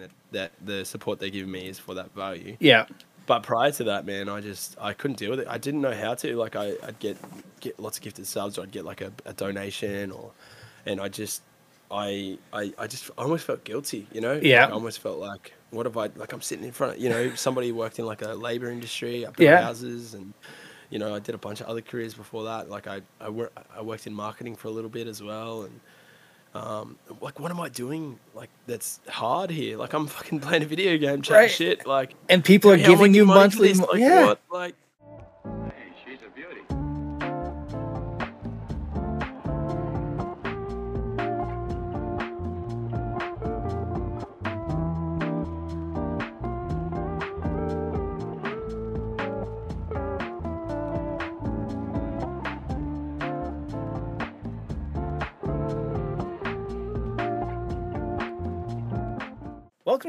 and that, that the support they give me is for that value. Yeah. But prior to that, man, I just I couldn't deal with it. I didn't know how to. Like I, I'd get get lots of gifted subs, or I'd get like a, a donation, or and I just I, I I just I almost felt guilty, you know. Yeah. Like, I almost felt like what have I like I'm sitting in front of you know somebody worked in like a labor industry, I built Yeah. houses, and you know I did a bunch of other careers before that. Like I I, wor- I worked in marketing for a little bit as well, and um, like what am I doing like that's hard here? Like I'm fucking playing a video game, chatting Right. shit. Like And people are how am I giving you getting money for monthly. Like, yeah. what? Like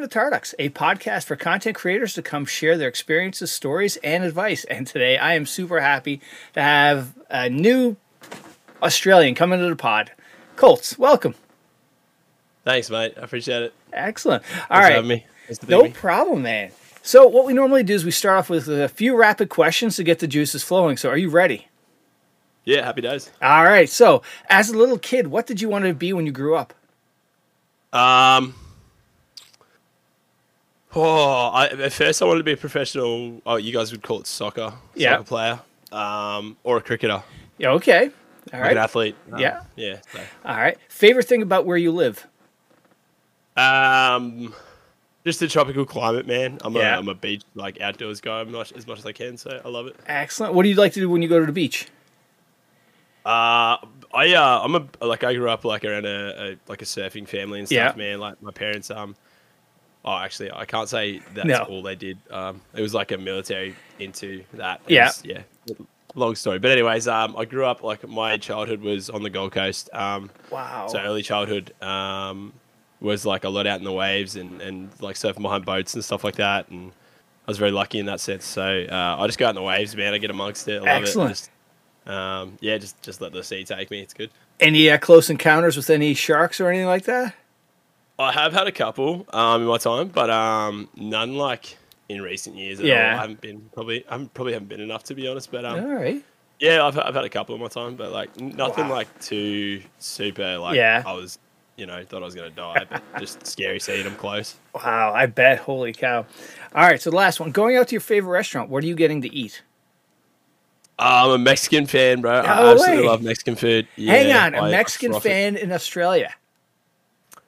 to Tarducks, a podcast for content creators to come share their experiences, stories, and advice. And today I am super happy to have a new Australian come into the pod. Coltz, welcome. thanks, mate. I appreciate it. Excellent. All Thanks right. having me. Nice No me. problem, man. So, what we normally do is we start off with a few rapid questions to get the juices flowing. So, are you ready? Yeah, happy days. All right. So, as a little kid, what did you want to be when you grew up? Um. Oh, I, at first I wanted to be a professional. Oh, you guys would call it soccer. Yeah. Soccer player. Um, or a cricketer, Yeah, okay. All like an athlete. Um, Yeah. Yeah. so. All right. Favorite thing about where you live? Um, just the tropical climate, man. I'm Yeah. a I'm a beach like outdoors guy much, as much as I can, so I love it. Excellent. What do you like to do when you go to the beach? Uh, I uh, I'm a like I grew up like around a, a like a surfing family and stuff, Yeah. man. Like my parents, um, oh, actually, I can't say that's No. all they did. Um, it was like a military into that. It Yeah. was- yeah. Long story, but anyways, um, I grew up like my childhood was on the Gold Coast. Um, Wow. so early childhood, um, was like a lot out in the waves and and like surfing behind boats and stuff like that, and I was very lucky in that sense. So uh, I just go out in the waves, man. I get amongst it. I love Excellent. it. Just, um, yeah, just just let the sea take me. It's good. Any uh, close encounters with any sharks or anything like that? I have had a couple um, in my time, but um, none like in recent years. At Yeah. all. I haven't been probably I haven't, probably haven't been enough to be honest. But um, All right. yeah, I've I've had a couple in my time, but like nothing Wow. like too super. Like Yeah. I was, you know, thought I was gonna die, but just scary seeing them close. Wow. I bet. Holy cow. All right. So the last one. Going out to your favorite restaurant. What are you getting to eat? Uh, I'm a Mexican fan, bro. No I absolutely way. love Mexican food. Hang on. A I- I Mexican it. fan in Australia.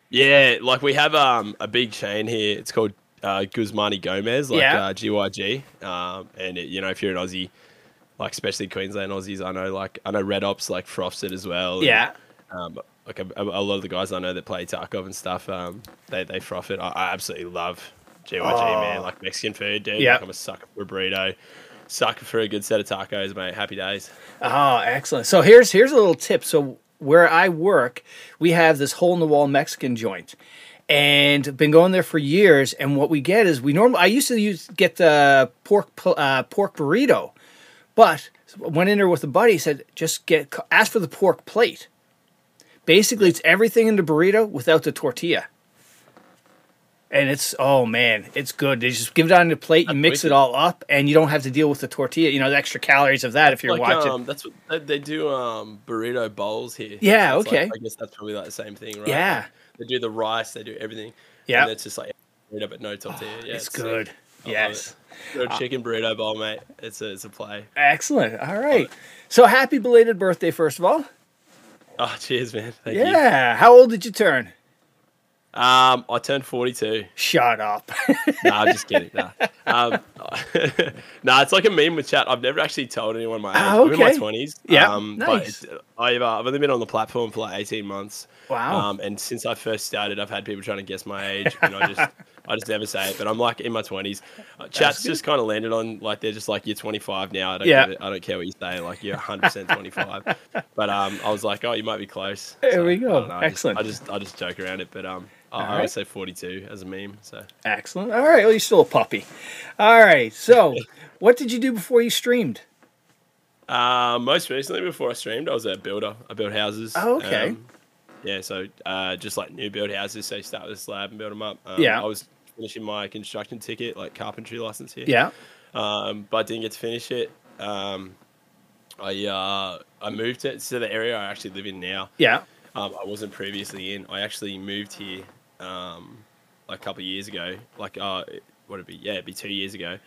Yeah, like we have um a big chain here. It's called uh, Guzman y Gomez, like Yeah. uh, GYG. Um, and it, you know, if you're an Aussie, like especially Queensland Aussies, I know like I know Red Ops like froths it as well. and, Yeah. um, like a, a lot of the guys I know that play Tarkov and stuff, um, they they froth it. I, I absolutely love GYG, man. Oh. Like Mexican food, dude. Yeah. Like I'm a sucker for a burrito, sucker for a good set of tacos, mate. Happy days. Oh, excellent. So here's here's a little tip. So where I work, we have this hole in the wall Mexican joint. And been going there for years, and what we get is we normally I used to use get the pork uh, pork burrito, but went in there with a buddy. Said just get ask for the pork plate. Basically, it's everything in the burrito without the tortilla, and it's oh man, it's good. They just give it on the plate, you mix it all up, and you don't have to deal with the tortilla. You know the extra calories of that if you're like, watching. Um, that's what they, do. Um, burrito bowls here. Yeah, So it's like- okay. I guess that's probably like the same thing, right? Yeah. They do the rice. They do everything. Yeah. And it's just like burrito, but no tortilla. yeah, it's sick. good. I love Yes. it. Chicken burrito bowl, mate. It's a it's a play. Excellent. All right. So happy belated birthday, first of all. Oh, cheers, man. Thank you. Yeah. How old did you turn? Um, I turned forty two. Shut up. nah, I'm just kidding. Nah. Um, nah, it's like a meme with chat. I've never actually told anyone my age. Ah, I'm in my okay. twenties. Yeah, um, nice. But I've, uh, I've only been on the platform for like eighteen months. Wow. Um, and since I first started, I've had people trying to guess my age, and I just, I just never say it. But I'm like in my twenties. Uh, chat's just kind of landed on like they're just like you're 25 now. I don't, Yeah. I don't care what you say. Like you're 100 percent 25. But um, I was like, oh, you might be close. There we go. don't know, I just- Excellent. I just, I just joke around it, but um, I, I Alright. always say 42 as a meme. So. Excellent. All right. Well, you're still a puppy. All right. So, what did you do before you streamed? Uh, most recently, before I streamed, I was a builder. I built houses. Oh, okay. Um, yeah. So uh, just like new build houses, so you start with a slab and build them up. Um, Yeah. I was finishing my construction ticket, like carpentry license here. Yeah. Um, but I didn't get to finish it. Um, I uh, I moved it to the area I actually live in now. Yeah. Um, I wasn't previously in. I actually moved here um, like a couple of years ago. Like, uh, what would it be? Yeah, it'd be two years ago.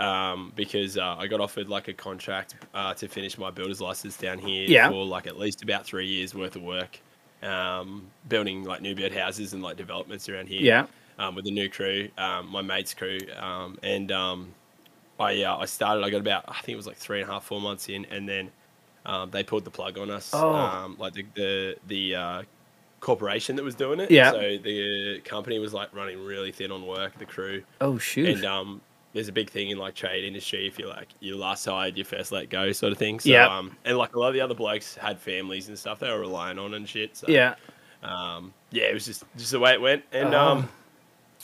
Um, because uh, I got offered like a contract uh, to finish my builder's license down here Yeah. for like at least about three years worth of work, um, building like new build houses and like developments around here. Yeah. Um, with the new crew, um, my mate's crew, um, and um, I uh, I started. I got about I think it was like three and a half, four months in, and then um, they pulled the plug on us. Oh. Um, like the the the uh, corporation that was doing it. Yeah. So the company was like running really thin on work. The crew, Oh shoot. and um, there's a big thing in like trade industry. If you're like you last hired, you first let go, sort of thing. So, Yeah. Um, and like a lot of the other blokes had families and stuff they were relying on and shit. So, yeah. um, yeah, it was just just the way it went, and Oh. um,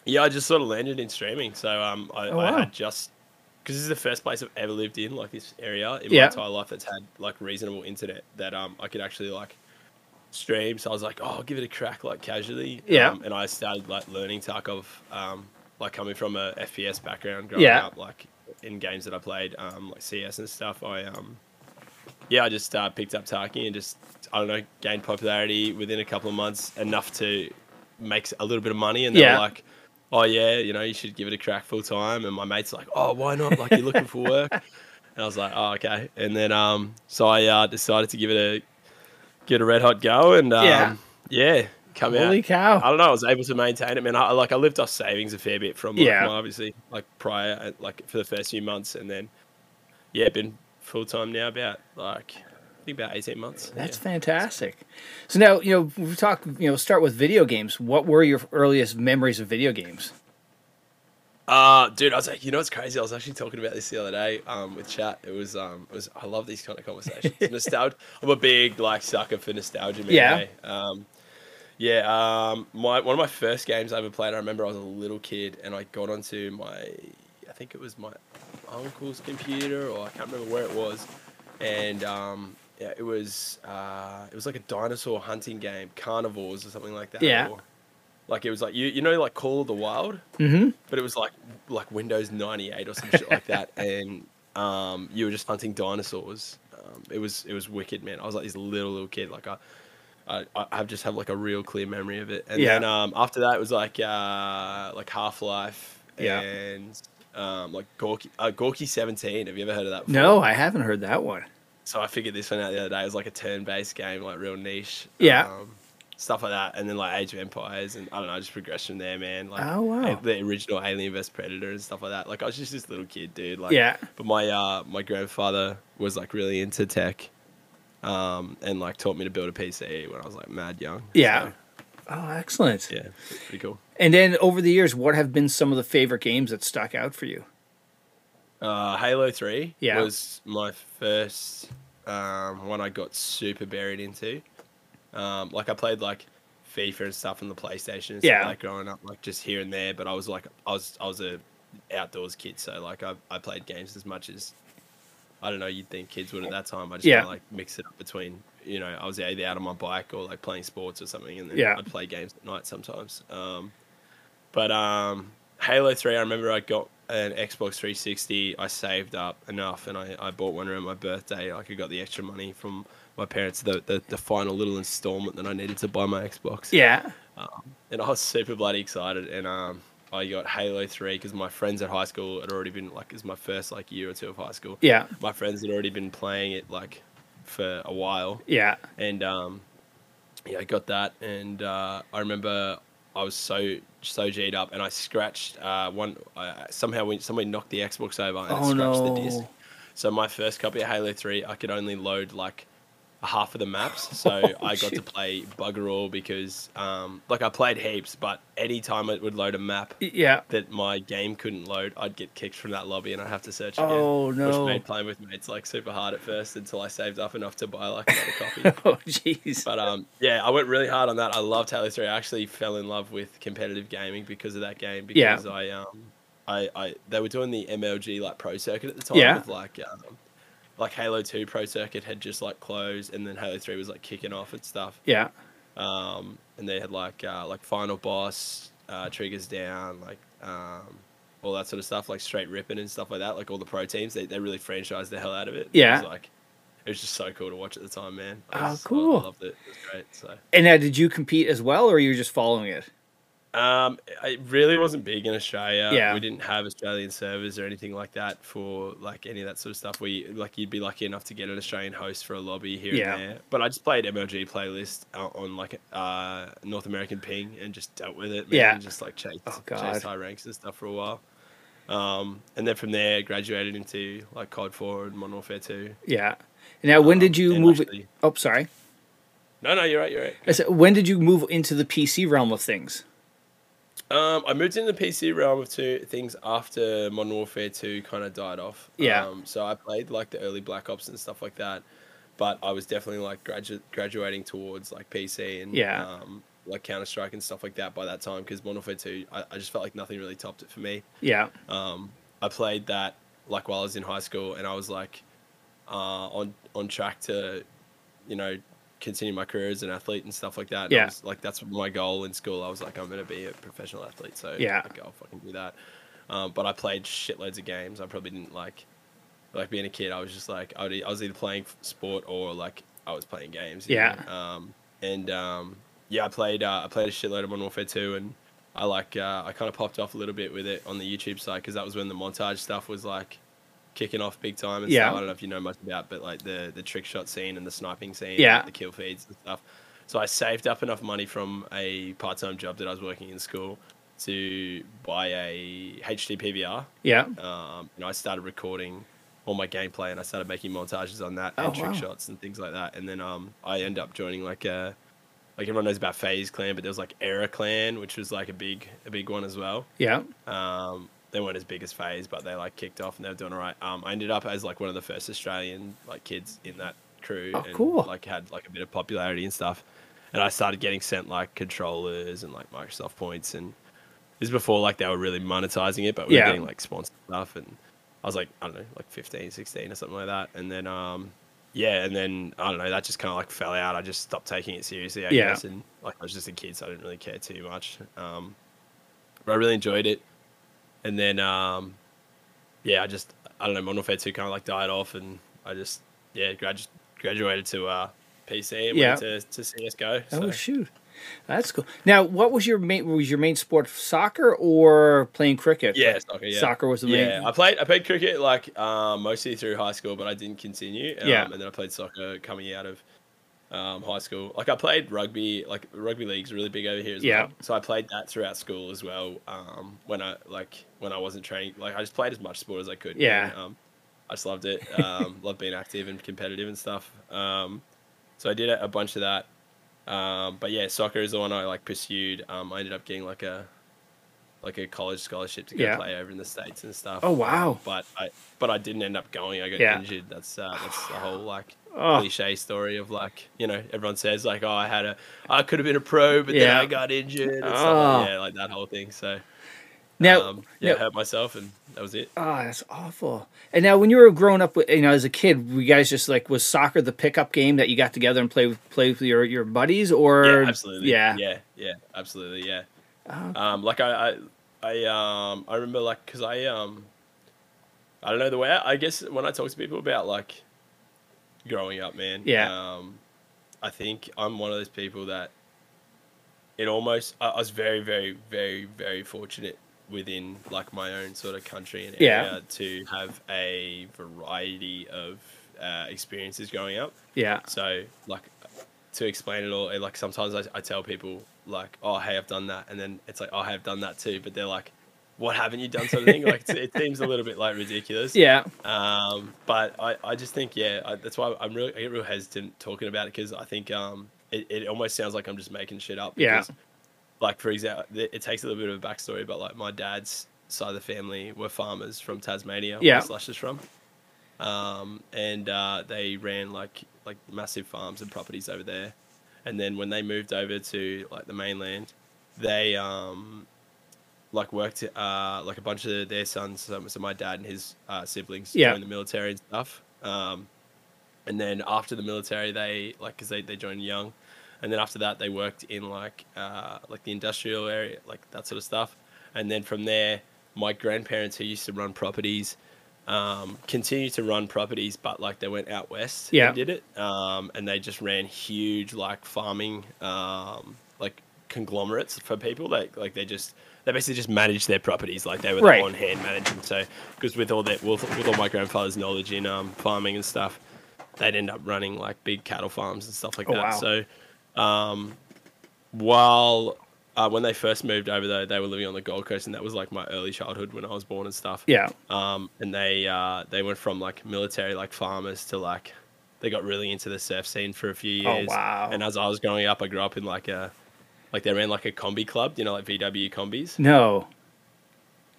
yeah, I just sort of landed in streaming. So um, I, Oh, I had just because this is the first place I've ever lived in, like this area in Yeah. my entire life that's had like reasonable internet that um I could actually like stream. So I was like, oh, I'll give it a crack, like casually. Yeah. Um, and I started like learning Tarkov, um, like coming from a FPS background, growing Yeah. up, like in games that I played, um, like CS and stuff. I um, yeah, I just uh, picked up Tarky and just I don't know gained popularity within a couple of months enough to make a little bit of money. And Yeah. like, oh yeah, you know, you should give it a crack full time. And my mate's like, oh, why not? Like you're looking for work. And I was like, oh okay. And then um, so I uh, decided to give it a give it a red hot go and um, Yeah. yeah, come Holy out. cow. I don't know. I was able to maintain it, man. I like I lived off savings a fair bit from like, Yeah. my- obviously like prior, like for the first few months, and then yeah, been full time now about like think about eighteen months. That's yeah. fantastic. So now, you know, we talk, you know, start with video games. What were your earliest memories of video games? Uh, dude, I was like, you know what's crazy? I was actually talking about this the other day um, with chat. It was, um, it was. I love these kind of conversations. nostalgia. I'm a big like sucker for nostalgia. Man, Yeah. eh? Um, yeah. Um, my one of my first games I ever played. I remember I was a little kid and I got onto my, I think it was my uncle's computer or I can't remember where it was, and um, yeah, it was, uh, it was like a dinosaur hunting game, Carnivores or something like that. Yeah. Or, like it was like you, you know, like Call of the Wild Mm-hmm. but it was like like Windows 98 or some shit like that, and um, you were just hunting dinosaurs. Um, it was it was wicked, man. I was like this little little kid, like I. I, I just have like a real clear memory of it, and Yeah. then um, after that it was like uh, like Half Life Yeah. and um, like Gorky uh, Gorky Seventeen. Have you ever heard of that? Before? No, I haven't heard that one. So I figured this one out the other day. It was like a turn-based game, like real niche. Yeah. Um, stuff like that, and then like Age of Empires, and I don't know, just progression there, man. Like, Oh, wow. the original Alien vs Predator and stuff like that. Like I was just this little kid, dude. Like, Yeah. But my uh, my grandfather was like really into tech, um, and like taught me to build a PC when I was like mad young. Yeah. So, Oh, excellent. yeah, pretty cool. And then over the years, what have been some of the favorite games that stuck out for you? Uh, Halo Three Yeah. was my first um, one I got super buried into. Um, like I played like FIFA and stuff on the PlayStation and stuff Yeah. like growing up, like just here and there. But I was like, I was I was a outdoors kid, so like I I played games as much as I don't know. You'd think kids would at that time. I just Yeah. kinda, like mix it up between you know I was either out on my bike or like playing sports or something, and then Yeah. I'd play games at night sometimes. Um, but um, Halo Three, I remember I got an Xbox 360. I saved up enough, and I, I bought one around my birthday. Like I got the extra money from my parents, the, the the final little installment that I needed to buy my Xbox. Yeah. And I was super bloody excited, and um, I got Halo Three because my friends at high school had already been like, it was my first like year or two of high school. Yeah. My friends had already been playing it like for a while, Yeah. and um, yeah, I got that, and uh, I remember I was so so G'd up, and I scratched uh, one uh, somehow when somebody knocked the Xbox over and Oh, scratched no. the disc. So my first copy of Halo Three, I could only load like half of the maps, so Oh, I got to play bugger all because um, like I played heaps, but any time it would load a map Yeah. that my game couldn't load, I'd get kicked from that lobby and I'd have to search again. Oh, no. Which made playing with mates like super hard at first until I saved up enough to buy like another copy. Oh, jeez. But um, yeah, I went really hard on that. I loved Halo Three. I actually fell in love with competitive gaming because of that game. Yeah. Because I um, I, I they were doing the MLG like pro circuit at the time. Yeah. With like um, like Halo Two pro circuit had just like closed, and then Halo Three was like kicking off and stuff. Yeah. Um, and they had like uh, like Final Boss, uh, Triggers Down, like um, all that sort of stuff, like Str8 Rippin and stuff like that. Like all the pro teams, they, they really franchised the hell out of it. Yeah. It was like it was just so cool to watch at the time, man. I Oh, was- cool. I loved it. It was great. So. And now, did you compete as well, or you were just following it? Um, it really wasn't big in Australia. Yeah. we didn't have Australian servers or anything like that for like any of that sort of stuff. We like you'd be lucky enough to get an Australian host for a lobby here Yeah. and there. But I just played MLG playlist uh, on like uh North American ping and just dealt with it. Man, Yeah. and just like chased, Oh, chased high ranks and stuff for a while. Um, and then from there graduated into like COD Four and Modern Warfare Two. Yeah. Now, when did you move? actually- oh, sorry. No, no, you're right. You're right. I said, when did you move into the PC realm of things? Um, I moved into the PC realm of two things after Modern Warfare 2 kind of died off. Yeah. Um, so I played like the early Black Ops and stuff like that, but I was definitely like gradu- graduating towards like PC and Yeah. um, like Counter Strike and stuff like that by that time because Modern Warfare 2, I, I just felt like nothing really topped it for me. Yeah. Um, I played that like while I was in high school, and I was like uh, on on track to, you know, continue my career as an athlete and stuff like that. And I Yeah. was, like that's my goal in school. I was like, I'm gonna be a professional athlete, so Yeah. like, I'll fucking do that. Um, but I played shitloads of games. I probably didn't like, like being a kid. I was just like, I, would, I was either playing sport or like I was playing games. Yeah. Um, and um, yeah, I played. Uh, I played a shitload of Modern Warfare 2, and I like. Uh, I kind of popped off a little bit with it on the YouTube side because that was when the montage stuff was like kicking off big time and Yeah. stuff. I don't know if you know much about, but like the the trick shot scene and the sniping scene, Yeah. the kill feeds and stuff. So I saved up enough money from a part time job that I was working in school to buy a HD PVR. Yeah. Um, and I started recording all my gameplay and I started making montages on that Oh, and trick wow. shots and things like that. And then um, I end up joining like a like everyone knows about FaZe Clan, but there was like Era Clan, which was like a big a big one as well. Yeah. Um, they weren't as big as FaZe, but they like kicked off and they were doing alright. Um, I ended up as like one of the first Australian like kids in that crew. Oh, and, cool. Like had like a bit of popularity and stuff. And I started getting sent like controllers and like Microsoft points and this is before like they were really monetizing it, but we Yeah. were getting like sponsored stuff and I was like, I don't know, like 15, 16 or something like that. And then um yeah, and then I don't know, that just kind of like fell out. I just stopped taking it seriously, I Yeah. guess. And like I was just a kid, so I didn't really care too much. Um, but I really enjoyed it. And then, um, yeah, I just, I don't know, Modern Warfare 2 kind of like died off and I just, yeah, gradu- graduated to uh, PC and Yeah. went to, to CSGO. Oh shoot, that's cool. Now, what was your main? Was your main sport soccer or playing cricket? Yeah, soccer. Yeah, Soccer was the main- Yeah, I played. I played cricket like um, mostly through high school, but I didn't continue. Um, Yeah. and then I played soccer coming out of um, high school. Like I played rugby. Like rugby league's really big over here as Yeah. well. So I played that throughout school as well. Um, when I like when I wasn't training, like I just played as much sport as I could. Yeah. And, um, I just loved it. Um, loved being active and competitive and stuff. Um, so I did a, a bunch of that. Um, but yeah, soccer is the one I like pursued. Um, I ended up getting like a like a college scholarship to go Yeah. play over in the states and stuff. Oh, wow. But I but I didn't end up going. I got Yeah. injured. That's uh, that's the whole like Oh. cliche story of like you know everyone says like oh I had a I could have been a pro but then I got injured. And Oh. like, yeah, like that whole thing. So Now, um, yeah, now- hurt myself and that was it. Oh, that's awful. And now, when you were growing up, you know, as a kid, were you guys just like was soccer the pickup game that you got together and play with play with your, your buddies, or Yeah, absolutely. Yeah, yeah, yeah, absolutely. Yeah. Oh, Um, like I, I, I, um, I remember like because I, um, I don't know the way. I, I guess when I talk to people about like growing up, man. Yeah. Um, I think I'm one of those people that it almost. I, I was very, very, very, very fortunate within like my own sort of country and Yeah. area to have a variety of uh, experiences growing up. yeah, So like to explain it all, like sometimes I, I tell people like, oh hey, I've done that, and then it's like, oh, I have done that too, but they're like, what haven't you done? Sort of thing. like it's, it seems a little bit like ridiculous. yeah, Um, but I, I just think yeah, I, that's why I'm really I get real hesitant talking about it because I think um it, it almost sounds like I'm just making shit up. Yeah. Like for example, it takes a little bit of a backstory, but like my dad's side of the family were farmers from Tasmania. Yeah. Where Slash is from. Um, and uh, they ran like like massive farms and properties over there. And then when they moved over to like the mainland, they um like worked uh like a bunch of their sons so, so my dad and his uh, siblings Yeah. joined the military and stuff um and then after the military they like because they, they joined young and then after that they worked in like uh, like the industrial area, like that sort of stuff. And then from there, my grandparents who used to run properties um, continued to run properties, but like they went out west Yeah. and did it, um, and they just ran huge like farming um, like conglomerates for people. Like like they just they basically just managed their properties like they were Right. the on hand management. So because with all that with, with all my grandfather's knowledge in um, farming and stuff, they'd end up running like big cattle farms and stuff like Oh, that. wow. So um, while uh, when they first moved over though, they were living on the Gold Coast, and that was like my early childhood when I was born and stuff. Yeah. Um, and they uh, they went from like military like farmers to like they got really into the surf scene for a few years. Oh, years. wow. And as I was growing up, I grew up in like a like they ran like a combi club, you know, like VW combis. No.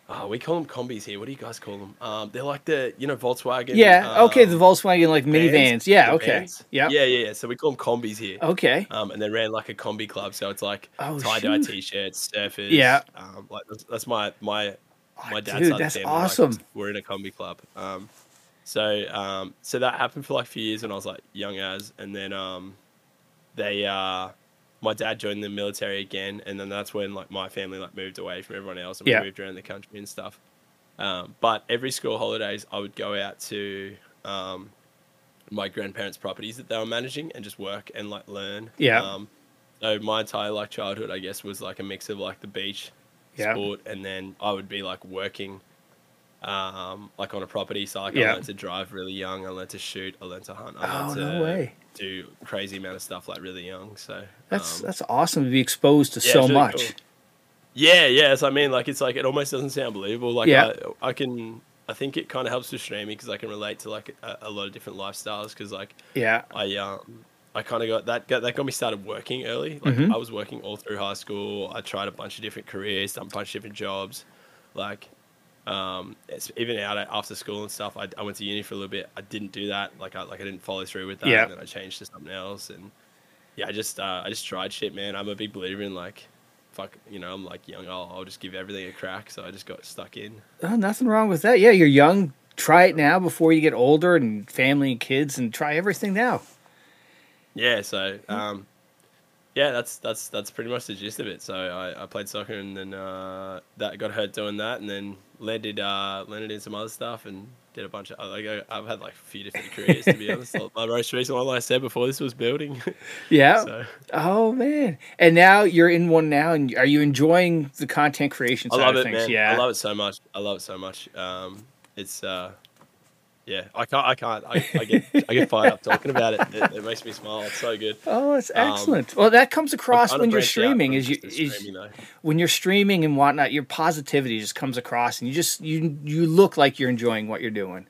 Oh, we call them combis here. What do you guys call them? Um, they're like the you know Volkswagen. Yeah. okay. um, The Volkswagen like minivans. Yeah. Okay. Yeah, yeah, yeah. So we call them combis here. Okay. Um, and they ran like a combi club, so it's like Oh, tie dye t-shirts, surfers. Yeah. Um, like that's, that's my my Oh, my dad's dude, side that's family, like, awesome. we're in a combi club. Um, so um, so that happened for like a few years when I was like young as, and then um, they uh, my dad joined the military again, and then that's when like my family like moved away from everyone else and Yeah. we moved around the country and stuff. Um, but every school holidays, I would go out to um, my grandparents' properties that they were managing and just work and like learn. Yeah. Um, so my entire like childhood, I guess, was like a mix of like the beach, Yeah. sport, and then I would be like working, um, like on a property. So like Yeah. I learned to drive really young. I learned to shoot. I learned to hunt. I Oh learned no to way. do crazy amount of stuff like really young. So That's um, that's awesome to be exposed to yeah, so really much. cool. Yeah, yeah. So I mean, like, it's like it almost doesn't sound believable. Like, Yeah. I, I can, I think it kind of helps with streaming because I can relate to like a, a lot of different lifestyles. Because like, Yeah. I um, I kind of got that got, that got me started working early. Like, Mhm. I was working all through high school. I tried a bunch of different careers, done a bunch of different jobs. Like, um, it's, even out after school and stuff, I, I went to uni for a little bit. I didn't do that. Like, I like I didn't follow through with that. Yeah. And then I changed to something else. And yeah, I just uh, I just tried shit, man. I'm a big believer in like. Fuck, you know, I'm like young. I'll, I'll just give everything a crack. So I just got stuck in. Oh, nothing wrong with that. Yeah, you're young. Try it now before you get older and family and kids, and try everything now. Yeah, so um, yeah, that's that's that's pretty much the gist of it. So I, I played soccer and then uh, that got hurt doing that, and then landed uh, landed in some other stuff and did a bunch of like I- I've had like a few different careers to be honest. My most recent one, like I said before, this was building. Yeah. so Oh man. And now you're in one now, and are you enjoying the content creation I side love of it, things? man. Yeah. I love it so much. I love it so much. Um, it's uh, yeah, I can't, I can't, I, I get, I get fired up talking about it. it. It makes me smile. It's so good. Oh, that's Um, excellent. well, that comes across when you're streaming. Is you is streaming, when you're streaming and whatnot, your positivity just comes across, and you just you you look like you're enjoying what you're doing.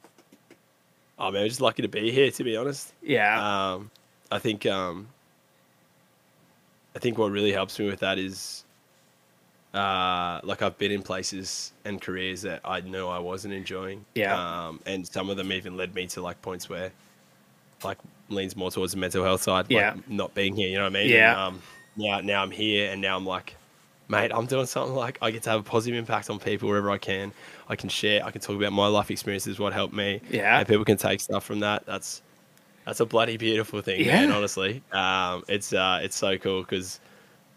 Oh man, I'm just lucky to be here. To be honest. Yeah. Um, I think um, I think what really helps me with that is, uh, like I've been in places and careers that I knew I wasn't enjoying. Yeah. Um, and some of them even led me to like points where, like, leans more towards the mental health side. Yeah. Like not being here. You know what I mean? Yeah. And, um, now now I'm here and now I'm like. Mate, I'm doing something like I get to have a positive impact on people wherever I can. I can share. I can talk about my life experiences, what helped me, Yeah. and people can take stuff from that. That's that's a bloody beautiful thing, man. Yeah. Honestly, um, it's uh, it's so cool because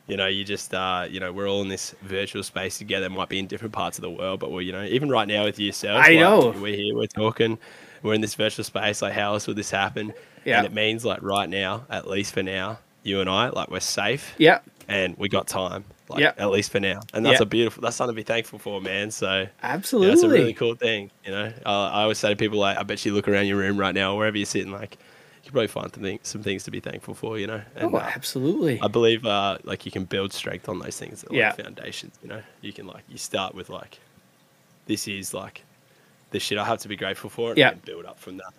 you know you just uh, you know we're all in this virtual space together. Might be in different parts of the world, but we're you know even right now with yourselves. I like, know. we're here, we're talking, we're in this virtual space. Like, how else would this happen? Yeah. And it means like right now, at least for now, you and I, like we're safe yeah. and we got time. Like, Yeah. At least for now, and that's Yeah. a beautiful. That's something to be thankful for, man. So. Absolutely. Yeah, it's a really cool thing. You know, uh, I always say to people like, I bet you look around your room right now, wherever you're sitting, like, you probably find some things, some things to be thankful for. You know, and oh, uh, absolutely. I believe uh, like you can build strength on those things, like Yeah. foundations. You know, you can like you start with like, this is like, the shit I have to be grateful for, and Yeah. build up from that.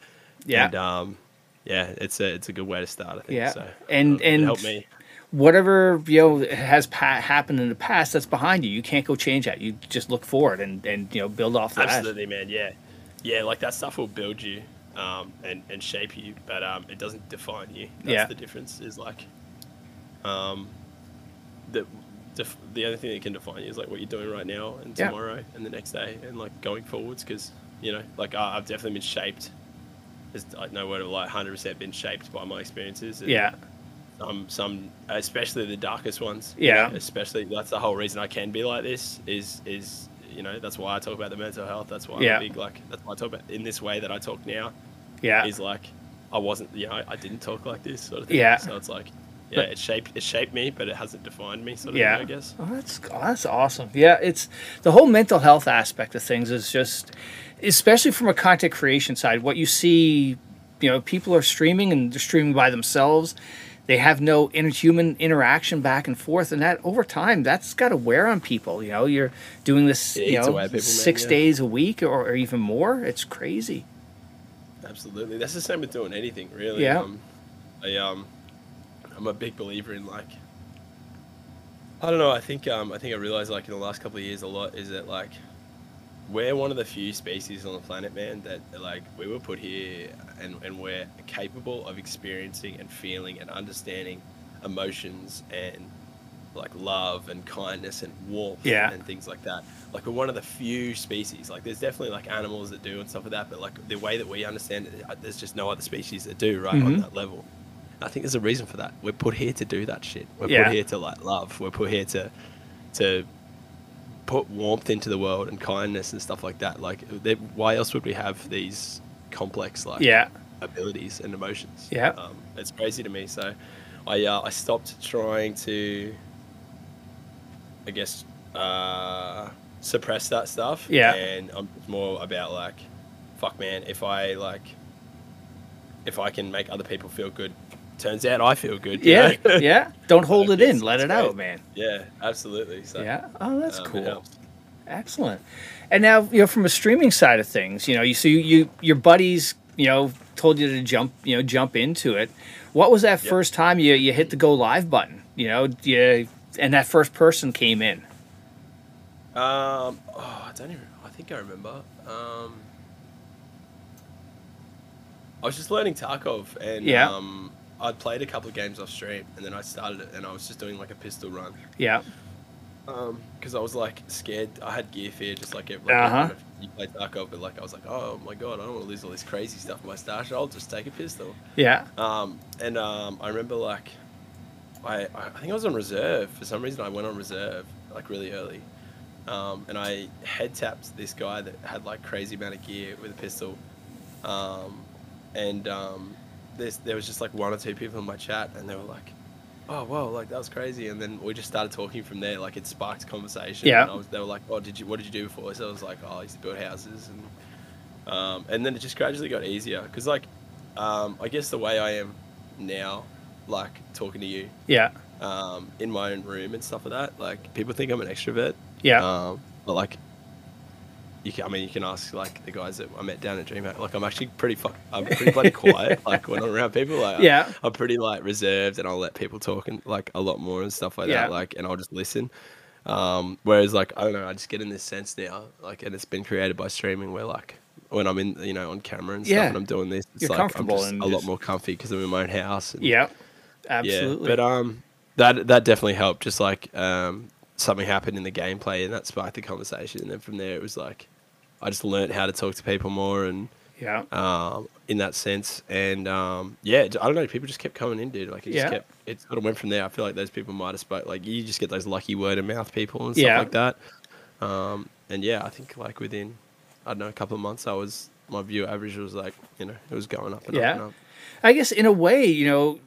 yeah. And um, yeah, it's a it's a good way to start. I think. Yeah. So, And- uh, and- helped me. Whatever you know has pa- happened in the past, that's behind you. You can't go change that. You just look forward and and you know build off that. Absolutely, man. Yeah, yeah. Like that stuff will build you um, and and shape you, but um, it doesn't define you. That's Yeah. the difference. Is like, um, the def- the only thing that can define you is like what you're doing right now and Yeah. tomorrow and the next day and like going forwards. Because you know, like I, I've definitely been shaped. There's like no word of like 100 percent been shaped by my experiences. And Yeah. some some especially the darkest ones. you Yeah. know, especially that's the whole reason I can be like this is is you know that's why I talk about the mental health. That's why Yeah. I'm big like that's why I talk about in this way that I talk now. Yeah. Is like I wasn't you know I, didn't talk like this sort of thing. Yeah. So it's like yeah But- it shaped it shaped me, but it hasn't defined me sort of yeah. thing, I guess. Oh, that's oh, that's awesome. Yeah, it's the whole mental health aspect of things is just, especially from a content creation side, what you see, you know, people are streaming and they're streaming by themselves. They have no interhuman interaction back and forth, and that over time, that's got to wear on people. You know, you're doing this, It you know, six yeah. days a week or, or even more. It's crazy. Absolutely, that's the same with doing anything really. Yeah. Um, I um, I'm a big believer in like. I don't know. I think um, I think I realized like in the last couple of years a lot is that like, we're one of the few species on the planet, man, that like we were put here and and we're capable of experiencing and feeling and understanding emotions and like love and kindness and warmth Yeah. and things like that. Like we're one of the few species. Like there's definitely like animals that do and stuff like that, but like the way that we understand it, uh, there's just no other species that do right on Mhm. that level. I think there's a reason for that. We're put here to do that shit. We're Yeah. put here to like love. We're put here to to put warmth into the world and kindness and stuff like that. Like why else would we have these complex like Yeah. abilities and emotions. Yeah. um, it's crazy to me. So, I uh, I stopped trying to, I guess, uh, suppress that stuff. Yeah. and I'm more about like, fuck, man. If I like, if I can make other people feel good, turns out I feel good. Yeah. know? yeah. Don't hold it in. Let it out, man. yeah, absolutely. So, Yeah. Oh, that's um, cool. Excellent. And now, you know, from a streaming side of things, you know, you so you, you your buddies, you know, told you to jump, you know, jump into it. What was that Yep. first time you you hit the go live button? You know, you, and that first person came in. Um, oh, I don't even. I think I remember. Um, I was just learning Tarkov, and Yeah. um, I'd played a couple of games off stream, and then I started it, and I was just doing like a pistol run, Yeah. Um, because I was like scared. I had gear fear, just like every Uh-huh. you play Tarkov, but like I was like, oh my god, I don't want to lose all this crazy stuff in my stash. I'll just take a pistol. Yeah. Um, and um, I remember like, I, I think I was on reserve for some reason. I went on reserve like really early, um, and I head tapped this guy that had like crazy amount of gear with a pistol, um, and um, this there was just like one or two people in my chat, and they were like. Oh whoa! Like that was crazy, and then we just started talking from there. Like it sparked conversation. Yeah. And I was, they were like, "Oh, did you? What did you do before?" So I was like, "Oh, I used to build houses," and um, and then it just gradually got easier because like um, I guess the way I am now, like talking to you Yeah. um, in my own room and stuff like that, like people think I'm an extrovert. Yeah. Um, but like, you can, I mean, you can ask like the guys that I met down at DreamHack. Like, I'm actually pretty fuck, I'm pretty bloody quiet. Like when I'm around people, like Yeah. I'm pretty like reserved and I'll let people talk and like a lot more and stuff like Yeah. that. Like, and I'll just listen. Um, whereas like I don't know, I just get in this sense now, like, and it's been created by streaming where like when I'm in, you know, on camera and Yeah. stuff, and I'm doing this, it's You're like comfortable I'm just a lot more comfy because I'm in my own house. And, yeah. Absolutely. yeah, but um, that that definitely helped. Just like um, something happened in the gameplay, and that sparked the conversation. And then from there, it was like I just learned how to talk to people more, and yeah. um, in that sense, and um, yeah, I don't know. People just kept coming in, dude. Like it just Yeah. kept. It sort of went from there. I feel like those people might have spoke. Like you just get those lucky word of mouth people and stuff Yeah. like that. Um, and yeah, I think like within I don't know a couple of months, I was my view average was like you know it was going up and Yeah. up and up. I guess in a way, you know,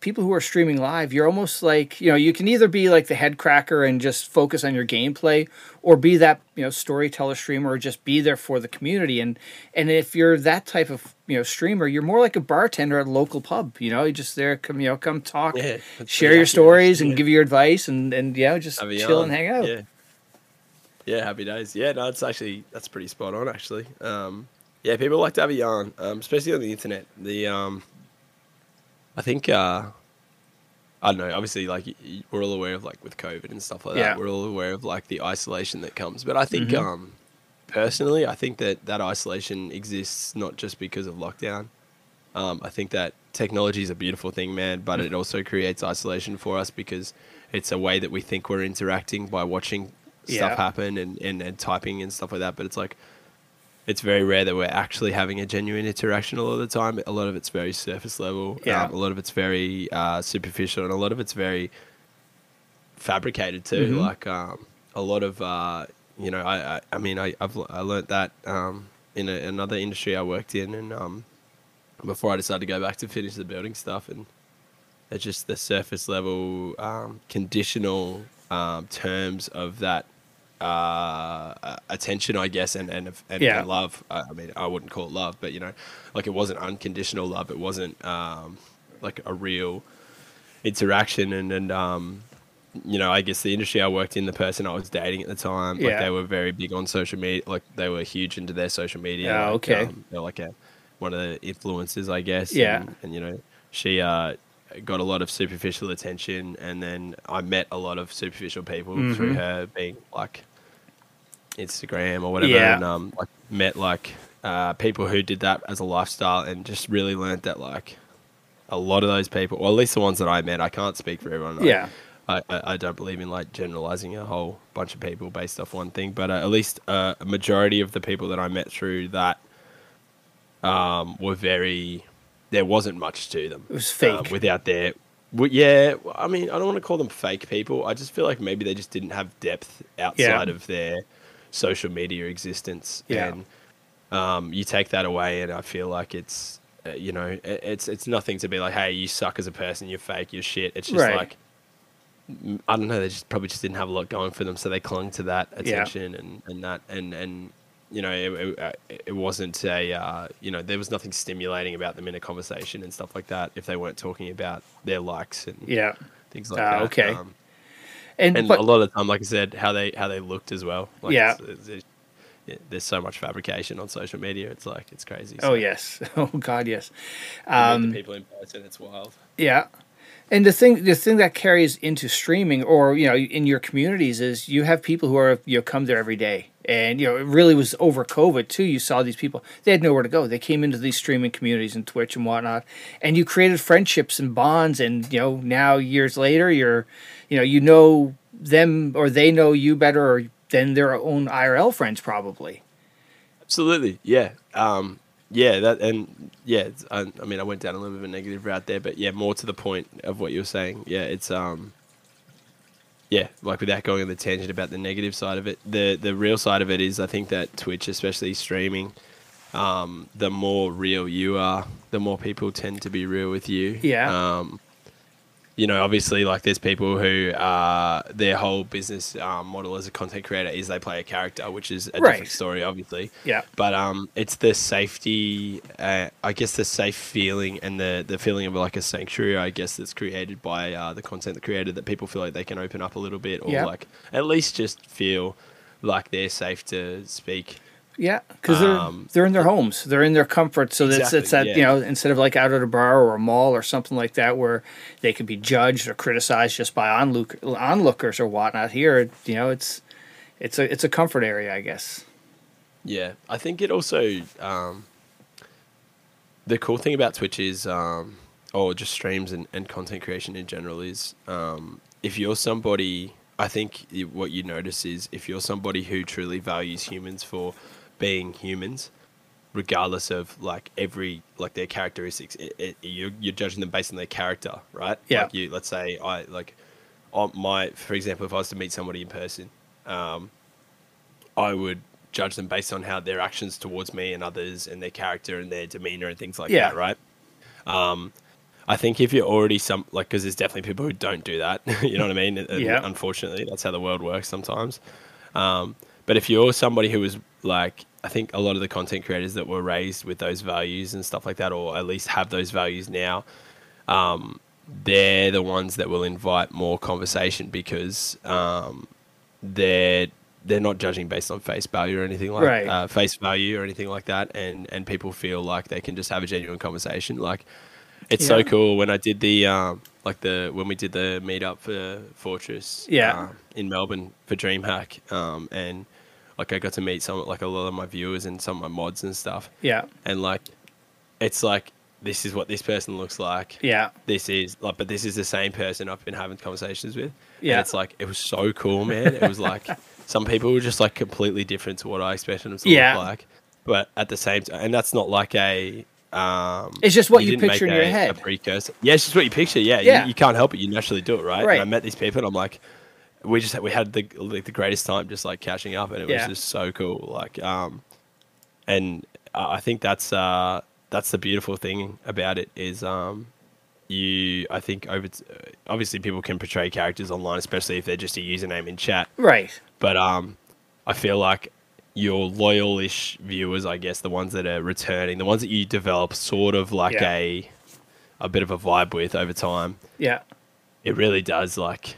people who are streaming live, you're almost like, you know, you can either be like the head cracker and just focus on your gameplay or be that, you know, storyteller streamer or just be there for the community. And and if you're that type of, you know, streamer, you're more like a bartender at a local pub, you know, you're just there, come, you know, come talk, Yeah, share your stories and yeah. give your advice and, and yeah, just Have chill and hang out. Yeah. Yeah, happy days. Yeah, no, it's actually that's pretty spot on actually. Um, yeah, people like to have a yarn, um, especially on the internet. The um, I think uh, I don't know. Obviously, like we're all aware of like with COVID and stuff like Yeah. that. We're all aware of like the isolation that comes. But I think Mhm. um, personally, I think that that isolation exists not just because of lockdown. Um, I think that technology is a beautiful thing, man, but it also creates isolation for us because it's a way that we think we're interacting by watching stuff Yeah. happen and, and, and typing and stuff like that. But it's like, it's very rare that we're actually having a genuine interaction a lot of the time. A lot of it's very surface level. Yeah. Um, a lot of it's very uh, superficial, and a lot of it's very fabricated too. Mhm. Like um, a lot of uh, you know, I, I I mean, I I've I learnt that um, in a, another industry I worked in, and um, before I decided to go back to finish the building stuff, and it's just the surface level um, conditional um, terms of that uh, attention, I guess, and and, and, Yeah. and love. I I mean, I wouldn't call it love, but you know, like it wasn't unconditional love. It wasn't um, like a real interaction, and and um, you know, I guess the industry I worked in, the person I was dating at the time, like they were very big on social media. Like they were huge into their social media. Yeah, like, okay. um, they're like a one of the influencers, I guess. Yeah. and, and you know, she uh, got a lot of superficial attention, and then I met a lot of superficial people through Mhm. her being like Instagram or whatever, Yeah. and um, like met like uh, people who did that as a lifestyle, and just really learned that like a lot of those people, or at least the ones that I met, I can't speak for everyone. I- Yeah. I, I, I don't believe in like generalizing a whole bunch of people based off one thing, but uh, at least uh, a majority of the people that I met through that um, were very. There wasn't much to them. It was uh, fake. without their. Well, yeah, I mean, I don't want to call them fake people. I just feel like maybe they just didn't have depth outside of their social media existence. Yeah. And um, you take that away, and I feel like it's, uh, you know, it, it's it's nothing to be like, hey, you suck as a person, you're fake, you're shit. It's just Right. like, I don't know, they just probably just didn't have a lot going for them, so they clung to that Yeah. attention and and that and and. You know, it, it, uh, it wasn't a, uh, you know, there was nothing stimulating about them in a conversation and stuff like that if they weren't talking about their likes and Yeah. things like Ah, that. okay. Um, And, and but, a lot of the time, like I said, how they how they looked as well. Like Yeah. it's- it's- there's so much fabrication on social media. It's like it's crazy. oh yes. Oh God, yes. Um, the people in person, it's wild. Yeah. And the thing the thing that carries into streaming or you know in your communities is you have people who are you know come there every day. And you know it really was over COVID too. You saw these people; they had nowhere to go. They came into these streaming communities and Twitch and whatnot, and you created friendships and bonds. And you know now years later, you're, you know, you know them or they know you better than their own IRL friends probably. Absolutely, yeah, um, yeah. That and yeah. I, I mean, I went down a little bit of a negative route there, but yeah, more to the point of what you were saying. Yeah, it's um, yeah, like without going on the tangent about the negative side of it, the the real side of it is I think that Twitch, especially streaming, um, the more real you are, the more people tend to be real with you. Yeah. Um, you know, obviously, like there's people who uh, their whole business um, model as a content creator is they play a character, which is a Right. different story, obviously. Yeah. But um, it's the safety, uh, I guess, the safe feeling and the the feeling of like a sanctuary, I guess, that's created by uh, the content creator that people feel like they can open up a little bit, or like at least just feel like they're safe to speak. Yeah, because they're Um, they're in their homes, they're in their comfort. So that's it's that Exactly, you know instead of like out at a bar or a mall or something like that where they could be judged or criticized just by onlook, onlookers or whatnot. Here, you know, it's it's a it's a comfort area, I guess. Yeah, I think it also um, the cool thing about Twitch is, um, or just streams and, and content creation in general is, um, if you're somebody, I think what you notice is if you're somebody who truly values humans for being humans, regardless of like every like their characteristics, it, it, you're you're judging them based on their character, right? Yeah. Like you, let's say I like, on my for example, if I was to meet somebody in person, um, I would judge them based on how their actions towards me and others and their character and their demeanor and things like Yeah. that, right? Um, I think if you're already some like, because there's definitely people who don't do that. you know what I mean? And Yeah. Unfortunately, that's how the world works sometimes. Um, but if you're somebody who was like, I think a lot of the content creators that were raised with those values and stuff like that, or at least have those values now, um, they're the ones that will invite more conversation because um, they're they're not judging based on face value or anything like Right. uh, face value or anything like that, and and people feel like they can just have a genuine conversation. Like it's so cool when I did the um, like the when we did the meetup for Fortress, Yeah. um, in Melbourne for DreamHack, um, and like I got to meet some like a lot of my viewers and some of my mods and stuff, Yeah, and like it's like this is what this person looks like yeah, this is like, but this is the same person I've been having conversations with. Yeah. and it's like it was so cool, man. It was like some people were just like completely different to what I expected them to Yeah. look like, but at the same time, and that's not like a. Um, It's just what you didn't picture in your head. A precursor. Yeah, it's just what you picture. Yeah, Yeah. You, you can't help it. You naturally do it, right? Right. And I met these people, and I'm like, we just we had the like the greatest time, just like catching up, and it Yeah. was just so cool. Like, um, and I think that's uh that's the beautiful thing about it is um you I think over t- obviously people can portray characters online, especially if they're just a username in chat Right. but um, I feel like your loyalish viewers, I guess, the ones that are returning, the ones that you develop sort of like Yeah. a a bit of a vibe with over time, Yeah. it really does like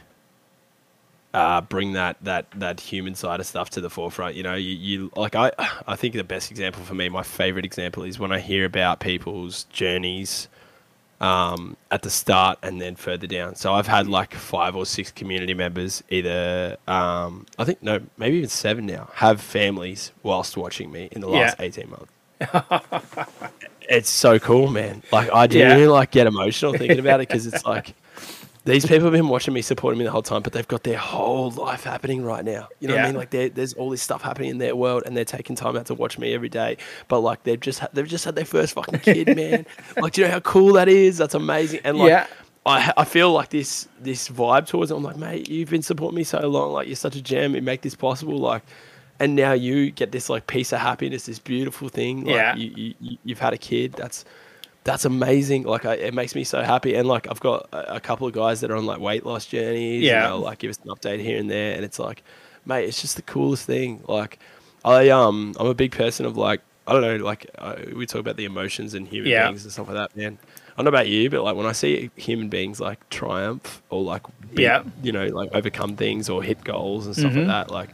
uh, bring that that that human side of stuff to the forefront. You know, you, you like I I think the best example for me, my favorite example is when I hear about people's journeys um, at the start and then further down. So I've had like five or six community members, either um, I think no, maybe even seven now, have families whilst watching me in the last Yeah. eighteen months. it's so cool, man. Like I genuinely like get emotional thinking about it because it's like these people have been watching me, supporting me the whole time, but they've got their whole life happening right now. You know what I mean? Like there's all this stuff happening in their world, and they're taking time out to watch me every day. But like they've just ha- they've just had their first fucking kid, man. like, do you know how cool that is? That's amazing. And like, Yeah. I, I feel like this this vibe towards it. I'm like, mate, you've been supporting me so long. Like, you're such a gem. You make this possible. Like. And now you get this like piece of happiness, this beautiful thing. Like, Yeah. You, you- you've had a kid. That's that's amazing. Like, I, it makes me so happy. And like, I've got a, a couple of guys that are on like weight loss journeys. Yeah. And they'll like give us an update here and there. And it's like, mate, it's just the coolest thing. Like, I um, I'm a big person of like, I don't know, like uh, we talk about the emotions and human Yeah. beings and stuff like that, man. I don't know about you, but like when I see human beings like triumph or like, big, Yeah. you know, like overcome things or hit goals and stuff Mhm. like that, like,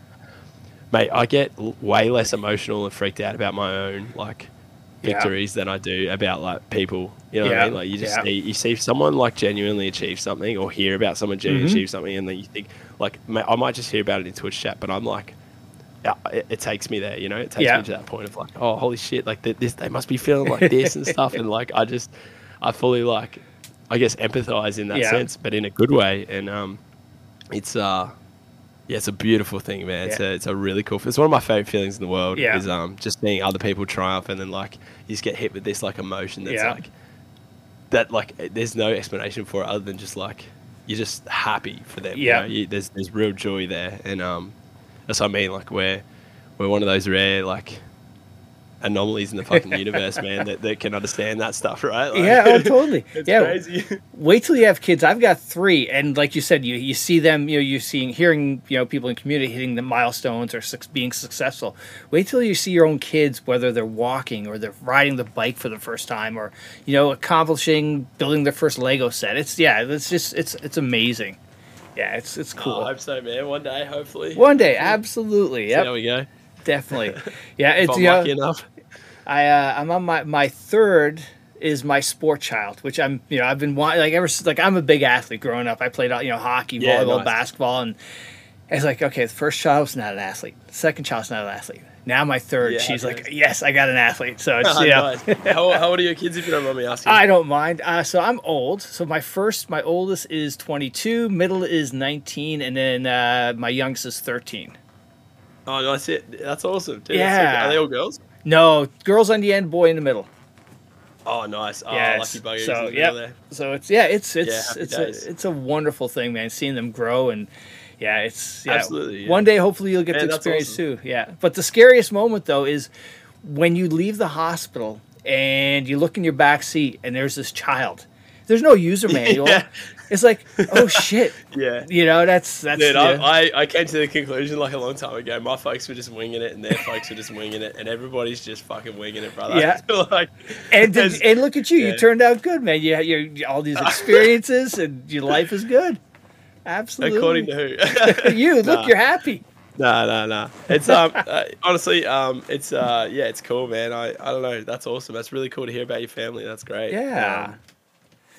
mate, I get l- way less emotional and freaked out about my own like Yeah. victories than I do about like people. You know what I mean? Like you just Yeah. see, you see someone like genuinely achieve something or hear about someone genuinely Mhm. achieve something, and then you think like I might just hear about it in Twitch chat, but I'm like. It, it takes me there, you know. It takes Yeah. me to that point of like, oh, holy shit! Like th- this, they must be feeling like this and stuff, and like I just, I fully like, I guess empathize in that Yeah. sense, but in a good way. And um, it's uh, yeah, it's a beautiful thing, man. It's a it's a really cool. It's one of my favorite feelings in the world. Yeah. Is um just seeing other people triumph and then like you just get hit with this like emotion that's Yeah. like that like there's no explanation for it other than just like you're just happy for them. Yeah. You know? you, there's there's real joy there, and um, that's what I mean. Like we're we're one of those rare like anomalies in the fucking universe, man, that, that can understand that stuff, right? Like, Yeah, oh, totally. it's yeah, crazy. wait till you have kids. I've got three, and like you said, you you see them, you know, you're seeing, hearing, you know, people in community hitting the milestones or suc being successful. Wait till you see your own kids, whether they're walking or they're riding the bike for the first time, or you know, accomplishing building their first Lego set. It's yeah, it's just it's it's amazing. Yeah, it's it's Oh, cool. I hope so, man. One day, hopefully. One day, absolutely. Yeah. There we go. Definitely. Yeah, it's you know, enough. I uh, I'm on my my third is my sport child, which I'm you know I've been wanting like ever since like I'm a big athlete growing up. I played you know hockey, Yeah, volleyball, nice. basketball, and it's like okay, the first child's not an athlete, the second child's not an athlete. Now my third, Yeah, she's like yes, I got an athlete. So it's yeah. Nice. how, how old are your kids, if you don't mind me asking? I don't mind. Uh, so I'm old. So my first, my oldest is 22, middle is 19, and then uh, my youngest is 13. Oh, nice. It. That's awesome. Dude, Yeah. That's so. Are they all girls? No, girls on the end, boy in the middle. Oh, nice. Oh, lucky buggers So, in the yep. middle there. So it's yeah, it's it's happy it's days. a it's a wonderful thing, man. Seeing them grow and yeah, it's yeah. Absolutely, yeah. One day, hopefully, you'll get Man, to experience awesome. too. Yeah, but the scariest moment though is when you leave the hospital and you look in your back seat and there's this child. There's no user manual. Yeah. It's like oh shit. Yeah. You know that's that's Dude, yeah. I, I, came to the conclusion like a long time ago. My folks were just winging it, and their folks were just winging it, and everybody's just fucking winging it, brother. Yeah. like, and and look at you, you turned out good, man. You you all these experiences and your life is good. Absolutely. according to who? you look, Nah. you're happy. no, no, no. It's um, uh, honestly, um, it's uh, yeah, it's cool, man. I, I don't know. That's awesome. That's really cool to hear about your family. That's great. Yeah. Um,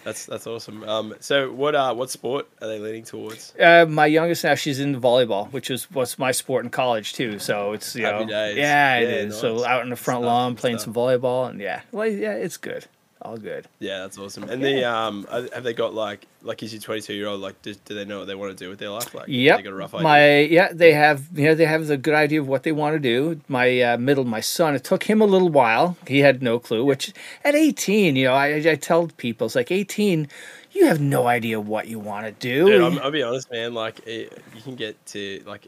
that's that's awesome. Um, so what uh, what sport are they leaning towards? Uh, my youngest now, she's in volleyball, which is what's my sport in college too. So it's you Happy know, days. yeah, it Yeah, is. So out in the front lawn playing good some volleyball, and yeah, well, yeah, it's good. All good. Yeah, that's awesome. And the um, have they got like like is your twenty two year old like do, do they know what they want to do with their life? Like, Yep. they got a rough idea. My yeah, they have you know they have the good idea of what they want to do. My uh, middle, my son, it took him a little while. He had no clue. Which at eighteen, you know, I I tell people it's like eighteen, you have no idea what you want to do. Dude, I'm, I'll be honest, man. Like, it, you can get to like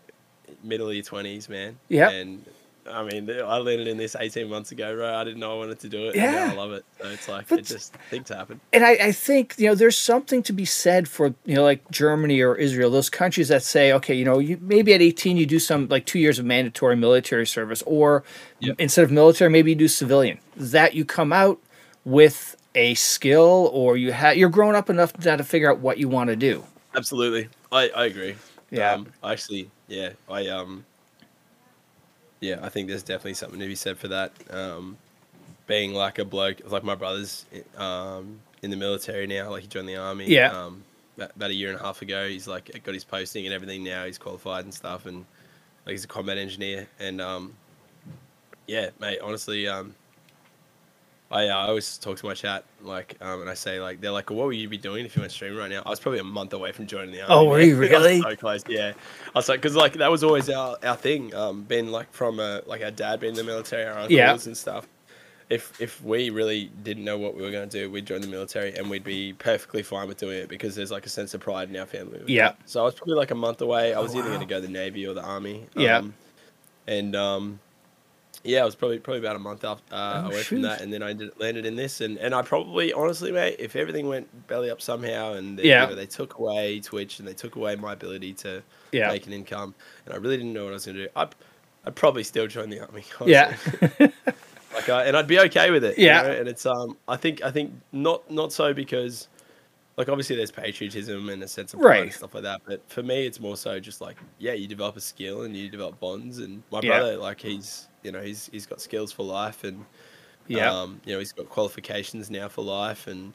middle of your twenties, man. Yeah, And I mean, I landed in this 18 months ago, bro. I didn't know I wanted to do it. Yeah. I love it. So it's like But- it just things happen. and I, I think you know there's something to be said for you know like Germany or Israel, those countries that say, okay, you know, you maybe at 18 you do some like two years of mandatory military service, or Yep. instead of military, maybe you do civilian. That you come out with a skill, or you have you're grown up enough now to figure out what you want to do. Absolutely, I, I agree. Yeah. Um, I actually, yeah, I um, yeah, I think there's definitely something to be said for that. Um, being like a bloke, like my brother's um in the military now, like he joined the army. Yeah. Um, about, about a year and a half ago, he's like got his posting and everything now. He's qualified and stuff, and like he's a combat engineer. And um, yeah, mate, honestly, um. I, uh, I always talk to my chat like, um, and I say like, they're like, well, what would you be doing if you went streaming right now? I was probably a month away from joining the army. Oh, were you really? so close, yeah. I was like, because like that was always our, our thing. Um, being like from a, like our dad being in the military, our uncles Yeah. and stuff. If if we really didn't know what we were going to do, we'd join the military and we'd be perfectly fine with doing it because there's like a sense of pride in our family. Yeah. So I was probably like a month away. I was either wow. going to go the navy or the army. Yeah. Um, and um, yeah, I was probably probably about a month uh, Oh, away shoot. from that, and then I did, landed in this, and, and I probably honestly, mate, if everything went belly up somehow, and they, Yeah. you know, they took away Twitch and they took away my ability to Yeah. make an income, and I really didn't know what I was going to do, I'd, I'd probably still join the army. Yeah. honestly. like, I, and I'd be okay with it. you Yeah. know, and it's um, I think I think not not so because. Like obviously, there's patriotism and a sense of pride and stuff like that. But for me, it's more so just like, yeah, you develop a skill and you develop bonds. And my Yeah. brother, like, he's you know he's he's got skills for life, and Yeah. um, you know he's got qualifications now for life, and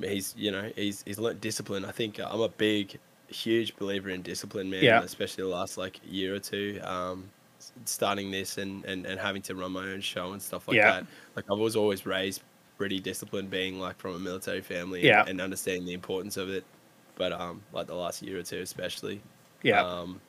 he's you know he's he's learnt discipline. I think I'm a big, huge believer in discipline, man. Yeah. Especially the last like year or two. Um, starting this and, and, and having to run my own show and stuff like Yeah. that. Like I was always raised pretty disciplined, being like from a military family Yeah. and, and understanding the importance of it. But um, like the last year or two, especially, yeah. um,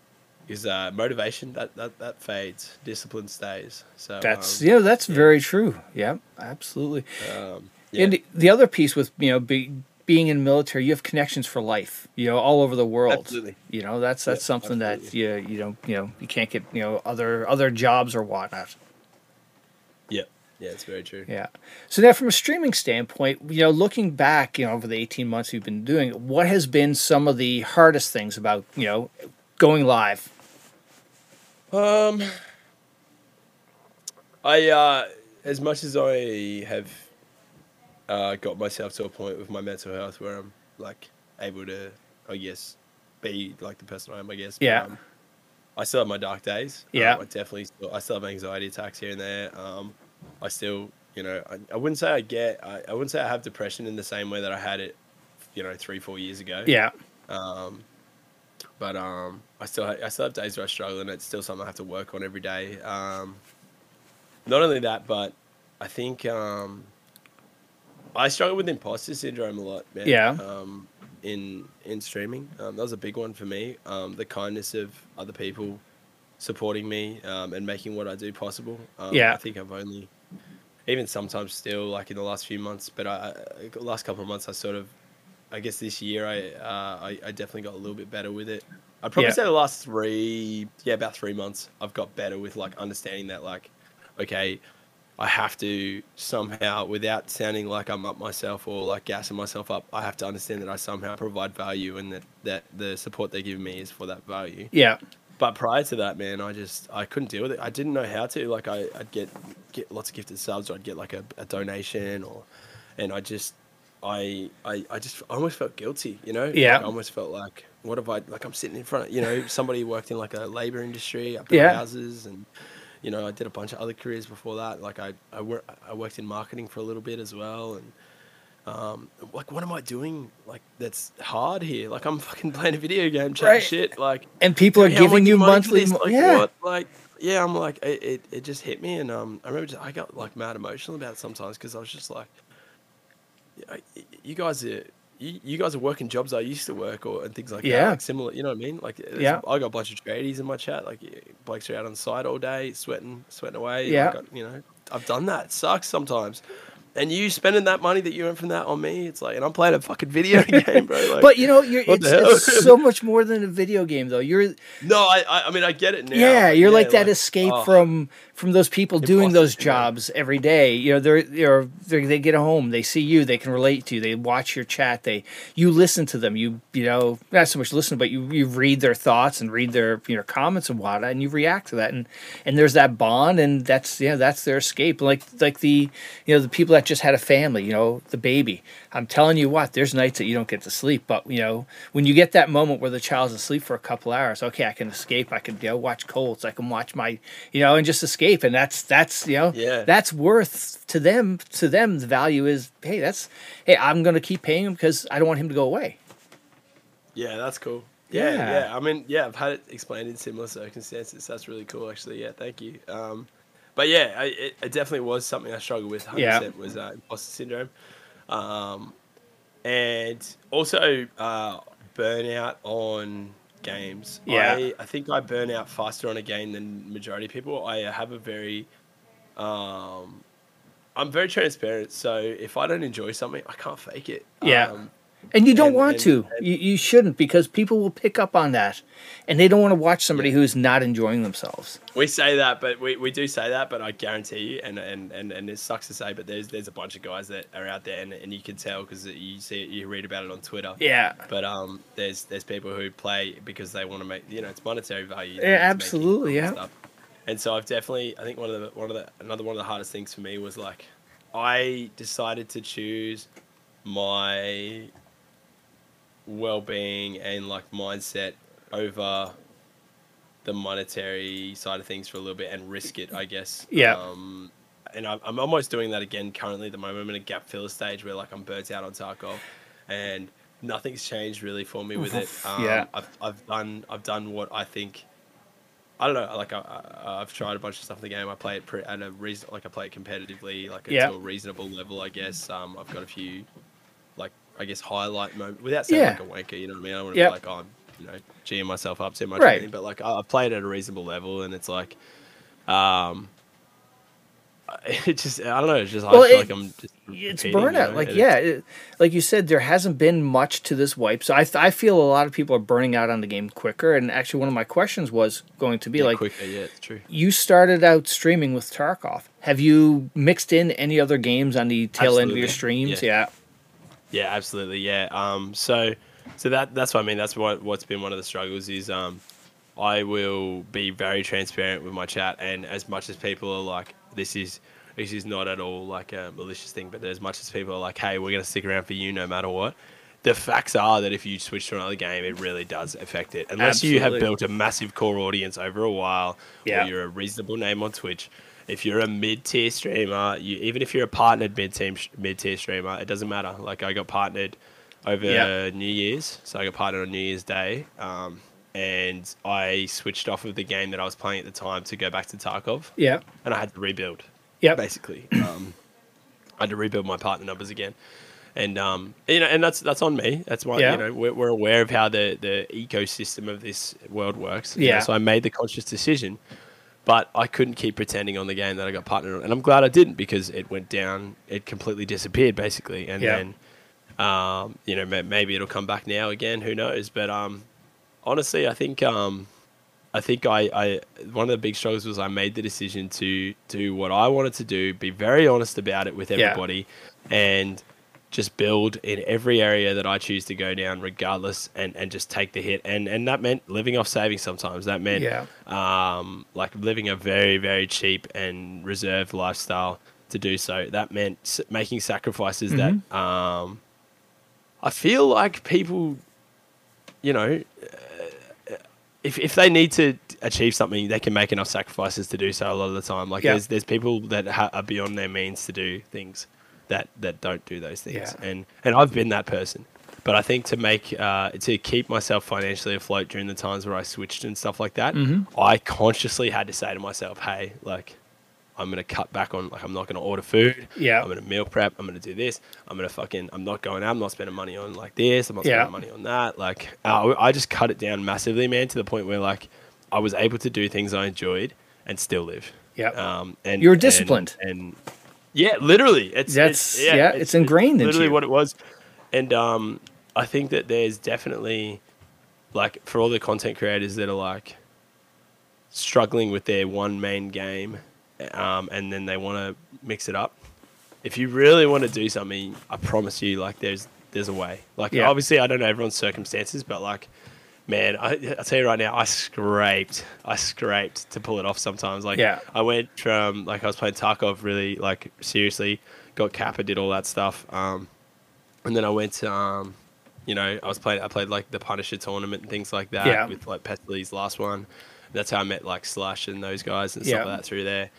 is uh, motivation that, that that fades, discipline stays. So that's um, yeah, that's very true. Yeah, absolutely. um, yeah. And the- the other piece with you know be, being in the military, you have connections for life. You know, all over the world. Absolutely. You know, that's that's Yeah, something that absolutely. you you don't you know you can't get you know other other jobs or whatnot. Yeah, it's very true. Yeah. So now, from a streaming standpoint, you know, looking back, you know, over the eighteen months you've been doing, it, what has been some of the hardest things about you know going live? Um, I uh, as much as I have uh, got myself to a point with my mental health where I'm like able to, I guess, be like the person I am. I guess. but, Yeah. um, I still have my dark days. Um, Yeah. I definitely still. I still have anxiety attacks here and there. Um, I still, you know, I, I wouldn't say I get. I, I wouldn't say I have depression in the same way that I had it, you know, three four years ago. Yeah. Um, but um, I still ha- I still have days where I struggle, and it's still something I have to work on every day. Um, not only that, but I think um, I struggle with imposter syndrome a lot, man. Yeah. Um, in in streaming, um, that was a big one for me. Um, the kindness of other people supporting me um, and making what I do possible. Um, Yeah. I think I've only, even sometimes still, like in the last few months, but I, I last couple of months, I sort of I guess this year I, uh, I I definitely got a little bit better with it. I'd probably Yeah. say the last three, yeah, about three months, I've got better with like understanding that like, okay, I have to somehow, without sounding like I'm up myself or like gassing myself up, I have to understand that I somehow provide value and that that the support they give me is for that value. Yeah. But prior to that, man, I just I couldn't deal with it. I didn't know how to. Like I, I'd get get lots of gifted subs, or I'd get like a, a donation, or and I just I, I I just I almost felt guilty, you know. Yeah. Like, I almost felt like what if I like I'm sitting in front of you know somebody worked in like a labor industry, up Yeah. houses, and you know I did a bunch of other careers before that. Like I I, wor- I worked in marketing for a little bit as well, and um, like what am I doing like that's hard here? Like I'm fucking playing a video game, chatting Right. shit, like And people are how am I giving you getting money for monthly. mo- Like, yeah. what? Like, yeah, I'm like, it, it, it just hit me, and um, I remember just, I got like mad emotional about it sometimes because I was just like, you guys are. You, you guys are working jobs I used to work or and things like Yeah. that, like similar. You know what I mean? Like, Yeah. I got a bunch of tradies in my chat. Like, blokes are out on site all day, sweating, sweating away. Yeah. I- you know, I've done that. It sucks sometimes. And you spending that money that you earn from that on me, it's like, and I'm playing a fucking video game, bro. Like, But you know, you're it's, it's so much more than a video game, though. You're no, I, I, mean, I get it now. yeah, you're like that like, escape oh. from from those people doing those Impossible, yeah. jobs every day. You know, they're they're, they're they get home, they see you, they can relate to you, they watch your chat, they you listen to them, you you know not so much listen, but you you read their thoughts and read their you know comments and whatnot, and you react to that, and and there's that bond, and that's yeah, that's their escape. Like like the you know the people that just had a family, you know, the baby. I'm telling you what, there's nights that you don't get to sleep, but you know when you get that moment where the child's asleep for a couple hours, okay, I can escape, I can you know watch Coltz, I can watch my you know and just escape, and that's that's you know Yeah. that's worth to them to them the value is hey that's hey I'm gonna keep paying him because I don't want him to go away. Yeah, that's cool. Yeah, Yeah. yeah, I mean, yeah, I've had it explained in similar circumstances. That's really cool, actually. Yeah, thank you. Um, but yeah, I, it, it definitely was something I struggled with. 100% Yeah. was uh, imposter syndrome, um, and also uh, burnout on games. Yeah. I, I think I burn out faster on a game than majority of people. I have a very um, I'm very transparent, so if I don't enjoy something, I can't fake it. Yeah. Um, And you don't And- want and- to. and- you, you shouldn't because people will pick up on that, and they don't want to watch somebody who's not enjoying themselves. We say that, but we, we do say that, but I guarantee you, and, and, and, and it sucks to say, but there's there's a bunch of guys that are out there, and, and you can tell because you see it, you read about it on Twitter. Yeah. But um, there's there's people who play because they want to make you know it's monetary value. Yeah, absolutely, yeah. stuff. And so I've definitely I think one of the one of the another one of the hardest things for me was like I decided to choose my well-being and like mindset over the monetary side of things for a little bit and risk it, I guess. Yeah. Um, and I'm, I'm almost doing that again currently at the moment. I'm in a gap filler stage where like I'm burnt out on Tarkov, and nothing's changed really for me with it. Um, Yeah. I've, I've done I've done what I think. I don't know. Like I, I, I've tried a bunch of stuff in the game. I play it pre- at a reason. Like I play it competitively, like Yeah. to a reasonable level, I guess. Um, I've got a few, I guess highlight moments without sounding Yeah. like a wanker. You know what I mean? I want to Yep. be like, oh, I'm, you know, geeing myself up too much. Right. Anything, but like I, I've played at a reasonable level, and it's like, um, it just I don't know. It's just Well, I feel it- like I'm just It's repeating, you burnout. know, Like and yeah, it, like you said, there hasn't been much to this wipe. So I th- I feel a lot of people are burning out on the game quicker. And actually, one of my questions was going to be yeah, like, quicker. Yeah, it's true. you started out streaming with Tarkov. Have you mixed in any other games on the tail end of your streams? yeah. Yeah. Yeah, absolutely. Yeah. Um. So, so that that's what I mean. That's what what's been one of the struggles is um, I will be very transparent with my chat, and as much as people are like, this is this is not at all like a malicious thing, but as much as people are like, hey, we're gonna stick around for you no matter what. The facts are that if you switch to another game, it really does affect it. Unless you have built a massive core audience over a while, Yeah. or you're a reasonable name on Twitch. If you're a mid-tier streamer, you even if you're a partnered mid-team mid-tier streamer, it doesn't matter. Like I got partnered over Yeah. New Year's, so I got partnered on New Year's Day, um, and I switched off of the game that I was playing at the time to go back to Tarkov, Yeah. and I had to rebuild Yep. basically. Um, I had to rebuild my partner numbers again, and um, you know, and that's that's on me. That's why Yeah. you know we're, we're aware of how the the ecosystem of this world works. you know, Yeah. so I made the conscious decision, but I couldn't keep pretending on the game that I got partnered on, and I'm glad I didn't because it went down. It completely disappeared basically, and Yeah. then. Um, you know, maybe it'll come back now again. Who knows? But um, honestly, I think um, I think I, I one of the big struggles was I made the decision to do what I wanted to do, be very honest about it with Yeah. everybody, and just build in every area that I choose to go down, regardless, and, and just take the hit. And and that meant living off savings sometimes. That meant Yeah. um, like living a very very cheap and reserved lifestyle to do so. That meant making sacrifices that um, I feel like people, you know, uh, if if they need to achieve something, they can make enough sacrifices to do so. A lot of the time, like Yeah. there's there's people that ha- are beyond their means to do things that that don't do those things, Yeah. and and I've been that person. But I think to make uh, to keep myself financially afloat during the times where I switched and stuff like that, Mm-hmm. I consciously had to say to myself, "Hey, like, I'm gonna cut back on like I'm not gonna order food. Yeah. I'm gonna meal prep. I'm gonna do this. I'm gonna fucking. I'm not going out. I'm not spending money on like this. I'm not Yeah. spending money on that. Like uh, I just cut it down massively, man, to the point where like I was able to do things I enjoyed and still live. Yeah. Um, and You were and- disciplined. and, yeah, literally, it's That's- it's, yeah, it's ingrained into literally what it was, and um, I think that there's definitely like for all the content creators that are like struggling with their one main game, um, and then they want to mix it up. If you really want to do something, I promise you, like there's there's a way. Like Yeah. obviously, I don't know everyone's circumstances, but like. Man, I, I tell you right now, I scraped, I scraped to pull it off. Sometimes, like, Yeah. I went from like I was playing Tarkov really like seriously, got Kappa, did all that stuff, um, and then I went to, um, you know, I was playing, I played like the Punisher tournament and things like that Yeah. with like Pestily's last one. That's how I met like Slush and those guys and Yeah. stuff like that through there.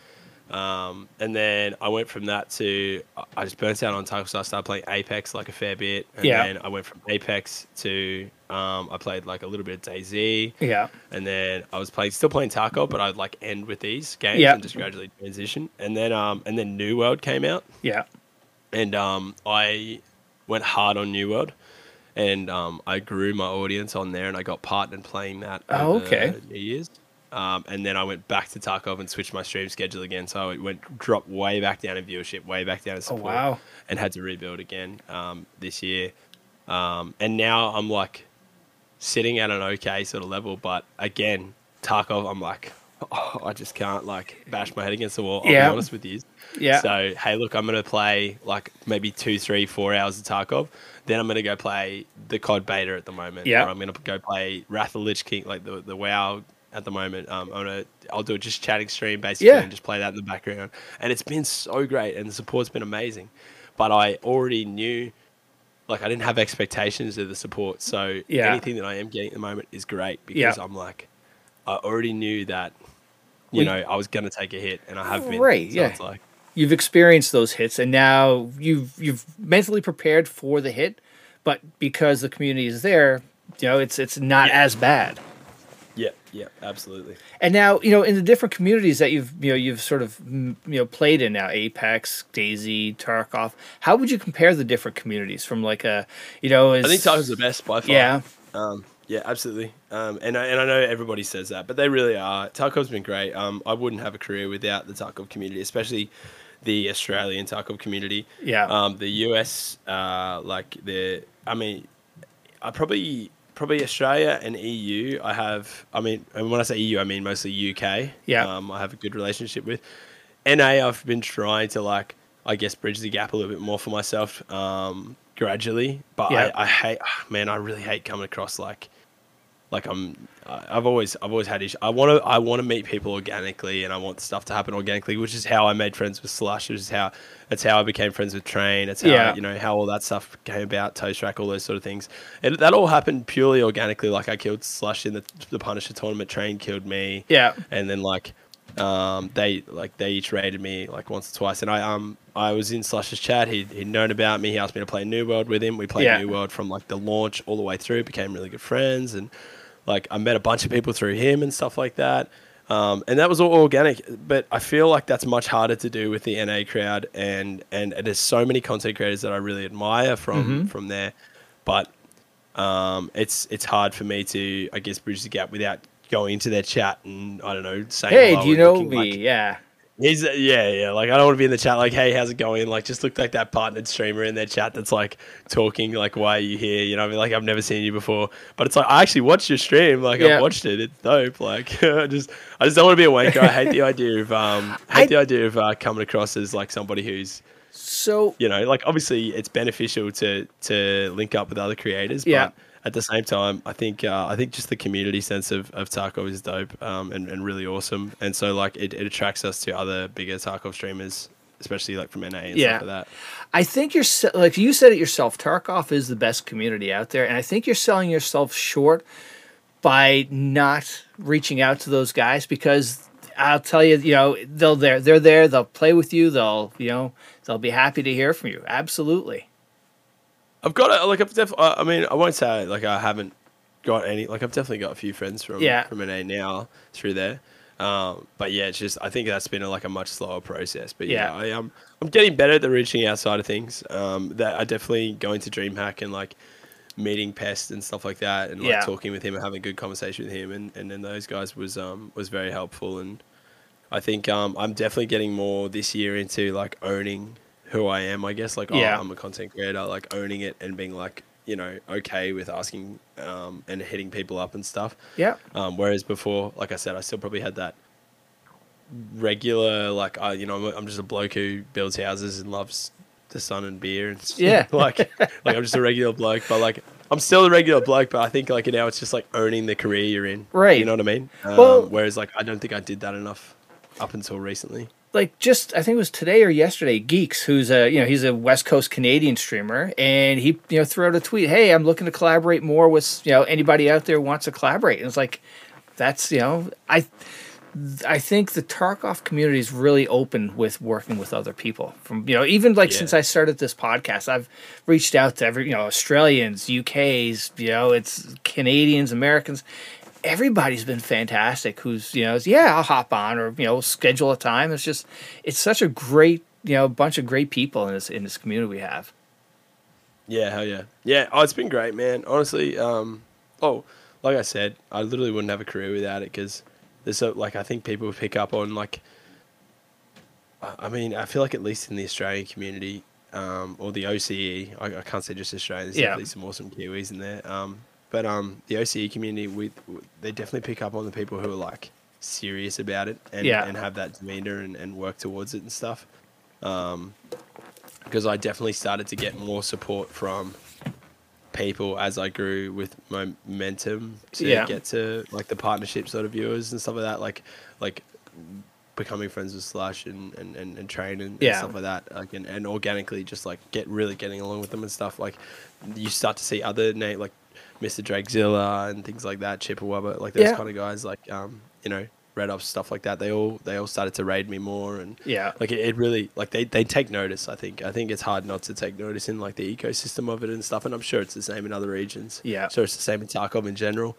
Um, and then I went from that to I- just burnt out on Tarkov, so I started playing Apex like a fair bit, and Yeah. then I went from Apex to um, I played like a little bit of DayZ. Yeah. And then I was playing, still playing Tarkov, but I'd like end with these games Yeah. and just gradually transition. And then, um, and then New World came out, Yeah. and um, I went hard on New World, and um, I grew my audience on there, and I got partnered playing that. Oh, okay. New Year's. Um, and then I went back to Tarkov and switched my stream schedule again. So it went dropped way back down in viewership, way back down in Oh wow. and had to rebuild again um, this year. Um, and now I'm like sitting at an okay sort of level, but again, Tarkov, I'm like, oh, I just can't like bash my head against the wall. I'll Yeah. be honest with you. Yeah. So hey, look, I'm gonna play like maybe two, three, four hours of Tarkov. Then I'm gonna go play the COD beta at the moment. Yeah. Or I'm gonna go play Wrath of Lich King, like the the WoW at the moment. Um, I'm gonna I'll do a just chatting stream basically Yeah. and just play that in the background. And it's been so great, and the support's been amazing. But I already knew. Like I didn't have expectations of the support, so Yeah. anything that I am getting at the moment is great because Yeah. I'm like, I already knew that, you Well, know, I was gonna take a hit, and I have been. Right, So yeah. It's like, You've experienced those hits, and now you've you've mentally prepared for the hit, but because the community is there, you know it's it's not Yeah. as bad. Yeah, yeah, absolutely. And now, you know, in the different communities that you've, you know, you've sort of, you know, played in now, Apex, DayZ, Tarkov. How would you compare the different communities from like a, you know, is, I think Tarkov's the best by far. Yeah, Um, yeah, absolutely. Um, and I, and I know everybody says that, but they really are. Tarkov's been great. Um, I wouldn't have a career without the Tarkov community, especially the Australian Tarkov community. Yeah. Um, the US, uh, like the, I mean, I probably probably Australia and EU. I have. I mean, and when I say EU, I mean mostly UK. Yeah. Um, I have a good relationship with. NA, I've been trying to like, I guess, bridge the gap a little bit more for myself, um, gradually. But Yeah. I, I hate, man, I really hate coming across like, like I'm. I've always, I've always had issues. I want to, I want to meet people organically, and I want stuff to happen organically, which is how I made friends with Slush. Which is how, that's how I became friends with Train. That's how, Yeah. you know, how all that stuff came about. Toast Rack, all those sort of things. And that all happened purely organically. Like I killed Slush in the the Punisher tournament. Train killed me yeah, and then like um they like they each rated me like once or twice and i um i was in slush's chat he'd, he'd known about me he asked me to play new world with him we played Yeah. new world from like the launch all the way through became really good friends and like i met a bunch of people through him and stuff like that um, and that was all organic but i feel like that's much harder to do with the na crowd and and, there's so many content creators that i really admire from Mm-hmm. from there but um, it's it's hard for me to I guess bridge the gap without going into their chat and I don't know saying hey, do you know me? Like, yeah, he's yeah yeah like I don't want to be in the chat like hey how's it going like just look like that partnered streamer in their chat that's like talking like why are you here you know I mean like I've never seen you before but it's like I actually watched your stream like Yeah. I've watched it it's dope like I just I just don't want to be a wanker I hate the idea of um I- hate the idea of uh, coming across as like somebody who's so you know, like obviously it's beneficial to to link up with other creators, Yeah. but at the same time, I think uh, I think just the community sense of, of Tarkov is dope um, and, and really awesome, and so like it, it attracts us to other bigger Tarkov streamers, especially like from NA and Yeah. stuff like that. I think you're like you said it yourself. Tarkov is the best community out there, and I think you're selling yourself short by not reaching out to those guys because I'll tell you, you know, they'll they're they're there. They'll play with you. They'll you know they'll be happy to hear from you. Absolutely. I've got a, like I've def- I I mean I won't say like I haven't got any like I've definitely got a few friends from Yeah. from NA now through there. Um, but yeah, it's just I think that's been a, like a much slower process. But yeah, Yeah. I am I'm getting better at the reaching out side of things. Um, that I definitely going to DreamHack and like meeting Pest and stuff like that, and like Yeah. talking with him and having a good conversation with him, and and then those guys was um was very helpful, and I think um I'm definitely getting more this year into like owning who I am. I guess like Yeah. oh, I'm a content creator, like owning it and being like you know okay with asking um and hitting people up and stuff. Yeah. Um, whereas before, like I said, I still probably had that regular, like, I, you know, I'm, I'm just a bloke who builds houses and loves the sun and beer. And Yeah. like, like I'm just a regular bloke, but like, I'm still a regular bloke, but I think like now it's just like owning the career you're in. Right. You know what I mean? Um, Well- whereas like, I don't think I did that enough up until recently. Like just I think it was today or yesterday, Geeks, who's a you know he's a West Coast Canadian streamer, and he you know threw out a tweet, "Hey, I'm looking to collaborate more with you know anybody out there who wants to collaborate." And it's like, that's you know I. I think the Tarkov community is really open with working with other people. From you know, even like Yeah. since I started this podcast, I've reached out to every you know Australians, UK's, you know, it's Canadians, Americans. Everybody's been fantastic. Who's you know, is, yeah, I'll hop on or you know schedule a time. It's just it's such a great you know bunch of great people in this in this community we have. Yeah, hell yeah. Yeah, oh, it's been great, man. Honestly, um, oh, like I said, I literally wouldn't have a career without it because there's so, like, I think people pick up on, like, I I mean, I feel like at least in the Australian community, um, or the OCE, I, I can't say just Australia, there's Yeah. definitely some awesome Kiwis in there. Um, but um, the OCE community, we, they definitely pick up on the people who are, like, serious about it and, Yeah. and have that demeanor and, and work towards it and stuff. Um, because I definitely started to get more support from people as I grew with momentum to Yeah. get to like the partnership sort of viewers and stuff like that, like like becoming friends with Slash and and, and, and train and, and Yeah. stuff like that, like and, and organically just like get really getting along with them and stuff. Like you start to see other name like Mr. Drakezilla and things like that, Chippewa, like those Yeah. kind of guys, like um you know Red Ops stuff like that. They all they all started to raid me more and Yeah. like it, it really like they, they take notice i think i think it's hard not to take notice in like the ecosystem of it and stuff and i'm sure it's the same in other regions Yeah. sure it's the same in tarkov in general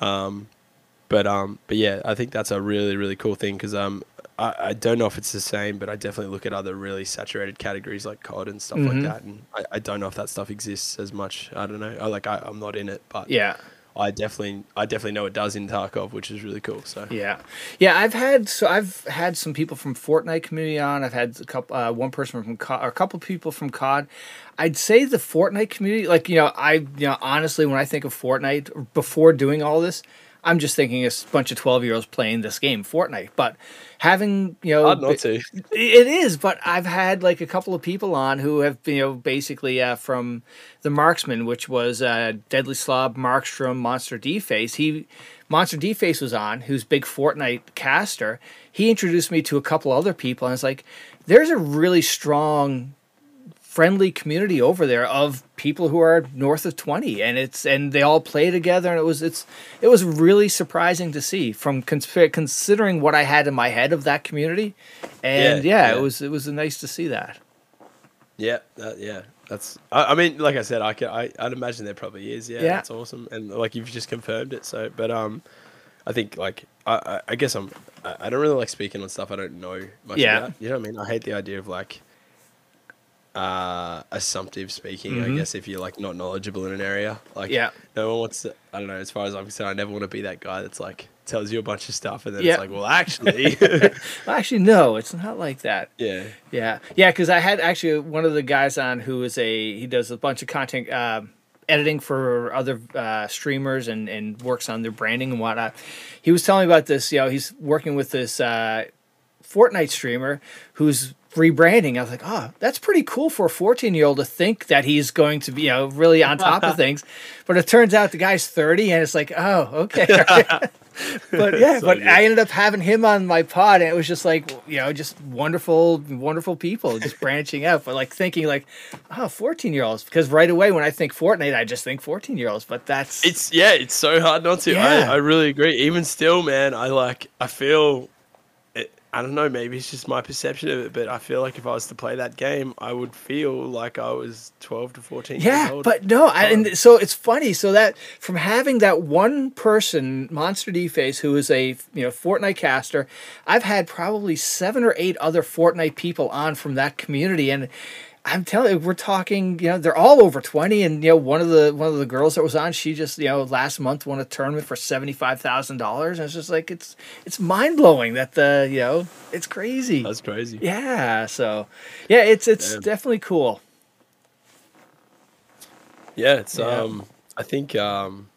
um but um but yeah i think that's a really really cool thing because um I, I don't know if it's the same but i definitely look at other really saturated categories like cod and stuff Mhm. like that and I, I don't know if that stuff exists as much i don't know I, like I, i'm not in it but Yeah. i definitely i definitely know it does in tarkov which is really cool so Yeah, yeah. I've had so I've had some people from Fortnite community on. I've had a couple, uh, one person from COD, or a couple people from COD. I'd say the Fortnite community, like you know, I you know honestly, when I think of Fortnite before doing all this, I'm just thinking a bunch of twelve year olds playing this game, Fortnite. But having you know, hard not to it is, but I've had like a couple of people on who have you know basically uh, from the Marksman, which was uh, Deadly Slob, Markstrom, Monster D Face. He Monster D Face was on, who's big Fortnite caster. He introduced me to a couple other people, and it's like there's a really strong friendly community over there of people who are north of 20 and it's and they all play together and it was it's it was really surprising to see from cons- considering what I had in my head of that community and Yeah, yeah, yeah. it was it was nice to see that Yeah, that, yeah. That's. I, I mean, like I said, I can. I, I'd imagine there probably is. Yeah, Yeah. that's awesome, and like you've just confirmed it. So, but um, I think like I, I, I guess I'm. I, I don't really like speaking on stuff I don't know much Yeah. about. You know what I mean? I hate the idea of like. Uh, assumptive speaking, Mhm. I guess if you're like not knowledgeable in an area, like Yeah. no one wants to. I don't know. As far as I'm concerned, I never want to be that guy that's like tells you a bunch of stuff and then Yeah. it's like, well, actually, Well, actually no it's not like that yeah, Yeah, yeah, because I had actually one of the guys on who is a he does a bunch of content uh, editing for other uh, streamers and and works on their branding and whatnot. He was telling me about this. You know, he's working with this uh, Fortnite streamer who's rebranding. I was like, oh, that's pretty cool for a 14 year old to think that he's going to be, you know, really on top of things. But it turns out the guy's 30 and it's like, oh, okay. but yeah, So but good. I ended up having him on my pod and it was just like, you know, just wonderful, wonderful people just branching out. But like thinking like, ah, oh, 14 year olds. Because right away when I think Fortnite, I just think 14 year olds. But that's, it's yeah, it's so hard not to. Yeah. I, I really agree. Even still, man, I like I feel I don't know, maybe it's just my perception of it, but I feel like if I was to play that game, I would feel like I was 12 to 14 years Yeah, but no, I, and um, so it's funny. So that from having that one person, Monster D Face, who is a you know Fortnite caster, I've had probably seven or eight other Fortnite people on from that community, and I'm telling you, we're talking. You know, they're all over twenty, and you know, one of the one of the girls that was on, she just you know last month won a tournament for seventy five thousand dollars, and it's just like it's it's mind blowing that the you know it's crazy. That's crazy. Yeah, so yeah, it's it's Damn. definitely cool. Yeah, it's Yeah. um I think um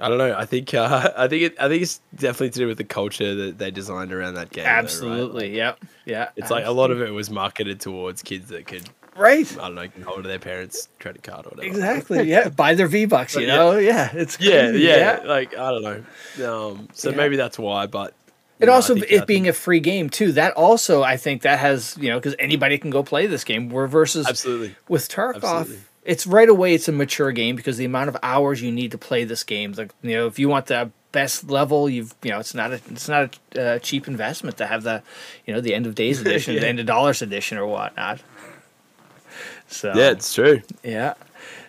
I don't know. I think uh, I think it, I think it's definitely to do with the culture that they designed around that game. though, right? Absolutely, yep, yeah. It's like a lot of it was marketed towards kids that could right. I don't know, hold their parents' credit card or whatever. Exactly. Yeah. Buy their V Bucks, you But yeah. know? Yeah. It's Yeah, crazy, yeah, Like I don't know. Um, so Yeah. maybe that's why. But know, also, it being a free game too. That also, I think, that has you know because anybody can go play this game. Where versus absolutely. with Tarkov, Absolutely. It's right away. It's a mature game because the amount of hours you need to play this game. Like you know, if you want the best level, you've you know, it's not a it's not a uh, cheap investment to have the you know the end of days edition, the end of dollars edition, or whatnot. So Yeah, it's true. Yeah.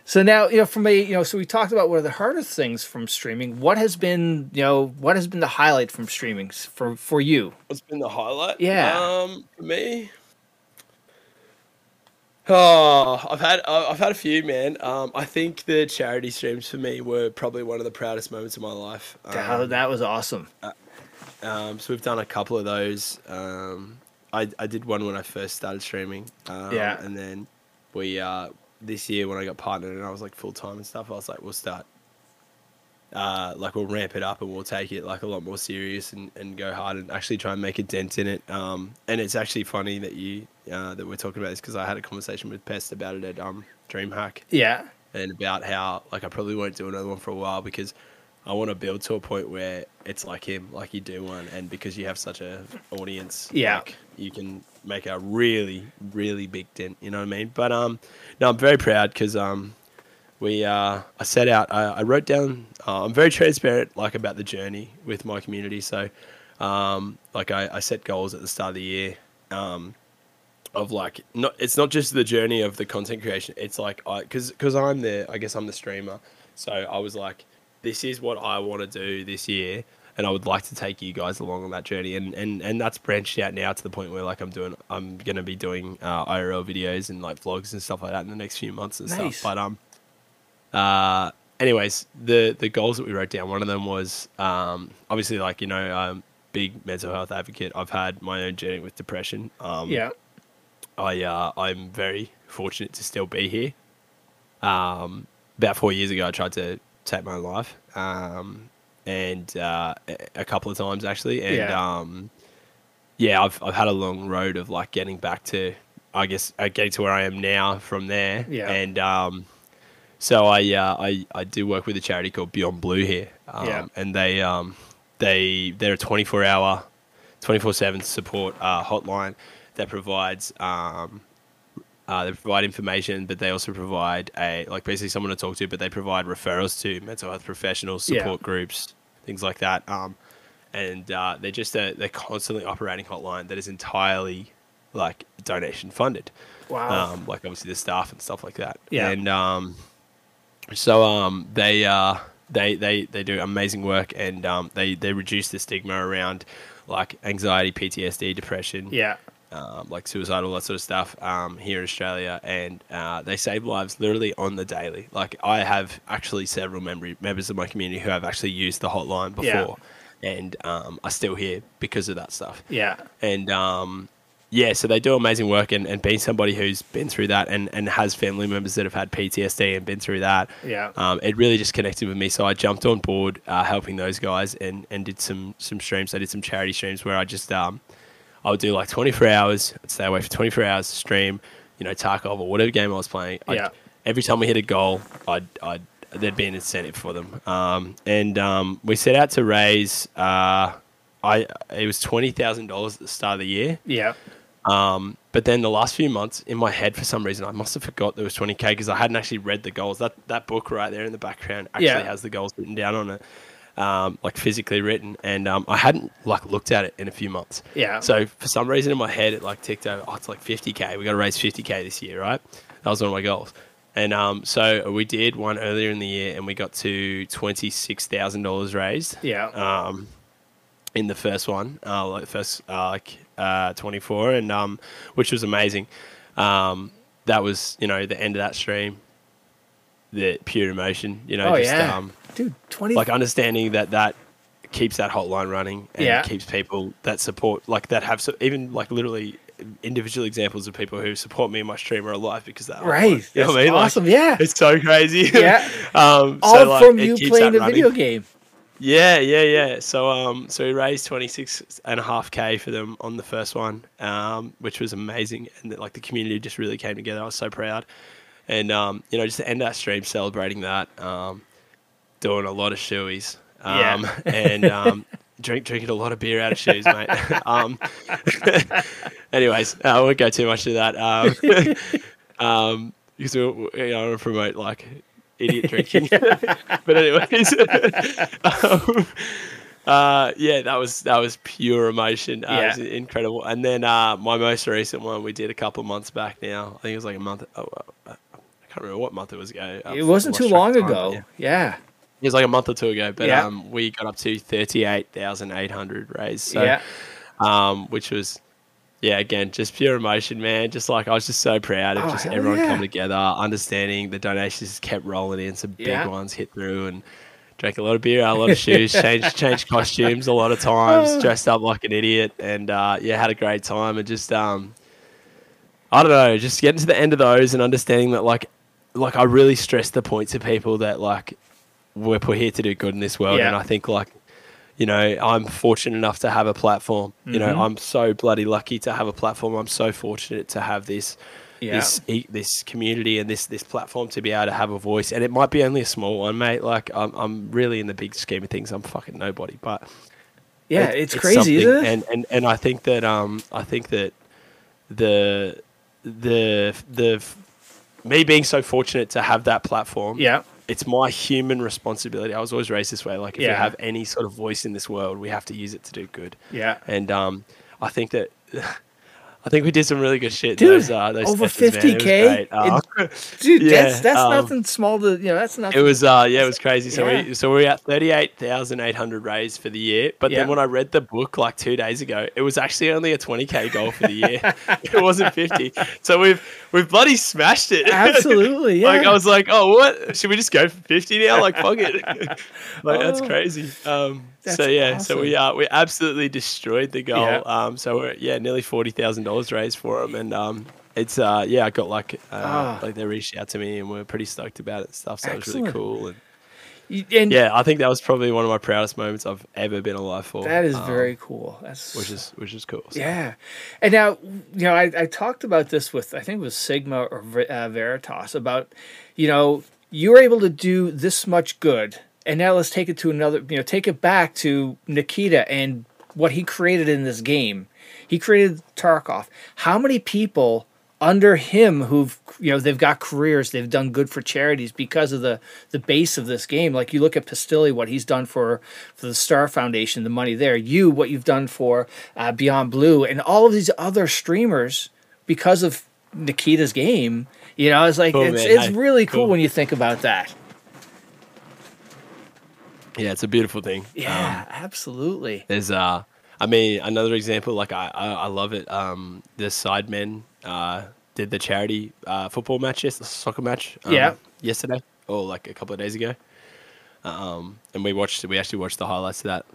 So now, you know, from a, you know, so we talked about one of the hardest things from streaming. What has been, you know, what has been the highlight from streaming for for you? What's been the highlight? Yeah. Um, for me. Oh, I've had I've had a few, man. Um, I think the charity streams for me were probably one of the proudest moments of my life. That- Um, that was awesome. um, so we've done a couple of those. Um, I I did one when I first started streaming. Um, Yeah. And then we uh this year when I got partnered and I was like full time and stuff, I was like, we'll start. Uh, like we'll ramp it up and we'll take it like a lot more serious and, and go hard and actually try and make a dent in it. Um, and it's actually funny that you uh, that we're talking about this because I had a conversation with Pest about it at um DreamHack Yeah. and about how like I probably won't do another one for a while because I want to build to a point where it's like him, like you do one, and because you have such a audience, Yeah. like, you can make a really, really big dent. You know what I mean? But um, no, I'm very proud because um, we uh, I set out, I, I wrote down. Uh, I'm very transparent, like about the journey with my community. So, um, like I, I set goals at the start of the year. Um, of like not it's not just the journey of the content creation it's like i because because i'm the i guess i'm the streamer so i was like this is what i want to do this year and i would like to take you guys along on that journey and and and that's branched out now to the point where like i'm doing i'm gonna be doing uh, irl videos and like vlogs and stuff like that in the next few months and Nice. stuff but um uh anyways the the goals that we wrote down one of them was um obviously like you know um big mental health advocate i've had my own journey with depression um Yeah. I uh, I'm very fortunate to still be here. Um, about four years ago, I tried to take my own life, um, and uh, a- couple of times actually, and Yeah. um, yeah, I've I've had a long road of like getting back to, I guess, uh, getting to where I am now from there. Yeah. and um, so I uh, I I do work with a charity called Beyond Blue here, um, Yeah. and they um they they're a 24 hour 24 7 support uh, hotline that provides um, uh, they provide information, but they also provide a like basically someone to talk to, but they provide referrals to mental health professionals, Yeah. support groups, things like that. Um, and uh, they're just a they're constantly operating hotline that is entirely like donation funded. Wow. Um, like obviously the staff and stuff like that. Yeah. And um, so um, they uh, they they they do amazing work, and um, they they reduce the stigma around like anxiety, PTSD, depression, yeah. um, like suicide, all that sort of stuff um, here in Australia, and uh, they save lives literally on the daily. Like I have actually several member- members of my community who have actually used the hotline Yeah. before, and um, are still here because of that stuff Yeah. and um, yeah, so they do amazing work. And, and being somebody who's been through that and, and has family members that have had PTSD and been through that, Yeah. um, it really just connected with me. So I jumped on board uh, helping those guys and, and did some some streams. I did some charity streams where I just um, I would do like 24 hours, I'd stay away for 24 hours, to stream, you know, Tarkov or whatever game I was playing. I'd- Yeah. Every time we hit a goal, I'd, I'd there'd be an incentive for them. Um, and um, we set out to raise. Uh, I it was twenty thousand dollars at the start of the year. Yeah. Um, but then the last few months, in my head, for some reason, I must have forgot there was 20k because I hadn't actually read the goals. That that book right there in the background actually Yeah. has the goals written down on it. um, like physically written, and um, I hadn't like looked at it in a few months. Yeah. So for some reason in my head, it like ticked over. Oh, it's like 50k. We got to raise 50k this year, right? That was one of my goals. And um, so we did one earlier in the year, and we got to twenty six thousand dollars raised Yeah. um, in the first one, uh, like first uh, like uh, 24, and um, which was amazing. Um, that was you know the end of that stream, the pure emotion. You know, oh just yeah. um, Dude, 20 like understanding that that keeps that hotline running and Yeah. keeps people that support like that have so, even like literally individual examples of people who support me in my stream are alive because that. hotline. Right. You know That's I mean? Like, awesome. yeah. it's so crazy. Yeah. um, All so, like, from you playing a video game. Yeah, yeah, yeah. So um so we raised twenty six and a half K for them on the first one, um, which was amazing and like the community just really came together. I was so proud. And um, you know, just to end that stream celebrating that, um, doing a lot of shoeies. Yeah. Um and um drink drinking a lot of beer out of shoes, mate. um anyways, I won't go too much to that. Um um because we- you know, I want to promote like idiot drinking. but anyways, um, uh, yeah, that was that was pure emotion. Uh, It was incredible. And then uh, my most recent one we did a couple of months back now. I think it was like a month. Oh, uh, I can't remember what month it was ago. It wasn't too long ago. Yeah. Yeah. It was like a month or two ago, but Yeah. um, we got up to thirty eight thousand eight hundred raised. So, yeah. um, which was yeah, again, just pure emotion, man. Just like I was just so proud of Oh, just everyone yeah. coming together, understanding the donations just kept rolling in, some Yeah. big ones hit through, and drank a lot of beer, a lot of shoes, changed changed costumes a lot of times, Oh. dressed up like an idiot, and uh, yeah, had a great time, and just um, I don't know, just getting to the end of those and understanding that like, like I really stress the point to people that like we're put here to do good in this world, Yeah. and I think like you know, I'm fortunate enough to have a platform. You know, Mhm. I'm so bloody lucky to have a platform. I'm so fortunate to have this Yeah. this this community and this this platform to be able to have a voice. And it might be only a small one, mate. Like I'm I'm really in the big scheme of things. I'm fucking nobody, but yeah. it- it's, crazy, isn't it? And and and I think that um I think that the the the me being so fortunate to have that platform yeah. It's my human responsibility. I was always raised this way. Like, if we Yeah. have any sort of voice in this world, we have to use it to do good. Yeah. And um, I think that. I think we did some really good shit. Dude, those, uh, those over sessions, man. It was 50K great. Uh, Dude, Yeah, that's that's um, nothing small to you know. That's nothing. it was uh, yeah, it was crazy. So Yeah. we so we are at thirty eight thousand eight hundred raised for the year. But Yeah. then when I read the book like two days ago, it was actually only a twenty k goal for the year. it wasn't fifty. So we've we've bloody smashed it. Absolutely, like. I was like, oh, what? Should we just go for fifty now? Like fuck it. like that's Oh. crazy. Um. That's so yeah. So we uh we absolutely destroyed the goal. Yeah. Um. So we're yeah nearly forty thousand dollars raised for them, and um. It's uh yeah I got like uh, Ah. like they reached out to me and we're pretty stoked about it and stuff so it was really cool and and yeah, I think that was probably one of my proudest moments I've ever been alive for. that is um, very cool. That's which is which is cool. so. Yeah, and now you know I, I talked about this with I think it was Sigma or uh, Veritas about you know you were able to do this much good, and now let's take it to another you know take it back to Nikita and what he created in this game. He created Tarkov. How many people under him who've you know they've got careers they've done good for charities because of the the base of this game like you look at Pestily what he's done for for the Star Foundation the money there you what you've done for uh, Beyond Blue and all of these other streamers because of Nikita's game you know it's like Cool, it's man. it's really cool, cool. when you think about that Yeah, it's a beautiful thing. yeah Um, absolutely there's uh I mean another example like I I, I love it. Um the Sidemen uh did the charity uh football match yes, soccer match um, Yeah. yesterday or like a couple of days ago. Um and we watched we actually watched the highlights of that.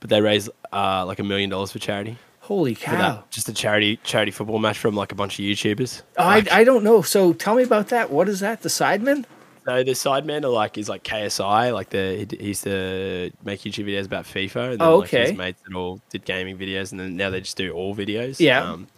But they raised uh like a million dollars for charity. holy cow that. Just a charity charity football match from like a bunch of YouTubers. Oh, I, I don't know so tell me about that what is that the Sidemen So the Sidemen are like is like KSI, like the he, used to make YouTube videos about FIFA. And then, Oh, like, his mates that all did gaming videos, and then now they just do all videos. Yeah. Um,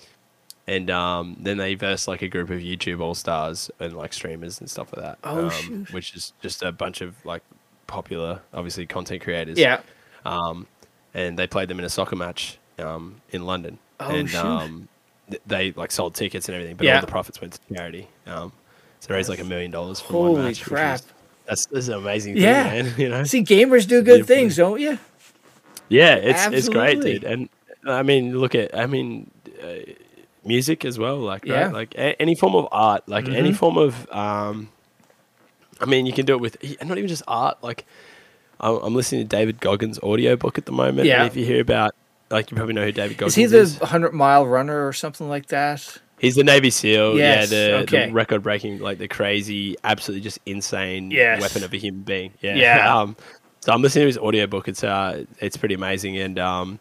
and um, then they verse like a group of YouTube all stars and like streamers and stuff like that. Oh, um. Which is just a bunch of like popular, obviously content creators. yeah Um, and they played them in a soccer match um, in London. Oh, and shoot. um, th- they like sold tickets and everything, but Yeah. all the profits went to charity. Um, so they raised like a million dollars from one Holy match. which was- crap. That's, that's an amazing thing, man. You know, See, gamers do good things, don't you? yeah, it's it's great, dude. And I mean, look at, I mean, uh, music as well, like Yeah. right? like a- any form of art, like any Mhm. form of, um, I mean, you can do it with and not even just art. Like, I'm, I'm listening to David Goggins' audiobook at the moment. Yeah. And if you hear about, like, you probably know who David Goggins Is is. he the hundred mile runner or something like that? He's the Navy SEAL. Yes, yeah, the, okay. the record breaking, like the crazy, absolutely just insane Yes. weapon of a human being. Yeah. Yeah. um, so I'm listening to his audiobook. It's uh, it's pretty amazing, and um,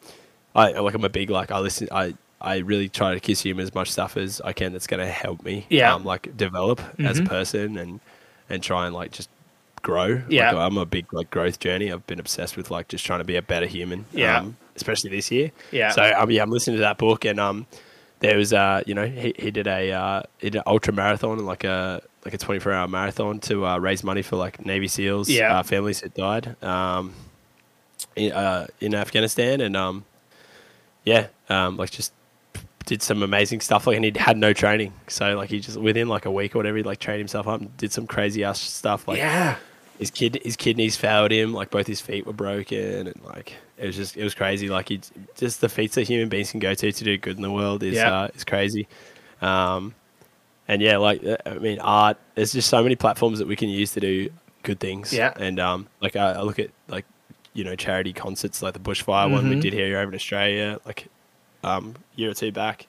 I like I'm a big like I listen I. I really try to consume as much stuff as I can that's going to help me, Yeah. um, like develop as a Mhm. person and and try and like just grow. Yeah. like, I'm a big like growth journey. I've been obsessed with like just trying to be a better human. Yeah. um, especially this year. Yeah. So um, yeah, I'm listening to that book, and um, there was uh, you know, he, he did a uh, he did an ultra marathon, like a like a 24 hour marathon to uh, raise money for like Navy SEALs, Yeah. uh, families that died, um, in uh, in Afghanistan, and um, yeah, um, like just did some amazing stuff. Like, and he had no training, so like he just within like a week or whatever, he like trained himself up and did some crazy ass stuff. Like, yeah. His kid his kidneys failed him like both his feet were broken and like it was just it was crazy. Like he just the feats that human beings can go to to do good in the world is uh, is crazy. Um and yeah like uh, i mean art there's just so many platforms that we can use to do good things. Yeah. and um like i, I look at like you know charity concerts like the bushfire one we Mhm. did here over in australia like um year or two back.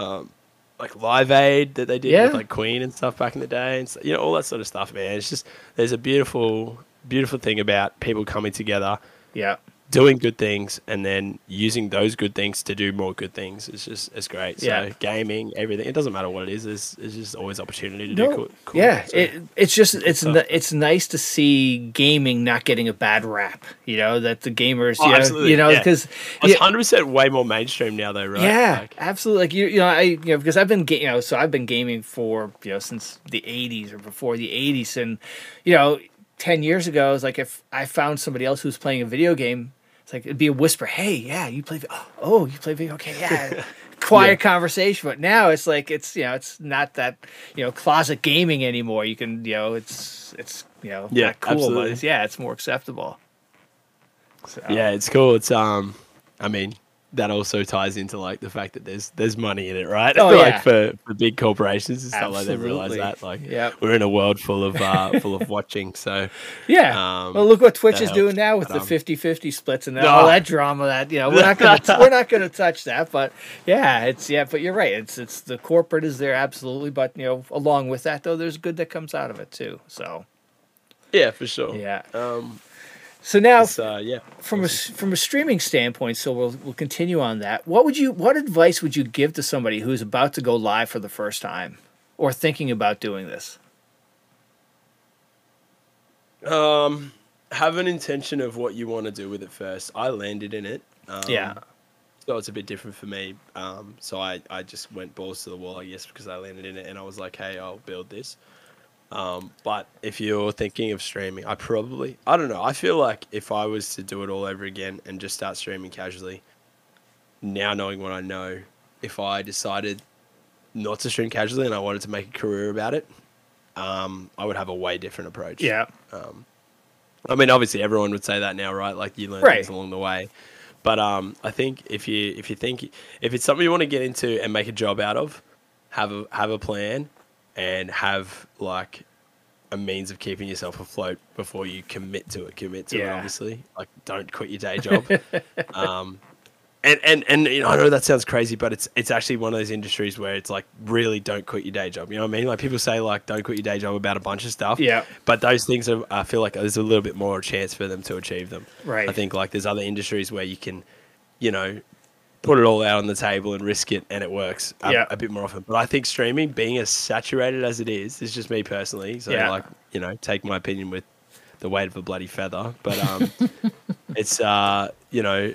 Um like Live Aid that they did Yeah. with like Queen and stuff back in the day, and so, you know all that sort of stuff, man. It's just there's a beautiful, beautiful thing about people coming together, Yeah. Doing good things, and then using those good things to do more good things. It's just it's great. So Yeah. gaming, everything. It doesn't matter what it is. There's, there's just always opportunity to No, do cool. cool yeah, so- it, it's just it's n- it's nice to see gaming not getting a bad rap. You know that the gamers, Oh, you know, you know, yeah. because it's hundred percent way more mainstream now, though, right? yeah, Like, absolutely. Like you, you know, I you know because I've been ga- you know so I've been gaming for you know since the '80s or before the '80s, and you know, ten years ago, it's like if I found somebody else who's playing a video game, it's like it'd be a whisper, "Hey, yeah, you play? vi- Oh, you play video? Okay, yeah." Quiet Yeah. conversation, but now it's like it's you know it's not that you know closet gaming anymore. You can you know it's it's you know Yeah, cool, but absolutely. it's, yeah, it's more acceptable. So, yeah, it's cool. It's um, I mean, that also ties into like the fact that there's there's money in it, right? Oh, like yeah. for, for big corporations and stuff like they realize that. Like, Yep. we're in a world full of uh, full of watching. So Yeah. Um, well, look what Twitch that is doing now with But, the um, 50-50 splits and No. all that drama. That you know, we're not gonna we're not gonna touch that. But yeah, it's yeah. But you're right. It's it's the corporate is there absolutely. But you know, along with that though, there's good that comes out of it too. So yeah, for sure. yeah. Um, So now uh, yeah. from a from a streaming standpoint, so we'll we'll continue on that. What would you what advice would you give to somebody who's about to go live for the first time or thinking about doing this? Um, have an intention of what you want to do with it first. I landed in it. Um, Yeah. So it's a bit different for me. Um, so I, I just went balls to the wall, I guess, because I landed in it and I was like, hey, I'll build this. Um, but if you're thinking of streaming, I probably, I don't know. I feel like if I was to do it all over again and just start streaming casually, now knowing what I know, if I decided not to stream casually and I wanted to make a career about it, um, I would have a way different approach. Yeah. Um, I mean, obviously, everyone would say that now, right? Like you learn Right. things along the way. But um, I think if you if you think if it's something you want to get into and make a job out of, have a have a plan, and have like a means of keeping yourself afloat before you commit to it. Commit to it, obviously. Like, don't quit your day job. um, and and and you know, I know that sounds crazy, but it's it's actually one of those industries where it's like really don't quit your day job. You know what I mean? Like people say like don't quit your day job about a bunch of stuff. Yeah. But those things are, I feel like there's a little bit more chance for them to achieve them. Right. I think like there's other industries where you can, you know, put it all out on the table and risk it and it works a, Yeah. a bit more often. But I think streaming, being as saturated as it is, is just me personally. So Yeah. like, you know, take my opinion with the weight of a bloody feather. But um, it's uh, you know,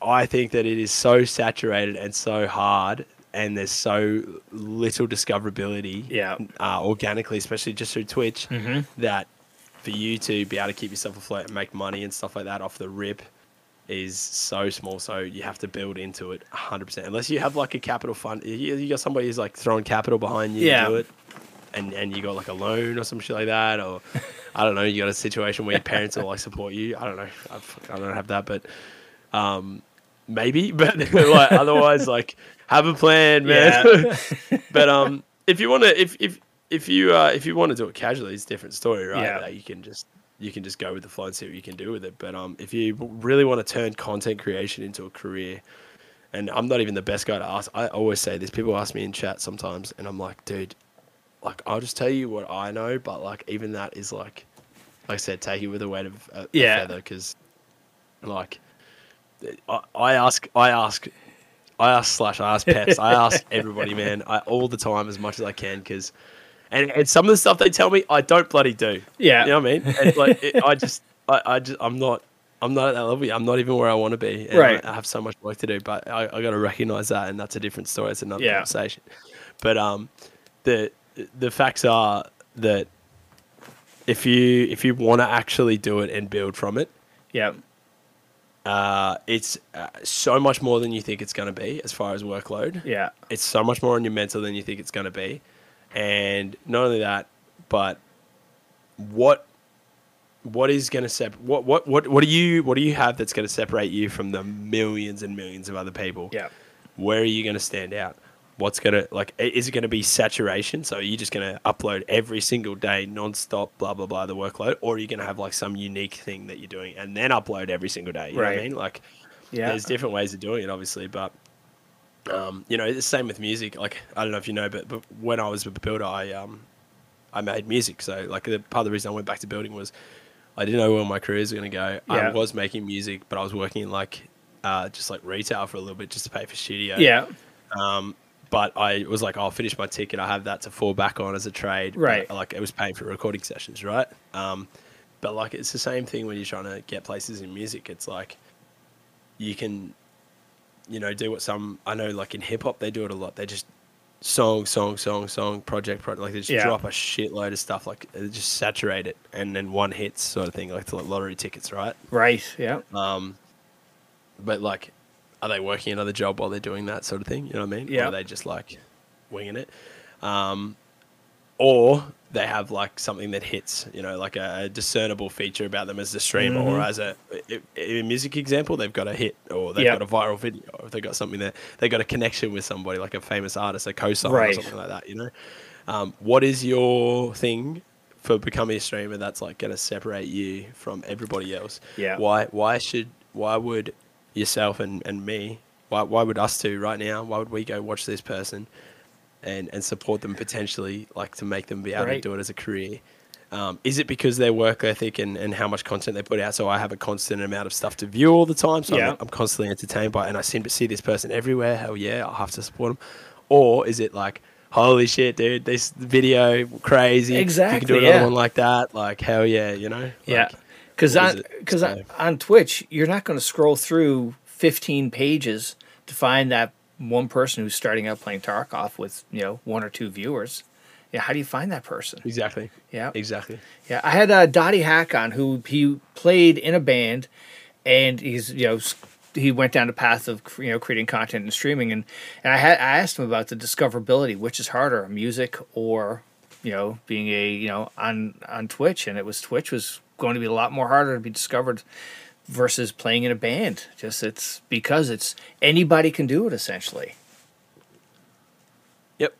I think that it is so saturated and so hard, and there's so little discoverability, Yeah. uh, organically, especially just through Twitch, Mhm. that for you to be able to keep yourself afloat and make money and stuff like that off the rip is so small. So you have to build into it 100%. Unless you have like a capital fund, you, you got somebody who's like throwing capital behind you Yeah. to do it. and and you got like a loan or some shit like that, or I don't know, you got a situation where your parents will like support you. I don't know. I, fuck- I don't have that, but um, maybe. But like otherwise, like have a plan, man. but um, if you want to, if if if you uh, if you want to do it casually, it's a different story, right? Yeah. Like, you can just you can just go with the flow and see what you can do with it. But um, if you really want to turn content creation into a career, and I'm not even the best guy to ask. I always say this. People ask me in chat sometimes, and I'm like, dude, like I'll just tell you what I know, but like even that is like, like I said, take it with a weight of a, Yeah. a feather, because like I, I ask, I ask, I ask slash I ask peps, I ask everybody, man, I all the time as much as I can, because. And, and some of the stuff they tell me, I don't bloody do. Yeah. You know what I mean? And like, it, I just, I, I just, I'm not, I'm not at that level. I'm not even where I want to be. And Right. I, I have so much work to do, but I, I got to recognize that, and that's a different story. It's another Yeah. conversation. But um, the the facts are that if you if you want to actually do it and build from it, Yeah. uh, it's uh, so much more than you think it's going to be as far as workload Yeah. it's so much more on your mental than you think it's going to be and not only that but what what is going to separate what, what what what do you what do you have that's going to separate you from the millions and millions of other people? Yeah. where are you going to stand out? What's going to like is it going to be saturation? So are you just going to upload every single day non-stop blah blah blah the workload? Or are you going to have like some unique thing that you're doing and then upload every single day? You know what i mean? Like Yeah. there's different ways of doing it, obviously, but um, you know, it's the same with music. Like I don't know if you know, but, but when I was a builder, I um, I made music. So like the, part of the reason I went back to building was I didn't know where my career was going to go. I was making music, but I was working in like uh, just like retail for a little bit just to pay for studio. yeah. Um, but I was like, I'll finish my ticket. I have that to fall back on as a trade. but, Right. like it was paying for recording sessions, right? Um, but like it's the same thing when you're trying to get places in music. It's like you can, you know, do what some I know like in hip hop they do it a lot. They just song, song, song, song, project, project. Like they just Yeah. drop a shitload of stuff. Like they just saturate it, and then one hits sort of thing, like the lottery tickets, right? Right. Yeah. Um, but like, are they working another job while they're doing that sort of thing? You know what I mean? Or Yeah. are they just like winging it? Um, or they have like something that hits, you know, like a, a discernible feature about them as a streamer or as a music example, they've got a hit or they've Yeah. got a viral video or they've got something that they've got a connection with somebody like a famous artist, a co-song Right. or something like that, you know? Um, what is your thing for becoming a streamer that's like going to separate you from everybody else? Yeah. Why why should why would yourself and, and me why why would us two right now why would we go watch this person and and support them potentially like to make them be able Right. to do it as a career? Um, is it because their work ethic and, and how much content they put out? So I have a constant amount of stuff to view all the time. So Yeah. I'm, I'm constantly entertained by, it and I seem to see this person everywhere. Hell yeah, I'll have to support them. Or is it like, holy shit, dude, this video crazy. If you Exactly, can do another yeah. one like that, like hell yeah, you know. Yeah. Because on because So- on Twitch, you're not going to scroll through 15 pages to find that one person who's starting out playing Tarkov with you know one or two viewers. Yeah, how do you find that person? exactly. Yeah, Exactly. yeah. I had uh, DottyHack on who he played in a band, and he's you know he went down the path of you know creating content and streaming, and and I had I asked him about the discoverability, which is harder, music or you know being a you know on on Twitch, and it was Twitch was going to be a lot more harder to be discovered versus playing in a band. Just it's because it's anybody can do it essentially. Yep.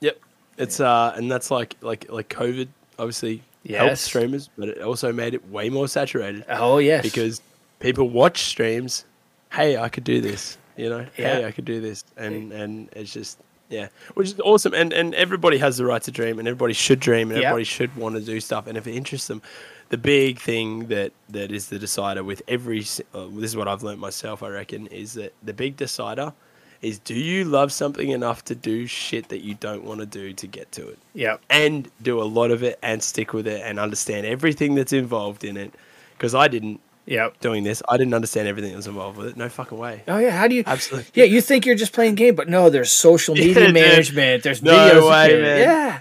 Yep. It's uh and that's like like like COVID obviously helped streamers, but it also made it way more saturated Oh yes, because people watch streams, hey, I could do this, you know? Hey, I could do this. And and it's just yeah, which is awesome. And and everybody has the right to dream and everybody should dream and Yep. everybody should want to do stuff and if it interests them. The big thing that that is the decider with every uh, this is what I've learned myself, I reckon, is that the big decider is do you love something enough to do shit that you don't want to do to get to it? yeah, and do a lot of it and stick with it and understand everything that's involved in it. Because I didn't yeah. doing this, I didn't understand everything that was involved with it. No fucking way. Oh yeah, how do you? Absolutely. Yeah, you think you're just playing game, but no, there's social media dude. management. There's No videos. way, man. Yeah,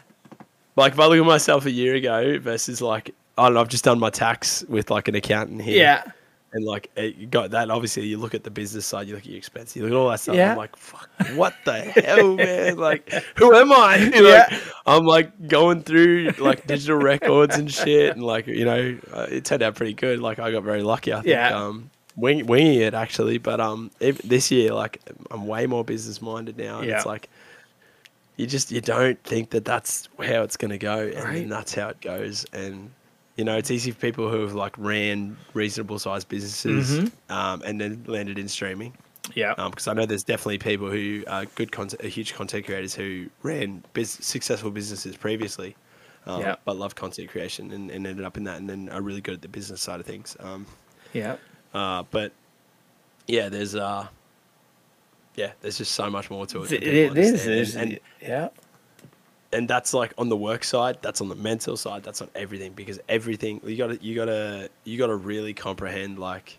Like if I look at myself a year ago versus like I don't know, I've just done my tax with like an accountant here. yeah, and like you got that. Obviously, you look at the business side, you look at your expenses, you look at all that stuff. Yeah. I'm like, fuck, what the hell, man? Like, who am I? You know, Yeah. I'm like going through like digital records and shit, and like you know, uh, it turned out pretty good. Like I got very lucky. I think. Yeah. Um, wing, winging it actually, but um, if, this year like I'm way more business minded now, and Yeah. it's like you just you don't think that that's how it's going to go and Right. then that's how it goes and you know it's easy for people who have like ran reasonable sized businesses Mm-hmm. um, and then landed in streaming Yeah. because I know there's definitely people who are good content, huge content creators who ran successful businesses previously, um, Yeah. but love content creation and, and ended up in that, and then are really good at the business side of things. Um, yeah. uh, but yeah, there's uh, yeah, there's just so much more to it. It, it is. and, and yeah. And that's like on the work side that's on the mental side that's on everything because everything you gotta you gotta you gotta really comprehend like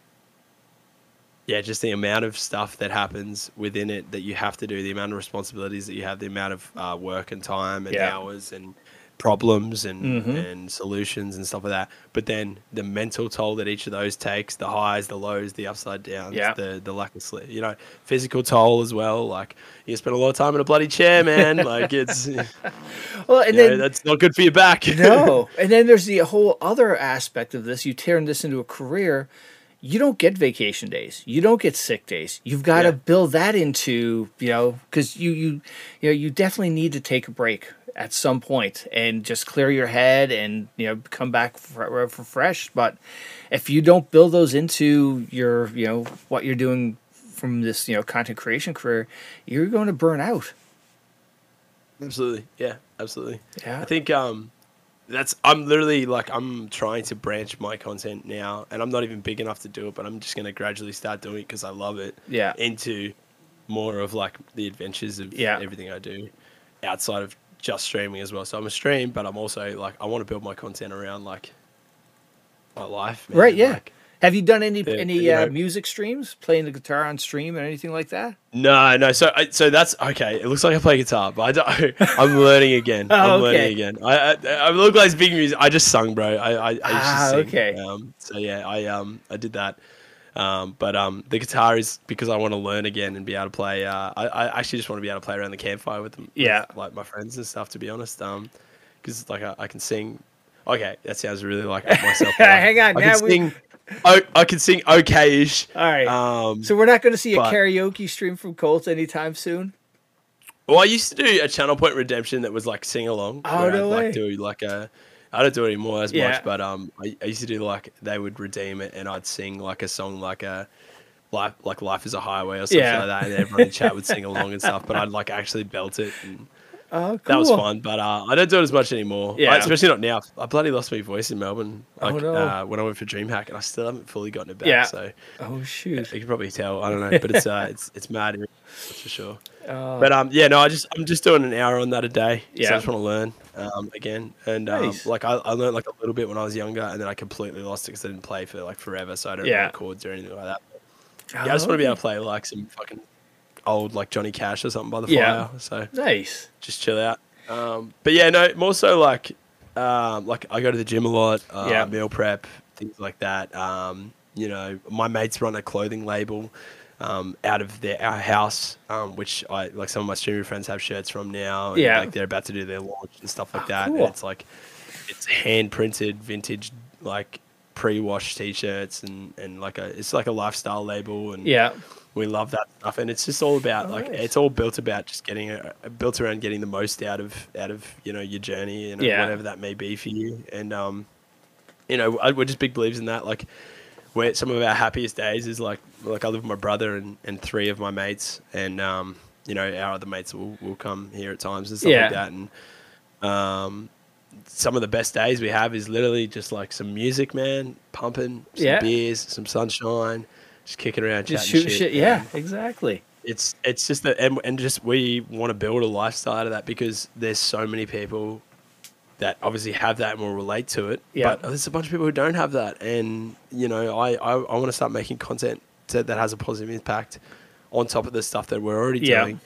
yeah just the amount of stuff that happens within it that you have to do the amount of responsibilities that you have the amount of uh, work and time and Yeah. hours and problems and Mhm. and solutions and stuff like that but then the mental toll that each of those takes the highs the lows the upside downs Yeah. the the lack of sleep you know physical toll as well like you spend a lot of time in a bloody chair man like it's Well, and you know, then that's not good for your back. no, and then there's the whole other aspect of this. You turn this into a career. You don't get vacation days. You don't get sick days. You've got Yeah. to build that into you know because you you you know you definitely need to take a break at some point and just clear your head and you know come back for, for fresh. But if you don't build those into your you know what you're doing from this you know content creation career, you're going to burn out. absolutely. Yeah, absolutely. Yeah. I think um, that's I'm literally like I'm trying to branch my content now, and I'm not even big enough to do it, but I'm just gonna gradually start doing it because I love it. Yeah. Into more of like the adventures of Yeah. everything I do outside of just streaming as well. So I'm a stream, but I'm also like I want to build my content around like my life. man, Right. Yeah. like- Have you done any the- any you uh, music streams, playing the guitar on stream or anything like that? No, no. So, I, so that's okay. It looks like I play guitar, but I don't. I'm learning again. Oh, I'm okay. learning again. I, I, I look like big music. I just sung, bro. I, I, I Ah, okay. Um, so yeah, I um, I did that. Um, but um, the guitar is because I want to learn again and be able to play. Uh, I, I actually just want to be able to play around the campfire with them. with, Yeah. like my friends and stuff. To be honest, um, because like I, I can sing. Okay, that sounds really like myself. Hang on, I now can we- sing. Oh, I can sing okay-ish. All right. Um, so we're not going to see a karaoke stream from Coltz anytime soon. Well, I used to do a Channel Point Redemption that was like sing along. Oh, no I'd, way. Like do like a, I don't do it anymore as Yeah. much, but um, I, I used to do like they would redeem it and I'd sing like a song like a, life like life is a highway or something Yeah. like that, and everyone in chat would sing along and stuff. But I'd like actually belt it, and Oh, cool. that was fun. But uh, I don't do it as much anymore. Yeah. I- especially not now. I bloody lost my voice in Melbourne, Oh, no. uh, when I went for DreamHack, and I still haven't fully gotten it back. Yeah. So Oh shoot. you can probably tell. I don't know, but it's uh, it's it's mad, for sure. Uh, But um, yeah, no, I just I'm just doing an hour on that a day. Yeah, Yeah. I just want to learn um again, and um, Nice. like I, I learned like a little bit when I was younger, and then I completely lost it because I didn't play for like forever, so I don't Yeah. know chords or anything like that. Yeah, I just want to be able to play like some fucking old like Johnny Cash or something by the Yeah. fire. So Nice. just chill out. Um, but yeah, no, more so like um, like I go to the gym a lot, uh, Yeah. meal prep, things like that. Um, you know, my mates run a clothing label um, out of their our house, um, which I like. Some of my streamer friends have shirts from now. And, Yeah. like they're about to do their launch and stuff like Oh, that. cool. And it's like it's hand printed, vintage, like pre-washed t-shirts and and like a it's like a lifestyle label and Yeah. we love that stuff and it's just all about Oh, like nice. it's all built about just getting a, built around getting the most out of out of you know your journey and Yeah. whatever that may be for you and um you know I, we're just big believers in that like where some of our happiest days is like like I live with my brother and, and three of my mates and um you know our other mates will, will come here at times and stuff Yeah. like that and um some of the best days we have is literally just like some music man pumping some Yeah. beers some sunshine just kicking around Just chatting shoot shit, shit. Yeah. Exactly. it's it's just that and, and just we want to build a lifestyle out of that because there's so many people that obviously have that and will relate to it Yeah. but there's a bunch of people who don't have that and you know i i, I want to start making content to, that has a positive impact on top of the stuff that we're already Yeah. doing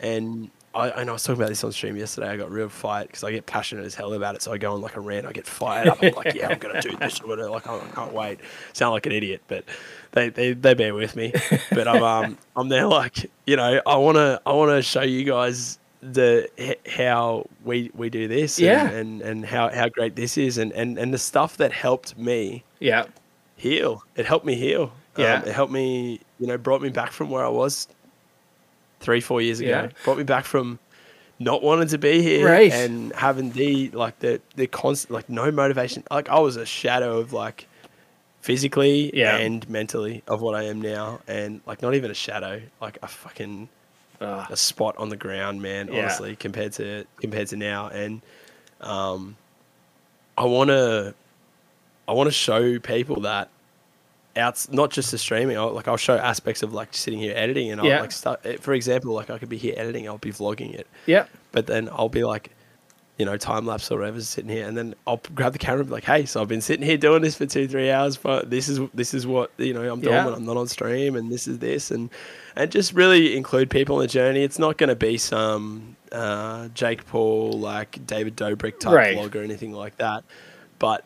and I, know I was talking about this on stream yesterday. I got real fight because I get passionate as hell about it. So I go on like a rant. I get fired up. I'm like, yeah, I'm gonna do this. Like I can't wait. Sound like an idiot, but they they, they bear with me. But I'm um I'm there like you know I wanna I wanna show you guys the how we we do this. and- Yeah. And and how how great this is and and and the stuff that helped me Yeah. heal. It helped me heal. Yeah. Um, it helped me, you know, brought me back from where I was three, four years ago. Yeah. Brought me back from not wanting to be here Right. and having the like the the constant like no motivation. Like I was a shadow of like physically Yeah. and mentally of what I am now, and like not even a shadow, like a fucking Ugh. a spot on the ground, man. Yeah. Honestly, compared to compared to now, and um, I want to, I want to show people that out not just the streaming. I'll, like I'll show aspects of like sitting here editing, and I'll Yeah. like start. For example, like I could be here editing, I'll be vlogging it, Yeah. but then I'll be like. You know, time lapse or whatever, sitting here, and then I'll grab the camera and be like, "Hey, so I've been sitting here doing this for two, three hours, but this is this is what you know I'm doing Yeah. when I'm not on stream, and this is this, and and just really include people in the journey. It's not going to be some uh, Jake Paul like David Dobrik type Right. vlog or anything like that, but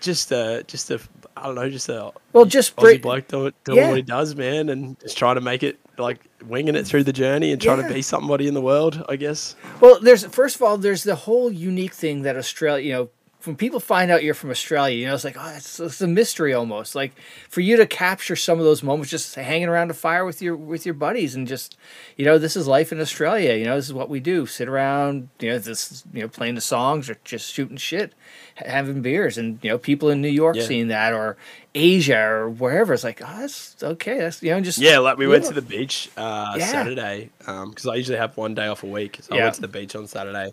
just a just a I don't know, just a Well, just Aussie bring. bloke doing, doing Yeah. what he does, man, and just trying to make it like winging it through the journey and trying Yeah. to be somebody in the world, I guess. Well, there's first of all, there's the whole unique thing that Australia, you know, when people find out you're from Australia, you know, it's like, oh, it's, it's a mystery almost. Like for you to capture some of those moments, just hanging around a fire with your with your buddies, and just, you know, this is life in Australia. You know, this is what we do: sit around, you know, this, you know, playing the songs or just shooting shit, ha- having beers, and you know, people in New York Yeah. seeing that or Asia or wherever. It's like, oh, that's okay. That's you know, just Yeah, like we went to the beach uh, Yeah. Saturday because I usually have one day off a week. So I went to the beach on Saturday,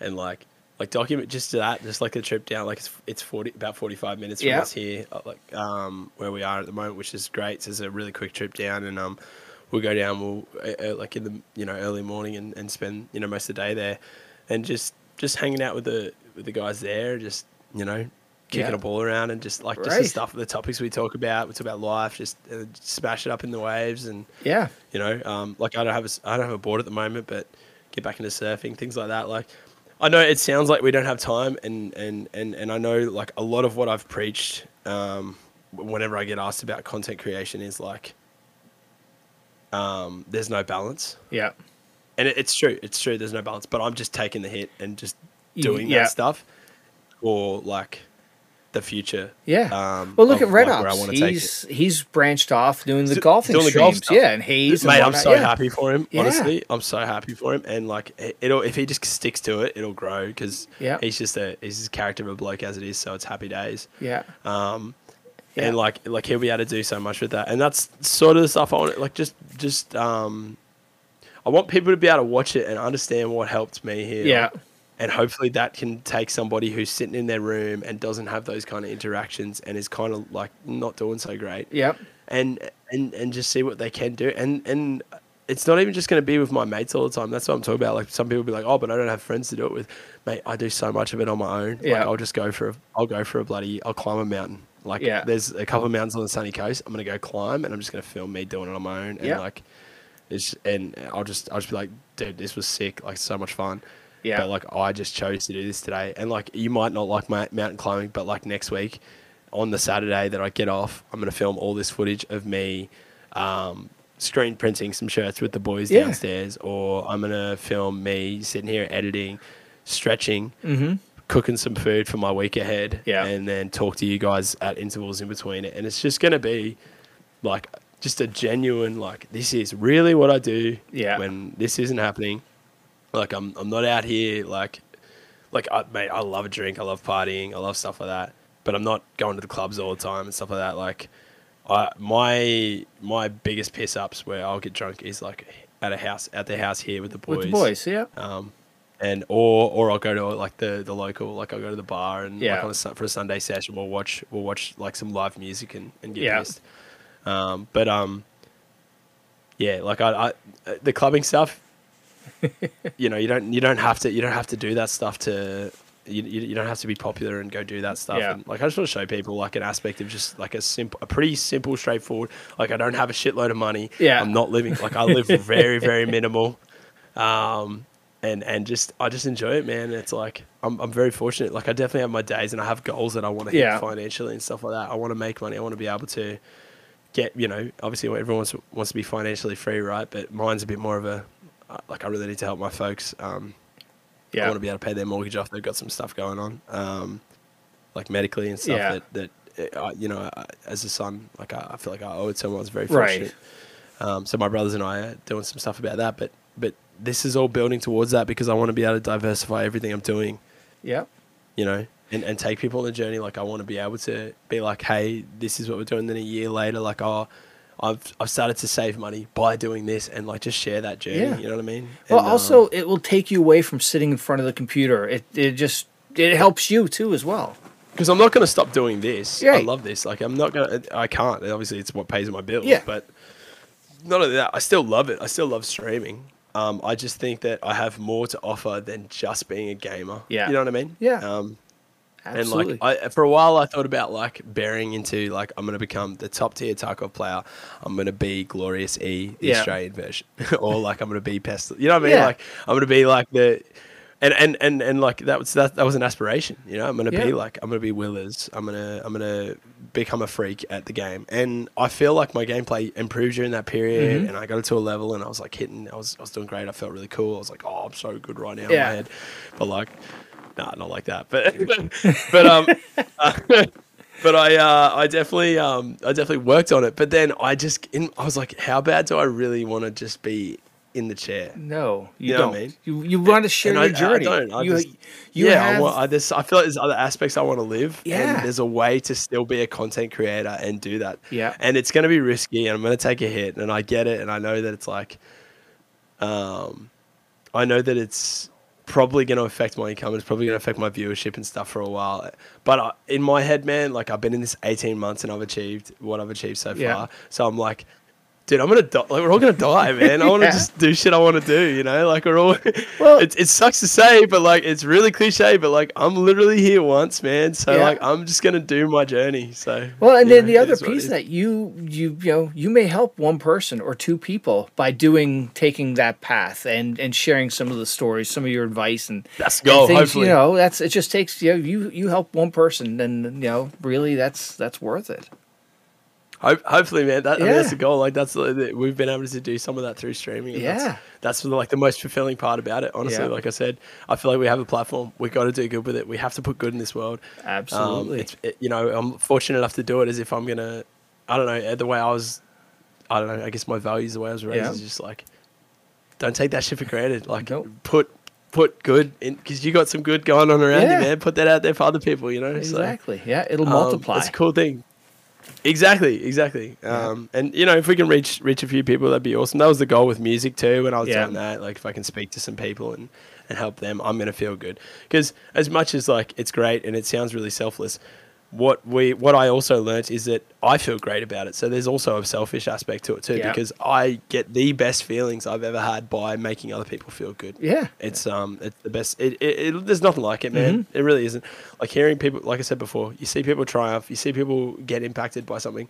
and like like document just that, just like a trip down. Like it's it's forty about forty five minutes from Yeah. us here, uh, like um where we are at the moment, which is great. So it's a really quick trip down, and um we'll go down. We'll uh, like in the you know early morning and, and spend you know most of the day there, and just just hanging out with the with the guys there, just you know. Kicking Yeah. a ball around and just like just the stuff, the topics we talk about. We talk about life, just uh, smash it up in the waves, and yeah, you know um, like i don't have a i don't have a board at the moment but get back into surfing things like that like i know it sounds like we don't have time and and and, and i know like a lot of what i've preached um, whenever i get asked about content creation is like um, there's no balance. Yeah, and it, it's true. It's true. There's no balance. But i'm just taking the hit and just doing yeah. that stuff. Or like the future Yeah. um, well, look of, at Red like, Ops. wanna take it. He's he's branched off doing the golfing doing the golf streams. yeah, and and Mate, I'm so yeah. happy for him. Yeah. Honestly, I'm so happy for him, and like it- it'll if he just sticks to it, it'll grow because Yeah. he's just a he's a character of a bloke as it is. So it's happy days. Yeah. Um, Yeah. and like like he'll be able to do so much with that, and that's sort of the stuff I want. Like just just um, I want people to be able to watch it and understand what helped me here. Yeah. And hopefully that can take somebody who's sitting in their room and doesn't have those kind of interactions and is kind of like not doing so great Yep. and and and just see what they can do. And and it's not even just going to be with my mates all the time. That's what I'm talking about. Like some people be like, oh, but I don't have friends to do it with. Mate, I do so much of it on my own. Like, Yeah. I'll just go for a, I'll go for a bloody, I'll climb a mountain. Like Yeah. there's a couple of mountains on the sunny coast. I'm gonna go climb, and I'm just gonna film me doing it on my own. And Yeah. like, it's and I'll just I'll just be like, dude, this was sick. Like so much fun. Yeah. But like I just chose to do this today, and like you might not like my mountain climbing, but like next week, on the Saturday that I get off, I'm gonna film all this footage of me, um, screen printing some shirts with the boys Yeah. downstairs, or I'm gonna film me sitting here editing, stretching, Mm-hmm. cooking some food for my week ahead, Yeah. and then talk to you guys at intervals in between it, and it's just gonna be like just a genuine like this is really what I do Yeah. when this isn't happening. Like I'm I'm not out here like like I mate, I love a drink, I love partying, I love stuff like that. But I'm not going to the clubs all the time and stuff like that. Like I my my biggest piss ups where I'll get drunk is like at a house at the house here with the boys. With the boys. Yeah. Um and or or I'll go to like the, the local like I'll go to the bar and Yeah. like on a, for a Sunday session we'll watch we'll watch like some live music and, and get Yeah. pissed. Um but um yeah, like I, I the clubbing stuff you know, you don't you don't have to you don't have to do that stuff to you, you, don't have to be popular and go do that stuff. Yeah. And like I just want to show people like an aspect of just like a simple, a pretty simple, straightforward. Like I don't have a shitload of money. Yeah. I'm not living like I live very very minimal. Um, and and just I just enjoy it, man. It's like I'm I'm very fortunate. Like I definitely have my days, and I have goals that I want to Yeah. hit financially and stuff like that. I want to make money. I want to be able to get you know obviously everyone wants, wants to be financially free, right? But mine's a bit more of a like I really need to help my folks. Um, I want to be able to pay their mortgage off. They've got some stuff going on, um, like medically and stuff. Yeah. That that uh, you know, I- as a son, like I, I feel like I owe it to them. I was very Right. Um, so my brothers and I are doing some stuff about that. But but this is all building towards that because I want to be able to diversify everything I'm doing. Yeah. You know. And, and take people on the journey. Like I want to be able to be like, hey, this is what we're doing. Then a year later, like, oh, I've I've started to save money by doing this, and like just share that journey. Yeah. You know what I mean? Well, And, um, also, it will take you away from sitting in front of the computer. It it just it helps you too as well. because I'm not going to stop doing this. I love this. Like I'm not going to. I can't. Obviously, it's what pays my bills. Yeah. But not only that, I still love it. I still love streaming. Um, I just think that I have more to offer than just being a gamer. Yeah. You know what I mean? Yeah. Um, Absolutely. and like I, for a while, I thought about like bearing into like I'm going to become the top tier Tarkov player. I'm going to be Glorious E, the Yeah. Australian version, or like I'm going to be Pestle. You know what I mean? Yeah. Like I'm going to be like the. And, and, and, and like that was that, that was an aspiration, you know. I'm gonna Yeah. be like I'm gonna be Willerz. I'm gonna I'm gonna become a freak at the game, and I feel like my gameplay improved during that period. Mhm. And I got it to a level, and I was like hitting. I was I was doing great. I felt really cool. I was like, oh, I'm so good right now in Yeah. my head. But like, nah, not like that. But but um, uh, but I uh, I definitely um I definitely worked on it. But then I just in, I was like, how bad do I really want to just be in the chair? no, you, You know don't. what I mean? You you want to share And I- journey. I, don't. I you just, you yeah, have I, want, I, there's, I feel like there's other aspects I want to live. Yeah. And there's a way to still be a content creator and do that. Yeah. And it's going to be risky and I'm going to take a hit and I get it. And I know that it's like, um, I know that it's probably going to affect my income. It's probably going to affect my viewership and stuff for a while. But I, in my head, man, like I've been in this 18 months and I've achieved what I've achieved so Yeah. far. So I'm like, dude, I'm gonna die. Like we're all gonna die, man. I want to Yeah. just do shit I want to do. You know, like we're all. Well- it, it sucks to say, but like it's really cliche. But like I'm literally here once, man. So Yeah. like I'm just gonna do my journey. So Well, and then know, the other is what it piece that you you you know you may help one person or two people by doing taking that path and and sharing some of the stories, some of your advice and That's and the goal. things, hopefully, you know that's it. Just takes you know, you you help one person, and you know really that's that's worth it. Ho- hopefully, man. That, I mean, that's the goal. Like that's we've been able to do some of that through streaming. and Yeah. That's, that's like the most fulfilling part about it. Honestly, Yeah. like I said, I feel like we have a platform. We got to do good with it. We have to put good in this world. Um, Absolutely. it's it, you know I'm fortunate enough to do it as if I'm gonna. I don't know the way I was. I don't know. I guess my values, the way I was raised, Yeah. is just like, don't take that shit for granted. Like Nope. put put good in because you got some good going on around Yeah. you, man. Put that out there for other people. You know. So, exactly. yeah, it'll um, multiply. It's a cool thing. Exactly, exactly. Yeah. Um, and you know, if we can reach reach a few people, that'd be awesome. That was the goal with music too. When I was Yeah. doing that, like if I can speak to some people and and help them, I'm gonna feel good. Because as much as like it's great and it sounds really selfless, what we what I also learnt is that I feel great about it. So there's also a selfish aspect to it too, Yeah. because I get the best feelings I've ever had by making other people feel good. yeah, It's um, it's the best. It, it, it there's nothing like it, man. Mm-hmm. It really isn't. Like hearing people, like I said before, you see people triumph, you see people get impacted by something.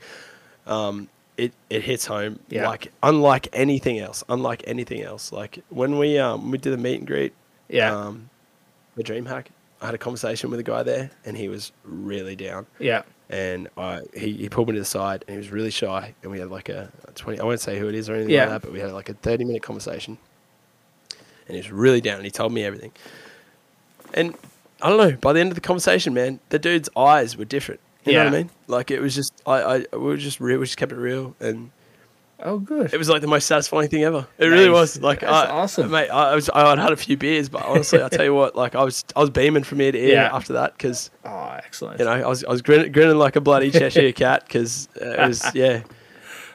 Um, it it hits home. Yeah. Like unlike anything else, unlike anything else. Like when we um we did the meet and greet, yeah, um, the DreamHack. I had a conversation with a guy there, and he was really down. yeah, And I he, he pulled me to the side, and he was really shy. And we had like a, twenty. I won't say who it is or anything Yeah. like that, but we had like a thirty minute conversation. And he was really down, and he told me everything. And I don't know. By the end of the conversation, man, the dude's eyes were different. You know what Yeah. I mean? Like it was just I, I we were just real. We just kept it real, and oh good. it was like the most satisfying thing ever. It really was. Like I, awesome. mate. I, was I had a few beers, but honestly, I tell you what, like I was I was beaming from ear to ear Yeah. after that because oh, excellent. you know I was I was grinning, grinning like a bloody Cheshire cat because uh, it was yeah.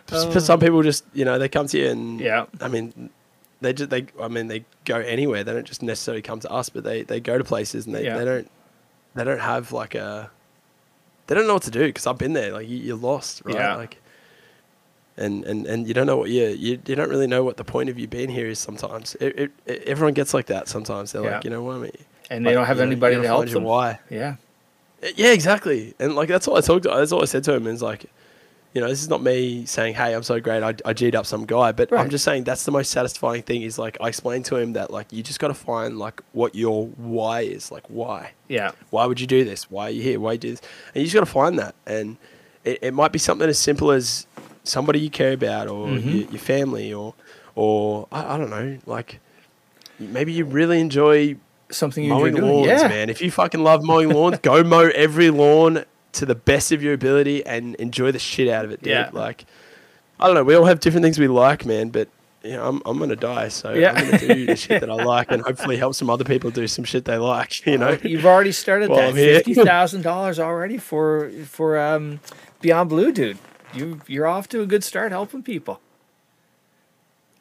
For for some people, just you know, they come to you and Yeah. I mean, they just they I mean they go anywhere. They don't just necessarily come to us, but they they go to places and they, Yeah. they don't they don't have like a they don't know what to do because I've been there. Like you, you're lost, right? Yeah. Like. And, and, and you don't know what you, you you don't really know what the point of you being here is sometimes. It, it, it- everyone gets like that sometimes. They're Yeah. like, you know what I mean? and they don't have anybody to help them. Why? Yeah, Yeah, exactly. And like that's all I talked. To, that's all I said to him is like, You know, this is not me saying, "Hey, I'm so great. I, I g'd up some guy," but Right. I'm just saying that's the most satisfying thing. Is like I explained to him that like you just got to find like what your why is. Like why? Yeah. Why would you do this? Why are you here? Why you do this? And you just got to find that. And it, it might be something as simple as somebody you care about, or Mm-hmm. your, your family, or or I, I don't know, like maybe you really enjoy Something you mowing lawns, yeah. man. If you fucking love mowing lawns, go mow every lawn to the best of your ability and enjoy the shit out of it, dude. Yeah. Like, I don't know. We all have different things we like, man. But you know, I'm I'm gonna die, so Yeah. I'm gonna do the shit that I like, and hopefully help some other people do some shit they like. You know. You've already started Well, that fifty thousand dollars already for for um, Beyond Blue, dude. You you're off to a good start helping people.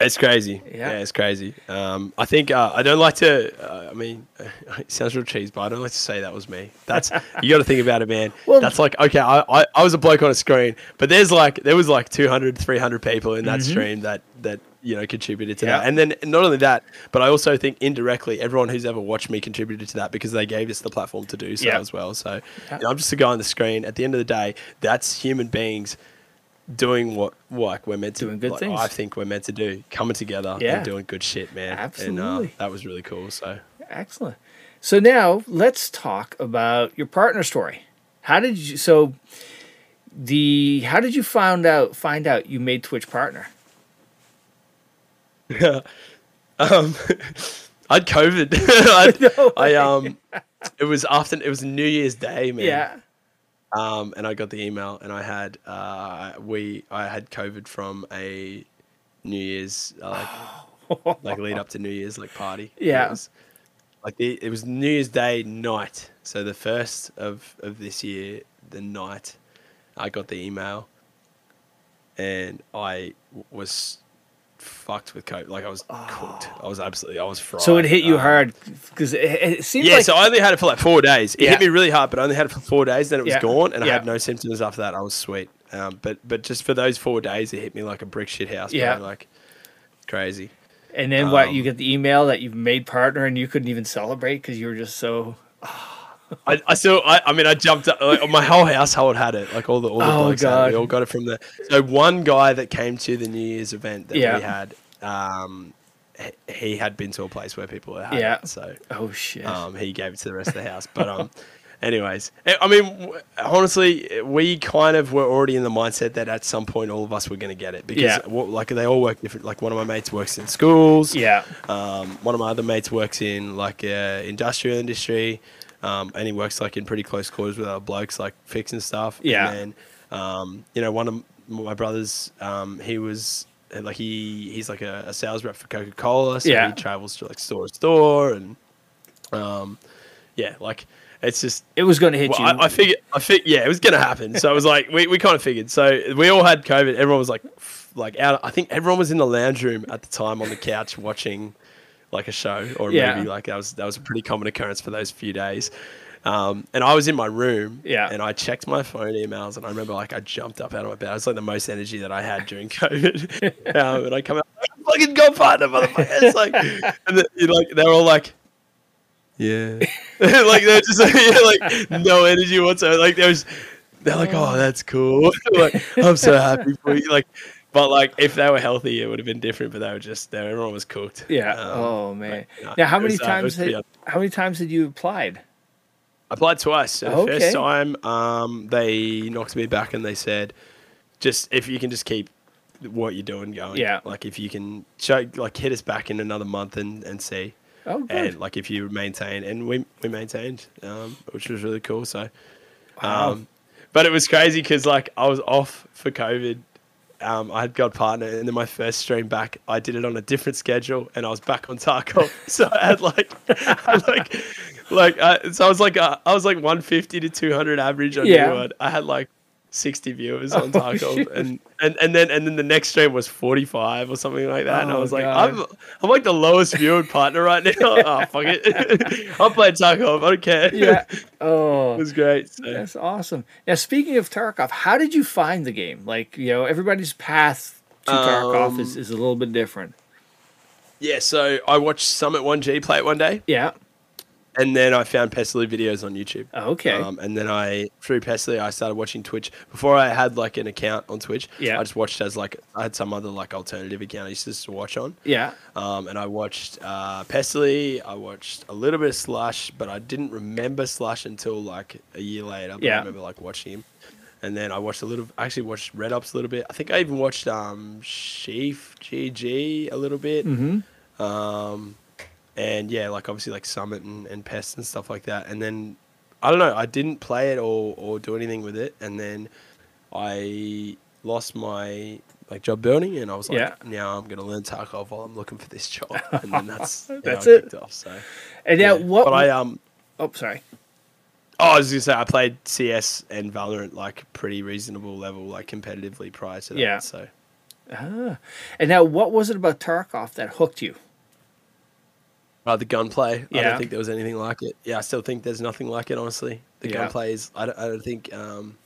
It's crazy. Yeah. Yeah, it's crazy. Um, I think uh, I don't like to. Uh, I mean, it sounds real cheese, but I don't like to say that was me. That's you got to think about it, man. Well- That's like okay, I, I, I was a bloke on a screen, but there's like there was like 200, 300 people in that stream that that you know contributed to Mm-hmm. Yeah. that, and then not only that, but I also think indirectly everyone who's ever watched me contributed to that because they gave us the platform to do so Yeah. as well. So Yeah. you know, I'm just a guy on the screen. At the end of the day, that's human beings doing what like we're meant to Doing good like, things. I think we're meant to do, coming together Yeah. and doing good shit, man. And Absolutely. uh, that was really cool. So Excellent. So now let's talk about your partner story. How did you so the how did you find out find out you made Twitch partner? um, I'd COVID. I'd, No I um, it was after it was New Year's Day, man. Yeah. Um, and I got the email, and I had uh, we I had COVID from a New Year's uh, like like lead up to New Year's like party. Yeah. It was, like the, it was New Year's Day night, so the first of of this year, the night, I got the email, and I was fucked with COVID. Like I was cooked. I was absolutely I was fried. So it hit you Um, hard because it, it seems yeah, like so I only had it for like four days. It Yeah. hit me really hard, but I only had it for four days. Then it was Yeah. gone, and Yeah. I had no symptoms after that. I was sweet. Um, but but just for those four days, it hit me like a brick shit house. Yeah. like crazy. and then what um, you get the email that you've made partner and you couldn't even celebrate because you were just so I, I still, I, I mean, I jumped up. Like, my whole household had it. Like all the all the Oh, blokes had it. We all got it from the. So one guy that came to the New Year's event that Yeah. we had, um, he, had been to a place where people had Yeah. it. So oh shit. um, he gave it to the rest of the house. But um, anyways, I I mean, honestly, we kind of were already in the mindset that at some point all of us were going to get it because Yeah. what, like they all work different. Like one of my mates works in schools. yeah. Um, one of my other mates works in like uh, industrial industry, um, and he works like in pretty close quarters with other blokes, like fixing stuff. Yeah. And then, um, you know, one of my brothers, um, he was like he he's like a, a sales rep for Coca Cola, so Yeah. he travels to like store to store, and um, yeah, like it's just It was going to hit well, you. I, I figured, I fig- yeah, it was gonna happen. So I was like we, we kind of figured. So we all had COVID. Everyone was like, f- like out. I think everyone was in the lounge room at the time on the couch watching like a show or a Yeah. movie. Like that was that was a pretty common occurrence for those few days. Um, and I was in my room, Yeah. and I checked my phone emails, and I remember like I jumped up out of my bed. It was like the most energy that I had during COVID. um, and I come out, fucking God partner, motherfucker. It's like, and the, like they're all like, yeah, like they're just like, yeah, like no energy whatsoever. Like there was, they're like, oh, that's cool. like I'm so happy for you. Like, but like if they were healthy, it would have been different. But they were just, they everyone was cooked. yeah. Um, oh man. no, now, how many was, uh, times? pretty had, how many times had you applied? I applied twice. So the Okay. first time, um, they knocked me back and they said, just if you can just keep what you're doing going. Yeah. Like if you can show, like hit us back in another month and, and see. Oh, good. And like if you maintain, and we we maintained, um, which was really cool. So, Wow. um, but it was crazy because like I was off for COVID. Um, I had God partner, and then my first stream back, I did it on a different schedule, and I was back on Tarkov. So I had like, I had, like, like, uh, so I was like, uh, I was like 150 to 200 average on Yeah. one. I had like 60 viewers on Oh, Tarkov, shit. and, and and then and then the next stream was 45 or something like that, and I Oh, was like, God. I'm I'm like the lowest viewed partner right now. oh fuck it, I'll play Tarkov. I don't care. yeah. it Oh, was great. So. that's awesome. Now, speaking of Tarkov, how did you find the game? Like, you know, everybody's path to Tarkov is, Um, is a little bit different. Yeah, so I watched Summit1G play it one day, Yeah. And then I found Pestily videos on YouTube. Oh, okay. Um, and then I through Pestily, I started watching Twitch. Before I had like an account on Twitch, Yeah. I just watched as like I had some other like alternative account I used to watch on. yeah. Um, and I watched uh, Pestily. I watched a little bit of Slush, but I didn't remember Slush until like a year later. But Yeah. I remember like watching him. And then I watched a little. I actually watched Red Ops a little bit. I think I even watched um, SheefGG a little bit. Mm-hmm. Um, and yeah, like obviously like Summit and, and Pest and stuff like that. And then I don't know. I didn't play it or or do anything with it. And then I lost my like job building, and I was like, Yeah. now I'm gonna learn Tarkov while I'm looking for this job. And then that's That's it. kicked off. So And now yeah. what? But I um. oh, sorry. Oh, I was gonna say I played CS and Valorant like pretty reasonable level, like competitively prior to that. Yeah. So Ah. And now, what was it about Tarkov that hooked you? Uh, the gunplay. Yeah. I don't think there was anything like it. Yeah, I still think there's nothing like it. Honestly, the Yeah. gunplay is. I don't, I don't think. Um,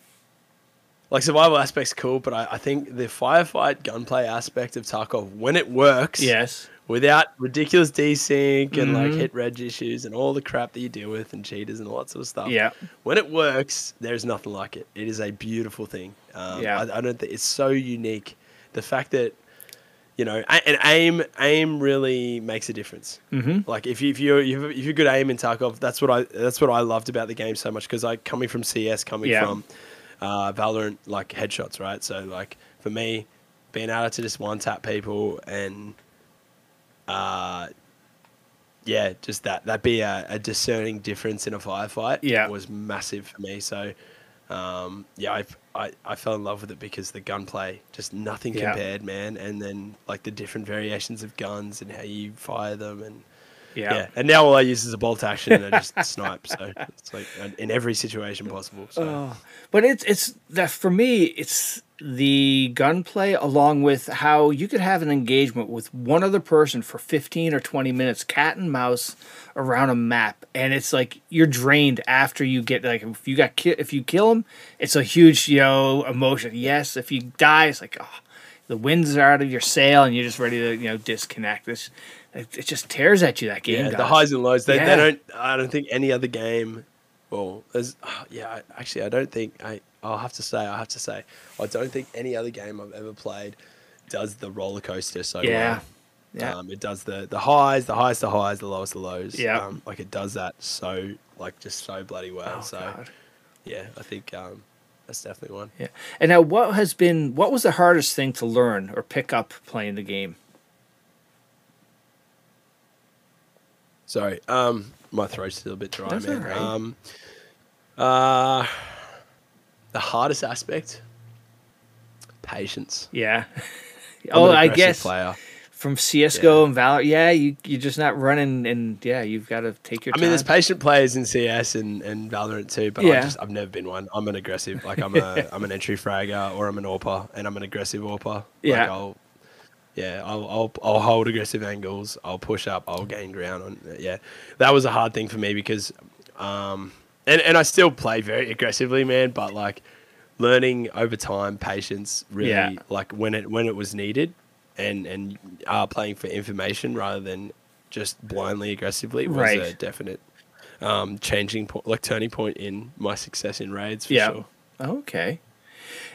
like survival aspect's cool, but I, I think the firefight gunplay aspect of Tarkov, when it works, Yes. without ridiculous desync and like Mhm. hit reg issues and all the crap that you deal with and cheaters and all that sort of stuff. Yeah. When it works, there's nothing like it. It is a beautiful thing. Um, Yeah. I, I don't think it's so unique. The fact that you know, and aim aim really makes a difference. Mm-hmm. Like if you if you if you're good aim in Tarkov, that's what I that's what I loved about the game so much because I coming from CS, coming Yeah. from uh, Valorant, like headshots, right? So like for me, being able to just one tap people and uh, yeah, just that that be a, a discerning difference in a firefight Yeah. was massive for me. So um, yeah, I, I I fell in love with it because the gunplay just nothing Yeah. compared, man. And then like the different variations of guns and how you fire them and Yeah. yeah. And now all I use is a bolt action and I just snipe. So it's like in every situation possible. So Oh, but it's it's that for me it's the gunplay along with how you could have an engagement with one other person for 15 or 20 minutes cat and mouse around a map and it's like you're drained after you get like if you got ki- if you kill him it's a huge you know emotion yes if you die it's like oh the winds are out of your sail and you're just ready to you know disconnect this it, it just tears at you that game yeah, the highs and lows. They, Yeah. they don't. I don't think any other game. Well, there's. ah, yeah, actually, I don't think. I. I'll have to say. I have to say. I don't think any other game I've ever played does the roller coaster so yeah well. yeah Um, it does the the highs, the highest, the highs, the lowest, the lows. Yeah. Um, like it does that so like just so bloody well. Oh, so God. yeah, I think um, that's definitely one. Yeah. And now, what has been what was the hardest thing to learn or pick up playing the game? Sorry. Um, my throat's still a bit dry, That's man. right. Um, uh, the hardest aspect, patience. Yeah. Oh, I guess player. from CS:GO Yeah. and Valor. Yeah, you you're just not running, and yeah, you've got to take your I time. mean, there's patient players in CS and, and Valorant too, but Yeah. I just I've never been one. I'm an aggressive, like I'm a I'm an entry fragger or I'm an AWPer, and I'm an aggressive AWPer. Yeah. Like I'll, yeah, I'll, I'll I'll hold aggressive angles. I'll push up. I'll gain ground. On yeah, that was a hard thing for me because, um, and and I still play very aggressively, man. But like, learning over time, patience, really, Yeah. like when it when it was needed, and and uh, playing for information rather than just blindly aggressively was Right. a definite um, changing point, like turning point in my success in raids for Yeah. sure. okay.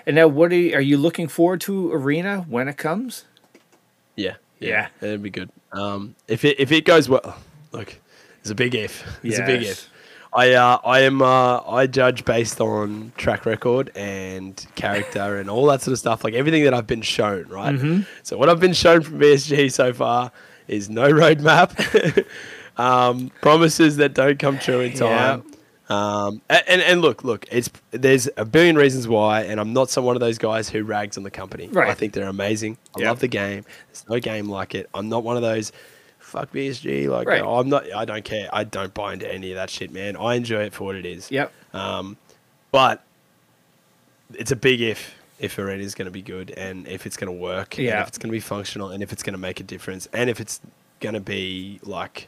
And now, what are you, are you looking forward to Arena when it comes? Yeah, Yeah. it'd be good. Um, if it if it goes well, look, it's a big if. It's a big if. I uh, I am uh, I judge based on track record and character and all that sort of stuff, like everything that I've been shown, right? Mhm. So what I've been shown from BSG so far is no roadmap, um, promises that don't come true in time. Um, a- and and look, look, it's there's a billion reasons why, and I'm not some one of those guys who rags on the company. Right. I think they're amazing. I Yeah. love the game. There's no game like it. I'm not one of those. Fuck BSG. Like Right. oh, I'm not. I don't care. I don't buy into any of that shit, man. I enjoy it for what it is. Yep. Um, but it's a big if if Arena is going to be good and if it's going to work. and Yeah. if it's going to be functional and if it's going to make a difference and if it's going to be like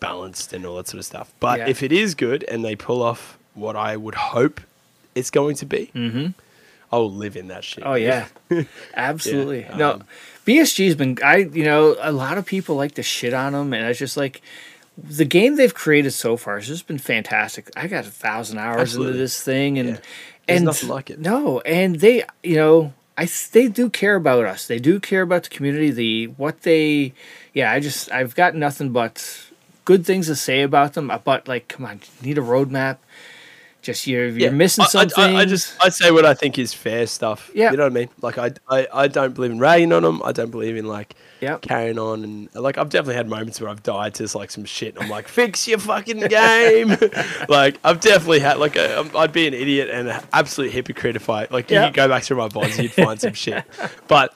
balanced and all that sort of stuff. But Yeah. if it is good and they pull off what I would hope it's going to be, Mm-hmm. I will live in that shit. Oh yeah, absolutely. Yeah, no, um, BSG's been. I you know a lot of people like to shit on them, and I was just like, the game they've created so far has just been fantastic. I got a thousand hours Absolutely. into this thing, and Yeah. There's and nothing like it. No, and they, you know, I they do care about us. They do care about the community. The what they, yeah. I just I've got nothing but good things to say about them. uh, But like, come on, need a roadmap. Just you're you're missing I- something. I, I just I say what I think is fair stuff. Yeah. you know what I mean. Like I, I, I don't believe in ragging on them. I don't believe in like Yep. carrying on and like I've definitely had moments where I've died to like some shit. I'm like, fix your fucking game. like I've definitely had like i I'd be an idiot and an absolute hypocrite if I like you could go back through my bonds, you'd find some shit. But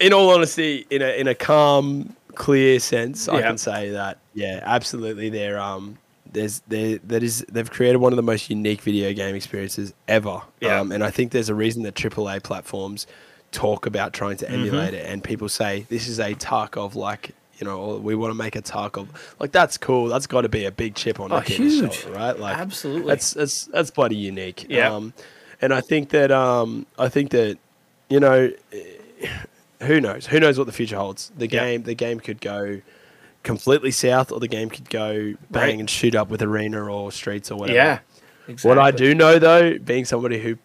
in all honesty, in a in a calm, clear sense, I can say that yeah, absolutely. They're um, there's there that is they've created one of the most unique video game experiences ever. Yeah. Um, and I think there's a reason that AAA platforms talk about trying to emulate it, and people say this is a Tarkov like. You know, we want to make a Tarkov like that's cool. That's got to be a big chip on Oh, the huge. shoulder, right? Like, Absolutely. that's that's that's bloody unique. Yeah. Um, and I think that um, I think that you know, who knows? Who knows what the future holds? The game, the game could go completely south, or the game could go bang Right. and shoot up with arena or streets or whatever. yeah. Exactly. What I do know though, being somebody who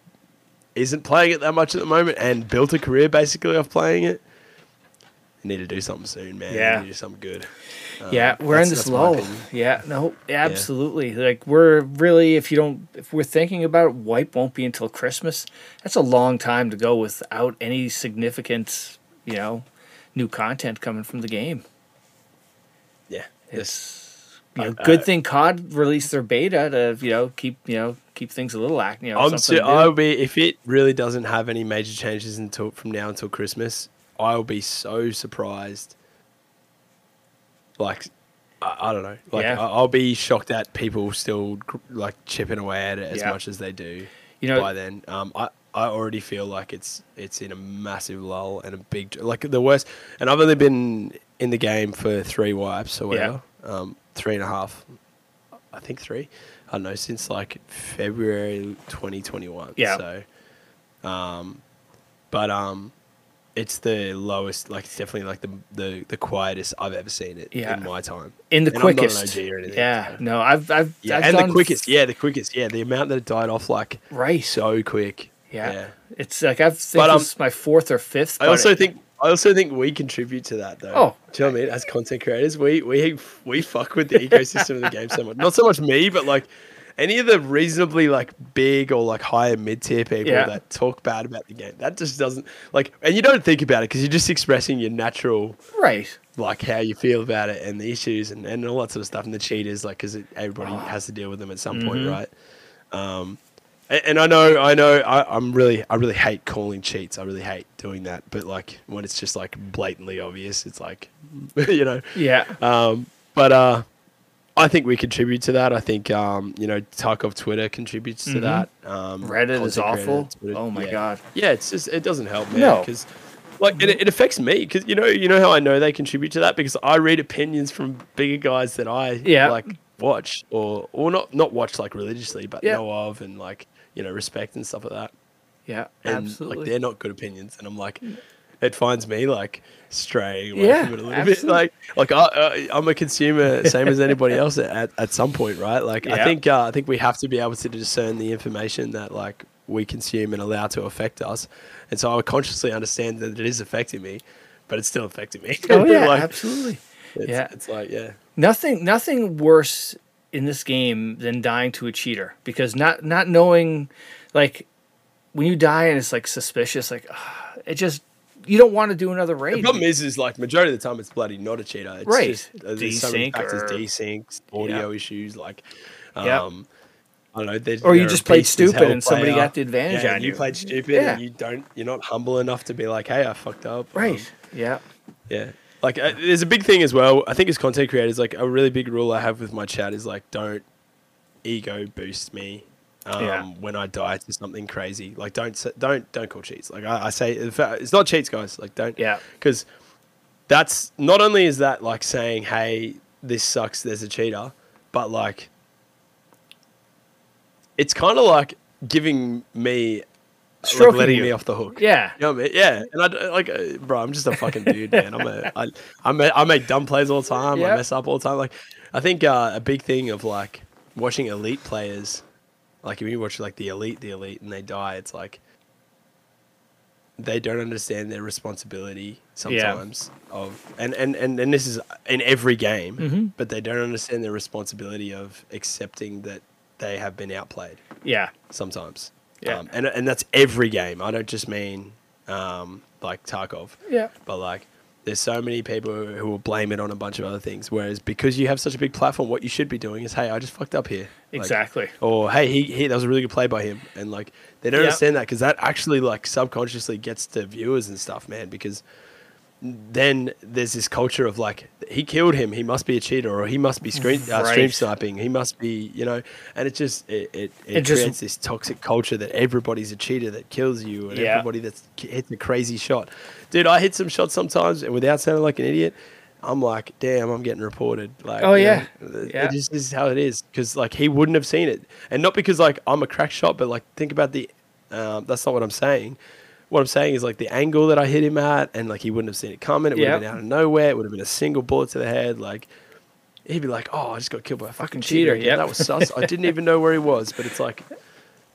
isn't playing it that much at the moment and built a career basically off playing it, you need to do something soon, man. Yeah. You need to do something good. Um, Yeah, we're in this lull. Yeah, no, absolutely. Like we're really, if you don't, if we're thinking about it, wipe won't be until Christmas. That's a long time to go without any significant, you know, new content coming from the game. It's you know, I- good I- thing COD released their beta to you know keep you know keep things a little act. You know, I'm so. I'll be if it really doesn't have any major changes until from now until Christmas. I'll be so surprised. Like, I, I don't know. Like, Yeah. I, I'll be shocked at people still like chipping away at it as Yeah. much as they do. You know- by then, um, I. I already feel like it's it's in a massive lull and a big like the worst. And I've only been in the game for three wipes or Yeah. whatever, um, three and a half, I think three. I don't know since like February 2021. Yeah. So, um, but um, it's the lowest. Like it's definitely like the the, the quietest I've ever seen it Yeah. in my time. in the And I'm not an quickest. Anything, yeah, so- no, I've I've Yeah, I've and the quickest. Yeah, the quickest. Yeah, the amount that it died off like right. so quick. yeah. yeah. it's like I've But, um, my fourth or fifth. I also it- think I also think we contribute to that though. Oh. do you know what I mean? As content creators, we we we fuck with the ecosystem of the game so much. Not so much me, but like any of the reasonably like big or like higher mid tier people Yeah. that talk bad about the game. That just doesn't like, and you don't think about it because you're just expressing your natural right. like how you feel about it and the issues and, and all that sort of stuff and the cheaters like because everybody Oh. has to deal with them at some Mm-hmm. point right um and, and i know i know I, i'm really i really hate calling cheats i really hate doing that but like when it's just like blatantly obvious it's like you know Yeah. um but uh I think we contribute to that. I think, um, you know, Tarkov Twitter contributes to Mhm. that. Um, Reddit is awful. Twitter- Oh my yeah. god. Yeah, it's just it doesn't help, man. No. because like it, it affects me because you know you know how I know they contribute to that because I read opinions from bigger guys that I Yeah. like watch or or not not watch like religiously but Yeah. know of and like you know respect and stuff like that. Yeah. And absolutely. like they're not good opinions, and I'm like, it finds me like straying away Yeah, from it a little absolutely. bit. Like like I, I'm a consumer, same as anybody else at at some point, right? Like I think uh, I think we have to be able to discern the information that like we consume and allow to affect us. And so I consciously understand that it is affecting me, but it's still affecting me. oh yeah, like, absolutely. It's, Yeah. it's like yeah, Nothing nothing worse in this game than dying to a cheater because not not knowing like when you die and it's like suspicious like ah, it just you don't want to do another raid. The problem is, is like majority of the time it's bloody not a cheater. It's Right. Just, uh, there's so many factors, or- desyncs, audio issues, like, um, I don't know. there's- Or you just played stupid and somebody player. got the advantage yeah, on you. you. played stupid Yeah. and you don't. You're not humble enough to be like, hey, I fucked up. Um, right. Yeah. yeah. Like, uh, there's a big thing as well. I think as content creators, like a really big rule I have with my chat is like, don't ego boost me. Um, Yeah. when I die to something crazy, like don't don't don't call cheats. Like I, I say, it's not cheats, guys. Like don't Yeah. because that's not only is that like saying hey this sucks there's a cheater but like it's kind of like giving me Stroking letting you. me off the hook. Yeah. You know what I mean? Yeah, and I like, uh, bro, I'm just a fucking dude, man. I'm a, I, I'm a, I make dumb plays all the time. Yeah. I mess up all the time. Like, I think uh, a big thing of like watching elite players, like if you watch like the elite, the elite, and they die, it's like they don't understand their responsibility sometimes of, and and and and this is in every game, Mhm. but they don't understand their responsibility of accepting that they have been outplayed Yeah. sometimes. Yeah. Um, and and that's every game. I don't just mean um, like Tarkov, Yeah. but like there's so many people who will blame it on a bunch of other things. Whereas because you have such a big platform, what you should be doing is, hey, I just fucked up here. Like, Exactly. or hey, he, he that was a really good play by him, and like they don't understand that because that actually like subconsciously gets to viewers and stuff, man. Because then there's this culture of like he killed him, he must be a cheater, or he must be screen uh, stream sniping, he must be, you know, and it just it it, it, It just- creates this toxic culture that everybody's a cheater that kills you, and Yeah. everybody that's hits a crazy shot. Dude, I hit some shots sometimes, and without sounding like an idiot. I'm like, damn, I'm getting reported. Like, Oh, yeah. know, it Yeah. just is how it is. Because like he wouldn't have seen it, and not because like I'm a crack shot, but like think about the. Um, that's not what I'm saying. What I'm saying is like the angle that I hit him at, and like he wouldn't have seen it coming. It would have been out of nowhere. It would have been a single bullet to the head. Like he'd be like, "Oh, I just got killed by a fucking, cheater." Yeah, That was sus. I didn't even know where he was. But it's like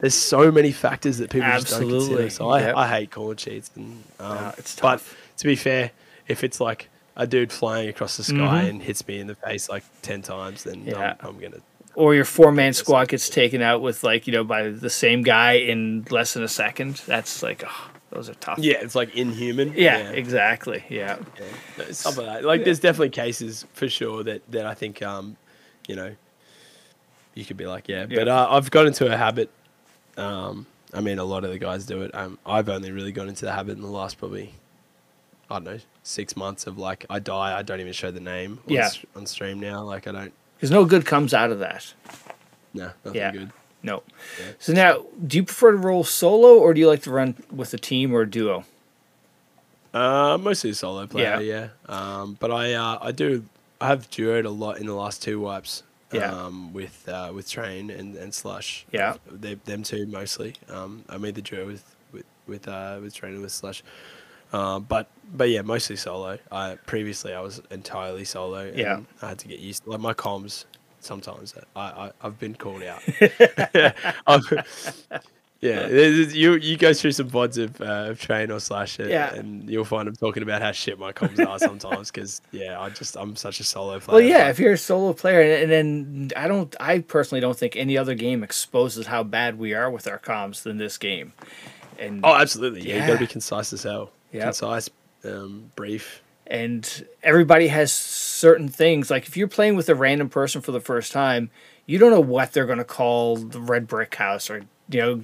there's so many factors that people just don't consider. So I, yep. I hate calling cheats. And um, No, it's but to be fair, if it's like a dude flying across the sky Mhm. and hits me in the face like ten times, then Yeah. I'm, I'm gonna. Or your four man squad gets taken out with like you know by the same guy in less than a second. That's like oh, those are tough. Yeah, it's like inhuman. Yeah. Exactly. Yeah. yeah. No, Stuff like that. Like, there's definitely cases for sure that that I think, um, you know, you could be like, yeah. But uh, I've got into a habit. Um, I mean, a lot of the guys do it. Um, I've only really got into the habit in the last probably, I don't know, six months of like, I die, I don't even show the name Yeah. s- on stream now. Like, I don't, Because no good comes out of that. no, nothing Yeah. good. No. Yeah. So now, do you prefer to roll solo or do you like to run with a team or a duo? Uh, mostly a solo player, Yeah. yeah. Um, but I, uh, I do, I have duoed a lot in the last two wipes. Yeah. Um, with uh, with Train and, and Slush. Yeah. They, them two mostly. Um, I made the duo with with with uh, with Train and with Slush. Uh, but but yeah, mostly solo. I previously I was entirely solo. And Yeah. I had to get used. like my comms. Sometimes I, I I've been called out. Yeah, you you go through some vods of, uh, of train or Slush it, Yeah. and you'll find I'm talking about how shit my comms are sometimes because yeah, I just I'm such a solo player. Well, yeah, but- if you're a solo player, and, and then I don't, I personally don't think any other game exposes how bad we are with our comms than this game. And oh, absolutely. Yeah, you got to be concise as hell. Yep. Concise, um, brief. And everybody has certain things. Like if you're playing with a random person for the first time, you don't know what they're going to call the red brick house, or you know,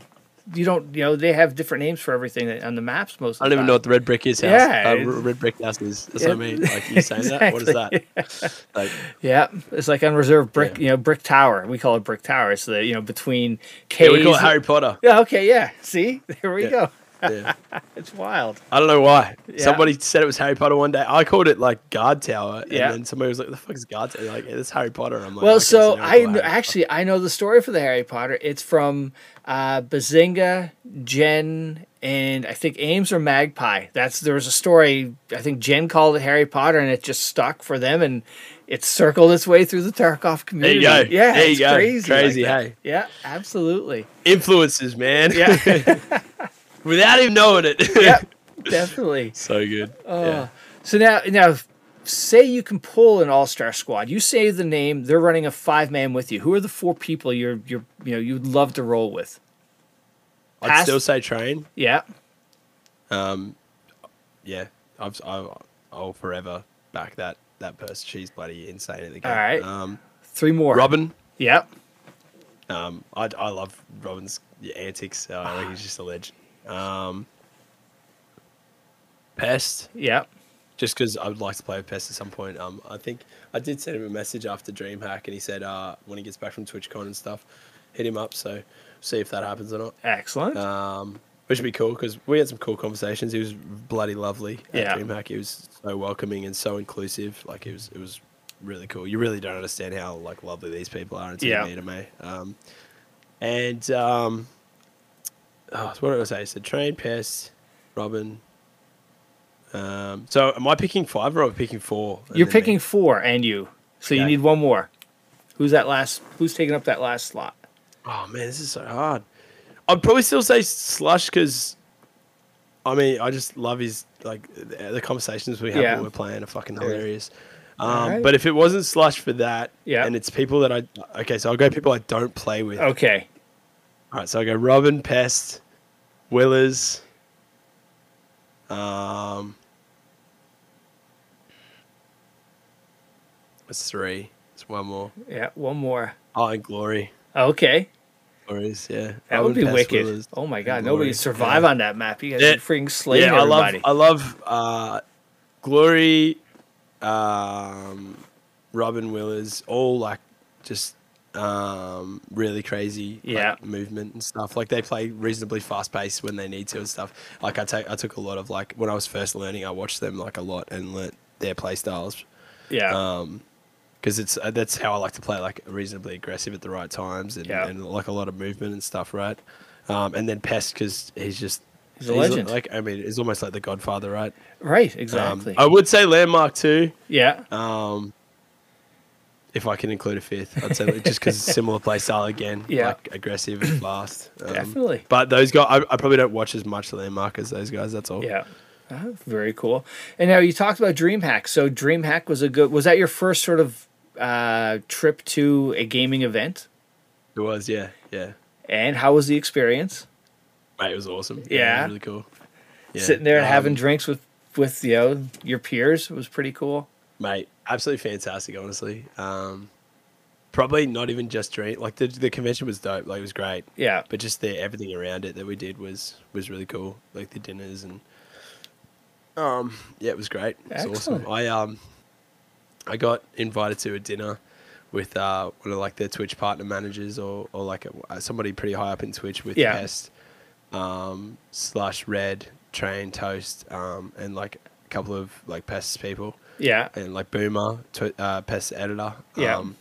you don't, you know, they have different names for everything on the maps. Most I don't even know what the red brick is. House. Yeah, uh, red brick house is. That's Yeah. what I mean. Like you saying that? What is that? Like, Yeah, it's like unreserved brick, Yeah. you know, brick tower. We call it brick tower. It's the you know between yeah, caves. we call it Harry Potter. Yeah, okay, yeah. See, there we Yeah. go. Yeah. It's wild. I don't know why. Yeah. Somebody said it was Harry Potter one day. I called it like guard tower, and Yeah. then somebody was like, "The fuck is guard tower?" Like, it's Harry Potter. I'm like, Well, "Okay, so I kn- actually I know the story for the Harry Potter. It's from uh, Bazinga, Jen, and I think Ames or Magpie. That's there was a story. I think Jen called it Harry Potter, and it just stuck for them, and it circled its way through the Tarkov There community. you go. Yeah, there you it's go. crazy, Crazy, that. hey. Yeah, absolutely. Influences, man. Yeah, Without even knowing it. yeah, definitely. so good. Oh. yeah. So now, now, say you can pull an all-star squad. You say the name. They're running a five-man with you. Who are the four people you're you're you know you'd love to roll with? I'd Pass- still say train. Yeah. Um, yeah, I've, I'll, I'll forever back that that person. She's bloody insane at the game. All right. Um, Three more. Robin. Yep. Um, I, I love Robin's antics. Uh, I think he's just a legend. Um, Pest, Yeah. just because I would like to play with Pest at some point. Um, I think I did send him a message after DreamHack, and he said uh, when he gets back from TwitchCon and stuff, hit him up. So see if that happens or not. Excellent. Um, which would be cool because we had some cool conversations. He was bloody lovely at Yeah. DreamHack. He was so welcoming and so inclusive. Like it was, it was really cool. You really don't understand how like lovely these people are until Yeah. you meet them, eh? Um, and um, oh, what did I say? So train, pest, Robin. Um, so am I picking five or am I picking four? You're then me? picking four, and you. So you need one more. Who's that last? Who's taking up that last slot? Oh man, this is so hard. I'd probably still say Slush because, I mean, I just love his like the, the conversations we have Yeah. when we're playing are fucking hilarious. Um, Alright. But if it wasn't Slush for that, Yeah. and it's people that I okay, so I'll go people I don't play with. Okay. All right, so I go Robin, Pest, Willerz. Um, that's three. It's one more. Yeah, one more. Oh, and Glory. Okay. Glories, yeah. That Robin, would be Pest, wicked. Willerz, Oh my god, nobody survive Yeah. on that map. You guys Yeah. are freaking slaying yeah, I love. I love uh, Glory, um, Robin Willerz, all like just um, really crazy like, movement and stuff. Like they play reasonably fast paced when they need to and stuff. Like I take, I took a lot of like when I was first learning, I watched them like a lot and learnt their play styles. yeah. Um, because it's uh, that's how I like to play, like reasonably aggressive at the right times and, Yeah. and like a lot of movement and stuff, right? Um, and then Pest because he's just He's a legend. Like I mean, he's almost like the Godfather, right? right, Um, exactly. I would say Landmark too. yeah. Um, if I can include a fifth, I'd say just because similar play style again, Yeah. like aggressive and fast. Um, Definitely. But those guys, I, I probably don't watch as much Landmark as those guys. That's all. Yeah. Uh, very cool. And now you talked about DreamHack. So DreamHack was a good was that your first sort of uh, trip to a gaming event? it was. Yeah, yeah. And how was the experience? Mate, it was awesome. Yeah. was really cool. Yeah. Sitting there and Um, having drinks with with you know your peers was pretty cool. Mate absolutely fantastic honestly. Um probably not even just dream like the, the convention was dope like it was great. Yeah. but just the everything around it that we did was was really cool like the dinners and um yeah it was great. It's awesome. I um i got invited to a dinner with uh one of like their twitch partner managers or or like a, somebody pretty high up in twitch with Yeah. pest um Slush red train toast um and like a couple of like pests people Yeah. and like Boomer, tw- uh, pest editor. Yeah. Um,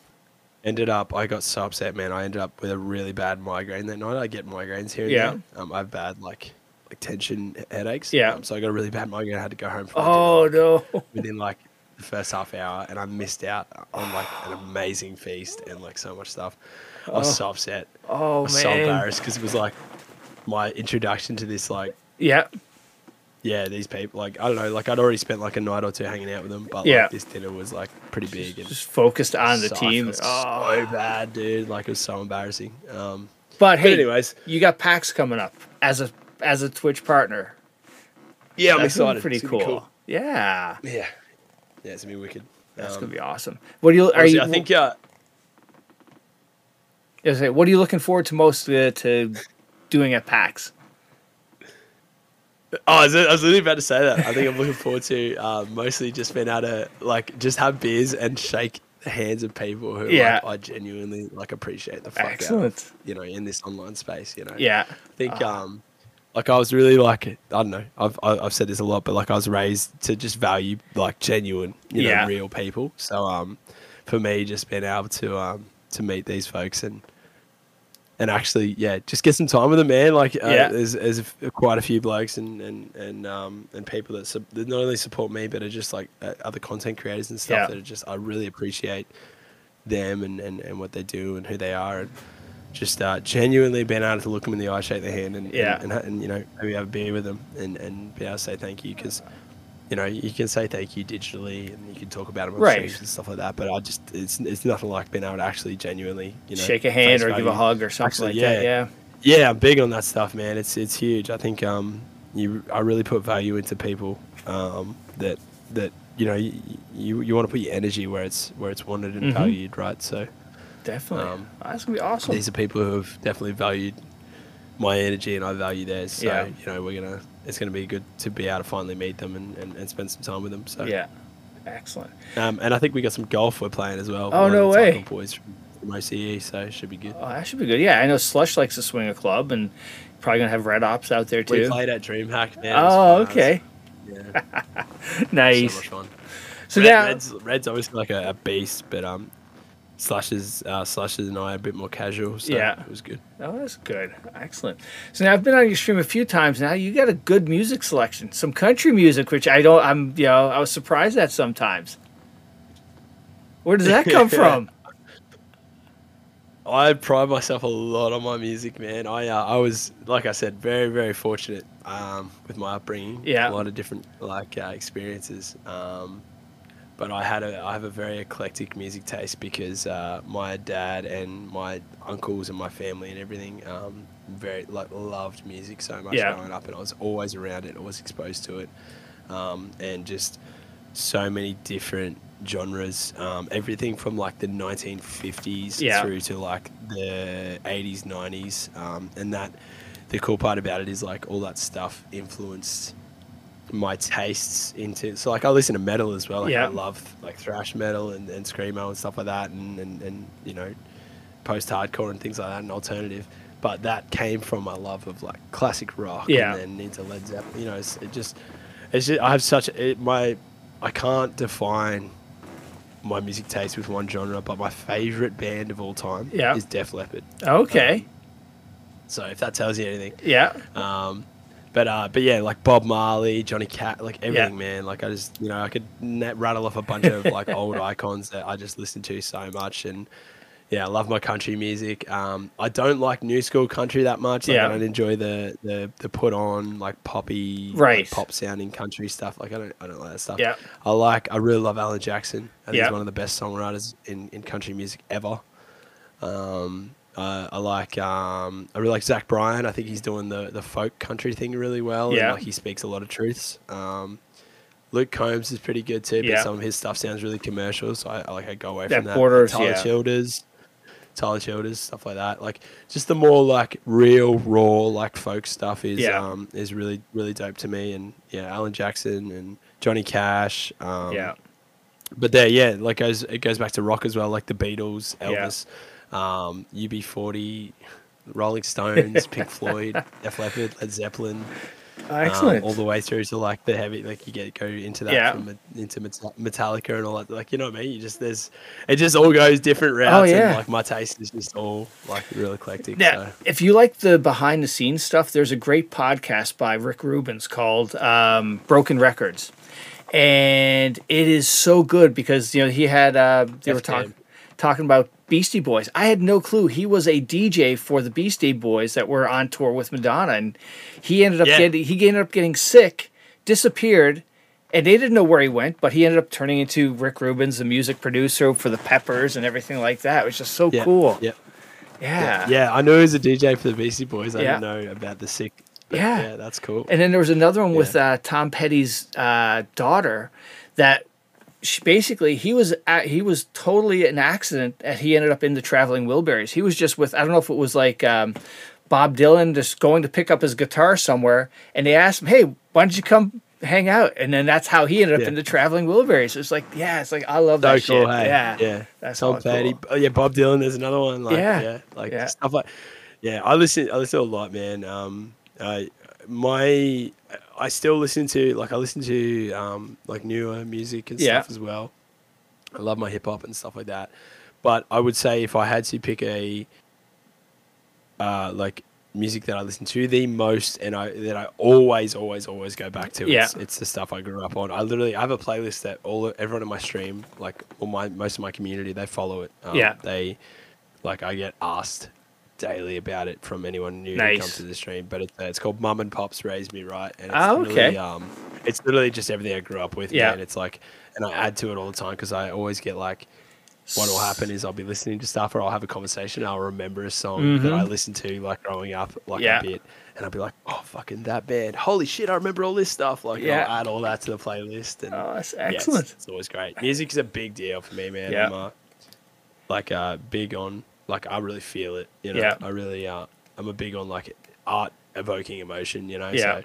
ended up, I got so upset, man. I ended up with a really bad migraine that night. I get migraines here and Yeah. there. Um, I have bad like like tension headaches. Yeah. Um, so I got a really bad migraine. I had to go home for Oh dinner no. within like the first half hour, and I missed out on like an amazing feast and like so much stuff. I was Oh. so upset. I Oh was so embarrassed because it was like my introduction to this like Yeah. Yeah, these people, like, I don't know, like, I'd already spent like a night or two hanging out with them, but Yeah. like, this dinner was like pretty big. And Just focused on the team. Oh. so bad, dude. Like, it was so embarrassing. Um, But but hey, anyways, you got PAX coming up as a as a Twitch partner. yeah, I'm That's excited. Pretty It's gonna cool. Yeah. Yeah. Yeah, it's gonna be wicked. That's Um, gonna be awesome. What do you are you? I think, uh, I was gonna say, what are you looking forward to most uh, to doing at PAX? Oh, I was, I was literally about to say that. I think I'm looking forward to uh, mostly just being able to, like, just have beers and shake the hands of people who, Yeah. like, I genuinely, like, appreciate the fuck out of, you know, in this online space, you know? Yeah. I think um like I was really like I don't know I've I've said this a lot but like I was raised to just value like genuine you know Yeah. real people so um for me just being able to um to meet these folks and and actually yeah just get some time with them man like uh, Yeah. there's there's a quite a few blokes and and and um and people that, sup- that not only support me but are just like uh, other content creators and stuff Yeah. that are just I really appreciate them and, and, and what they do and who they are and just uh, genuinely being able to look them in the eye, shake their hand, and Yeah. and, and, and you know maybe have a beer with them and, and be able to say thank you because you know you can say thank you digitally and you can talk about it on Right. and stuff like that, but I just it's it's nothing like being able to actually genuinely you know Shake a hand or give a hug or something Actually, like yeah. that. Yeah. Yeah, I'm big on that stuff, man. It's it's huge. I think um you I really put value into people um that that you know you you, you want to put your energy where it's where it's wanted and Mhm. valued, right? So. Definitely. Um, That's gonna be awesome. these are people who have definitely valued my energy and I value theirs. So, Yeah. you know, we're gonna it's gonna be good to be able to finally meet them and, and, and spend some time with them. So Yeah. Excellent. Um, and I think we got some golf we're playing as well. Oh no way. Boys from, OCE, so it should be good. Oh, that should be good. Yeah, I know Slush likes to swing a club, and probably gonna have Red Ops out there too. We played at DreamHack, man. Oh, okay. Yeah, Nice. so. So Red, now, Red's, Red's obviously like a, a beast, but um, Slashes, uh, Slashes and I are a bit more casual. So Yeah. it was good. Oh, that's good. Excellent. So now I've been on your stream a few times now. You got a good music selection. Some country music, which I don't. I'm you know I was surprised at sometimes. Where does that come from? I pride myself a lot on my music, man. I uh, I was like I said, very very fortunate um, with my upbringing. Yeah. a lot of different like uh, experiences. Um, but I had a I have a very eclectic music taste because uh, my dad and my uncles and my family and everything um, very like loved music so much Yeah. growing up, and I was always around it, always exposed to it, um, and just so many different genres. Um, everything from like the 1950s Yeah. through to like the 80s, 90s, um, and that the cool part about it is like all that stuff influenced my tastes into so like I listen to metal as well. Like Yeah. I love like thrash metal and, and screamo and stuff like that and, and, and you know post hardcore and things like that and alternative. But that came from my love of like classic rock Yeah. and then into Led Zeppelin. You know, it's, it just it's just I have such it, my I can't define my music taste with one genre, but my favorite band of all time Yeah. is Def Leppard. Okay. So if that tells you anything, Yeah. um, but uh, but yeah, like Bob Marley, Johnny Cash, like everything, man. Like I just you know I could net rattle off a bunch of like old icons that I just listen to so much, and yeah, I love my country music. Um, I don't like new school country that much. Like, Yeah. I don't enjoy the, the the put on like poppy, like, Right. pop sounding country stuff. Like I don't I don't like that stuff. Yeah. I like I really love Alan Jackson. I think Yeah. he's one of the best songwriters in, in country music ever. Um, uh, I like um, I really like Zach Bryan. I think he's doing the, the folk country thing really well. Yeah. And, like he speaks a lot of truths. Um, Luke Combs is pretty good too, but Yeah. some of his stuff sounds really commercial. So I, I like I go away That from that. borders, Tyler yeah. Childers, Tyler Childers, stuff like that. Like just the more like real raw like folk stuff is Yeah. um, is really really dope to me. And yeah, Alan Jackson and Johnny Cash. Um, yeah. but there, yeah, like goes it goes back to rock as well, like the Beatles, Yeah. Um, UB40, Rolling Stones, Pink Floyd, Def Leppard, Led Zeppelin, um, Excellent. all the way through to like the heavy, like you get go into that Yeah. from into Metallica and all that. Like you know what I mean? You just there's it just all goes different routes. Oh, yeah. and, like my taste is just all like real eclectic. Yeah, So. if you like the behind the scenes stuff, there's a great podcast by Rick Rubens called um, Broken Records, and it is so good because you know he had uh, they were talking. Talking about Beastie Boys. I had no clue he was a DJ for the Beastie Boys that were on tour with Madonna, and he ended up Yeah. getting he ended up getting sick, disappeared. And they didn't know where he went, but he ended up turning into Rick Rubens, the music producer for the Peppers and everything like that. It was just so Yeah, cool. Yeah, Yeah. yeah. I knew he was a DJ for the Beastie Boys. I didn't know about the sick. Yeah. yeah, that's cool. And then there was another one with uh, Tom Petty's uh, daughter that she, basically he was at, he was totally an accident and he ended up in the traveling Wilburys. He was just with I don't know if it was like um, Bob Dylan just going to pick up his guitar somewhere and they asked him, "Hey, why don't you come hang out?" And then that's how he ended up Yeah. in the traveling Wilburys. It's like yeah, it's like I love So that cool, shit. hey? Yeah, yeah. That's Tom Petty. cool. Oh, yeah, Bob Dylan. There's another one. Like, Yeah, yeah, like yeah. stuff like. Yeah, I listen. I listen a lot, man. Um, I my I still listen to like I listen to um like newer music and Yeah. stuff as well. I love my hip hop and stuff like that. But I would say if I had to pick a uh like music that I listen to the most and I that I always always always go back to Yeah. it's, it's the stuff I grew up on. I literally I have a playlist that all everyone in my stream like all my most of my community they follow it. Um, Yeah. They like I get asked daily about it from anyone new who comes to the stream. But it's, uh, it's called Mum and Pops Raised Me Right, and it's Oh, literally, um, it's literally just everything I grew up with. Yeah. and it's like, and I add to it all the time because I always get like, what will happen is I'll be listening to stuff or I'll have a conversation. I'll remember a song that I listened to like growing up, like Mm-hmm. Yeah. a bit, and I'll be like, oh fucking that band, holy shit, I remember all this stuff. Like, Yeah. I'll add all that to the playlist, and Oh, that's yeah, it's- excellent. it's, always great. Music is a big deal for me, man. Yeah. I'm, uh, like uh, big on like I really feel it. You know, Yeah. I really uh, I'm a big on like art evoking emotion. You know, Yeah. so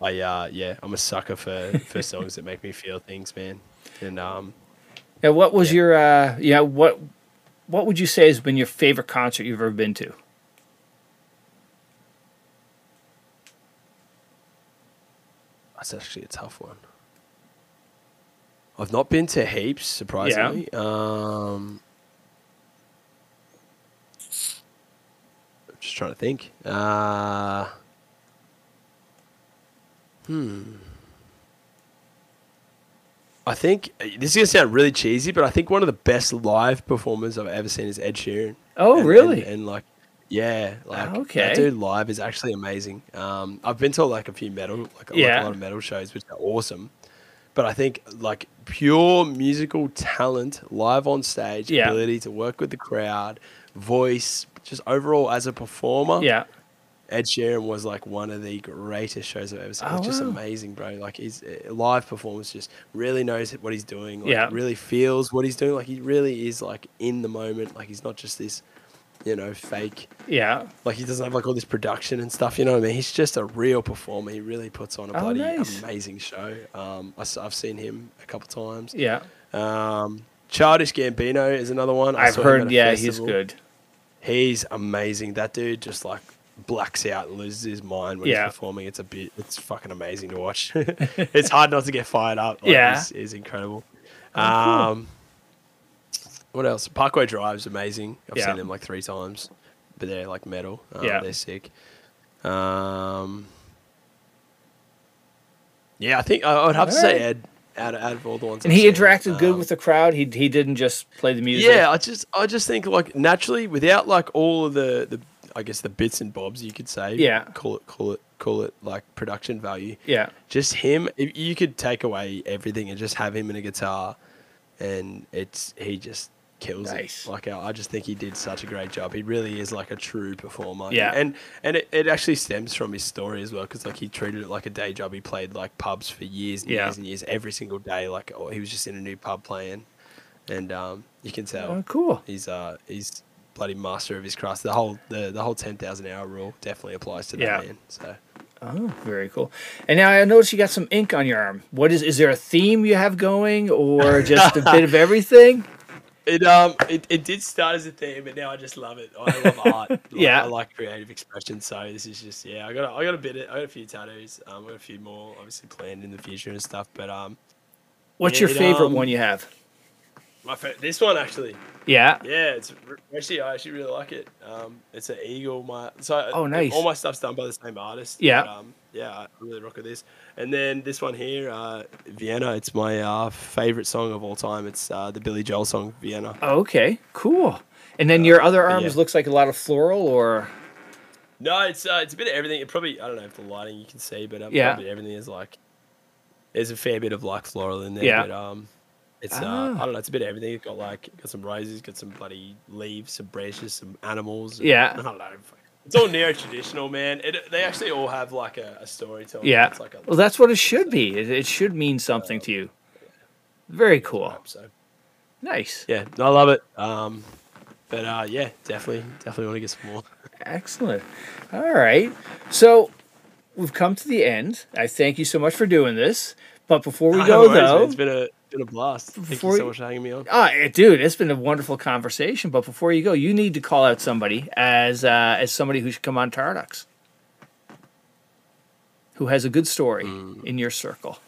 I uh, yeah, I'm a sucker for for songs that make me feel things, man. And um, Now, what was Yeah. your uh, you know what what would you say has been your favorite concert you've ever been to? that's actually a tough one. I've not been to heaps, surprisingly. Um, trying to think. Uh, hmm. I think this is gonna sound really cheesy, but I think one of the best live performers I've ever seen is Ed Sheeran. Oh, And- really? And, and, like, yeah, like Okay. that dude live is actually amazing. Um, I've been to like a few metal, like, like a lot of metal shows, which are awesome. But I think like pure musical talent, live on stage, Yeah. ability to work with the crowd, voice, just overall as a performer. Yeah. Ed Sheeran was like one of the greatest shows I've ever seen. Oh, It's just wow. amazing, bro. Like his uh, live performance just really knows what he's doing. Like, Yeah. really feels what he's doing. Like he really is like in the moment. Like he's not just this, you know, fake. Yeah. Like he doesn't have like all this production and stuff. You know what I mean? He's just a real performer. He really puts on a Oh, bloody nice. amazing show. Um, I, have seen him a couple times. Yeah. Um, Childish Gambino is another one. I I've saw him at heard. Yeah, he's good. He's amazing. That dude just like blacks out and loses his mind when Yeah. he's performing. It's a bit. It's fucking amazing to watch. it's hard not to get fired up. Like, Yeah. he's, he's incredible. cool. um, what else? Parkway Drive's amazing. I've Yeah. seen them like three times, but they're like metal. Um, Yeah. they're sick. Um, yeah, I think I I would have to say Ed out of, out of all the ones. And I've he seen. interacted good Um, with the crowd. He he didn't just play the music. yeah, I just I just think like naturally without like all of the the I guess the bits and bobs you could say. Yeah. Call it call it call it like production value. Yeah. Just him if you could take away everything and just have him and a guitar and it's he just kills Nice. it. Like I, just think he did such a great job. He really is like a true performer. Yeah. And and it, it actually stems from his story as well because like he treated it like a day job. He played like pubs for years and Yeah. years and years every single day. Like oh, he was just in a new pub playing. And um, you can tell Oh, cool. he's uh he's bloody master of his craft. The whole the, the whole ten thousand hour rule definitely applies to that Yeah. man. So Oh, very cool. And now I notice you got some ink on your arm. What is? Is there a theme you have going, or just a bit of everything? It um it, it did start as a theme, but now I just love it. I love art. Like, Yeah. I like creative expression. So this is just yeah. I got a, I got a bit. Of, I got a few tattoos. Um, I got a few more obviously planned in the future and stuff. But um, What's Yeah, your it, favorite um, one you have? my fa- this one actually. Yeah. Yeah, it's actually I actually really like it. Um, it's an eagle. My so Oh, nice. All my stuff's done by the same artist. Yeah. But, um, yeah, I really rock with this. And then this one here, uh, Vienna. It's my uh, favorite song of all time. It's uh, the Billy Joel song Vienna. Oh, okay. Cool. And then your other arms Uh, yeah. looks like a lot of floral, or No, it's uh, it's a bit of everything. It probably I don't know if the lighting you can see, but um, Yeah. probably everything is like there's a fair bit of like floral in there. Yeah. But um, it's uh, Ah. I don't know. It's a bit of everything. It's got like got some roses, got some bloody leaves, some branches, some animals. and- Yeah. I don't know. It's all neo traditional, man. It, they actually all have like a, a story to them. yeah. It's like a Well, that's what it should be. It, it should mean something to you. Very cool. So Nice. yeah, I love it. Um, but uh, yeah, definitely, definitely want to get some more. Excellent. All right. So we've come to the end. I thank you so much for doing this. But before we No go, worries, man. though, it's been a been a blast. Thank Before you so much for having me on. Ah, eh, dude, it's been a wonderful conversation. But before you go, you need to call out somebody as uh, as somebody who should come on Tarducks, who has a good story Mm. in your circle.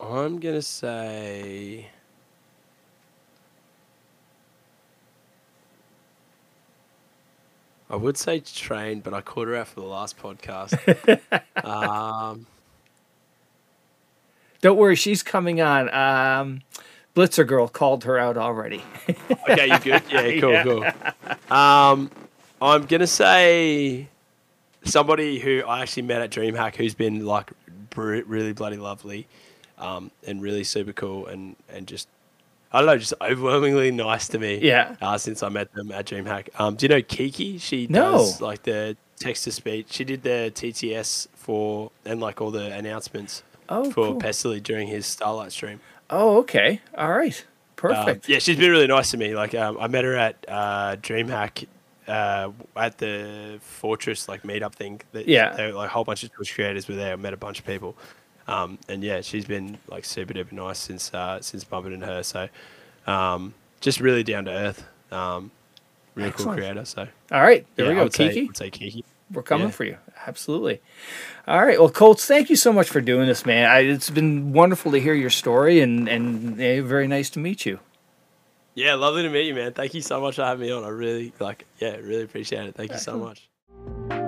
I'm gonna say. I would say train, but I called her out for the last podcast. um, Don't worry, she's coming on. Um, Blitzer girl called her out already. okay, you good? Yeah, cool, Yeah. cool. Um, I'm gonna say somebody who I actually met at DreamHack, who's been like br- really bloody lovely, um, and really super cool, and and just I don't know, just overwhelmingly nice to me. Yeah. Uh, since I met them at DreamHack. Um, do you know Kiki? She No. does like the text to speech. She did the TTS for and like all the announcements Oh, for cool. Pestily during his Starlight stream. Oh, okay. All right. Um, Perfect. yeah, she's been really nice to me. Like, um, I met her at uh, DreamHack uh, at the Fortress like meetup thing. That, Yeah. they like a whole bunch of Twitch creators were there. I met a bunch of people, um, and yeah, she's been like super duper nice since uh, since bumping into her. So, um, just really down to earth. Um, really Excellent. cool creator. So All right. There yeah, we go. say- Kiki, would say Kiki. we're coming yeah. for you. Absolutely. All right. Well, Coltz, thank you so much for doing this, man. I, it's been wonderful to hear your story and, and eh, very nice to meet you. Yeah, lovely to meet you, man. Thank you so much for having me on. I really like, yeah, really appreciate it. Thank you so much.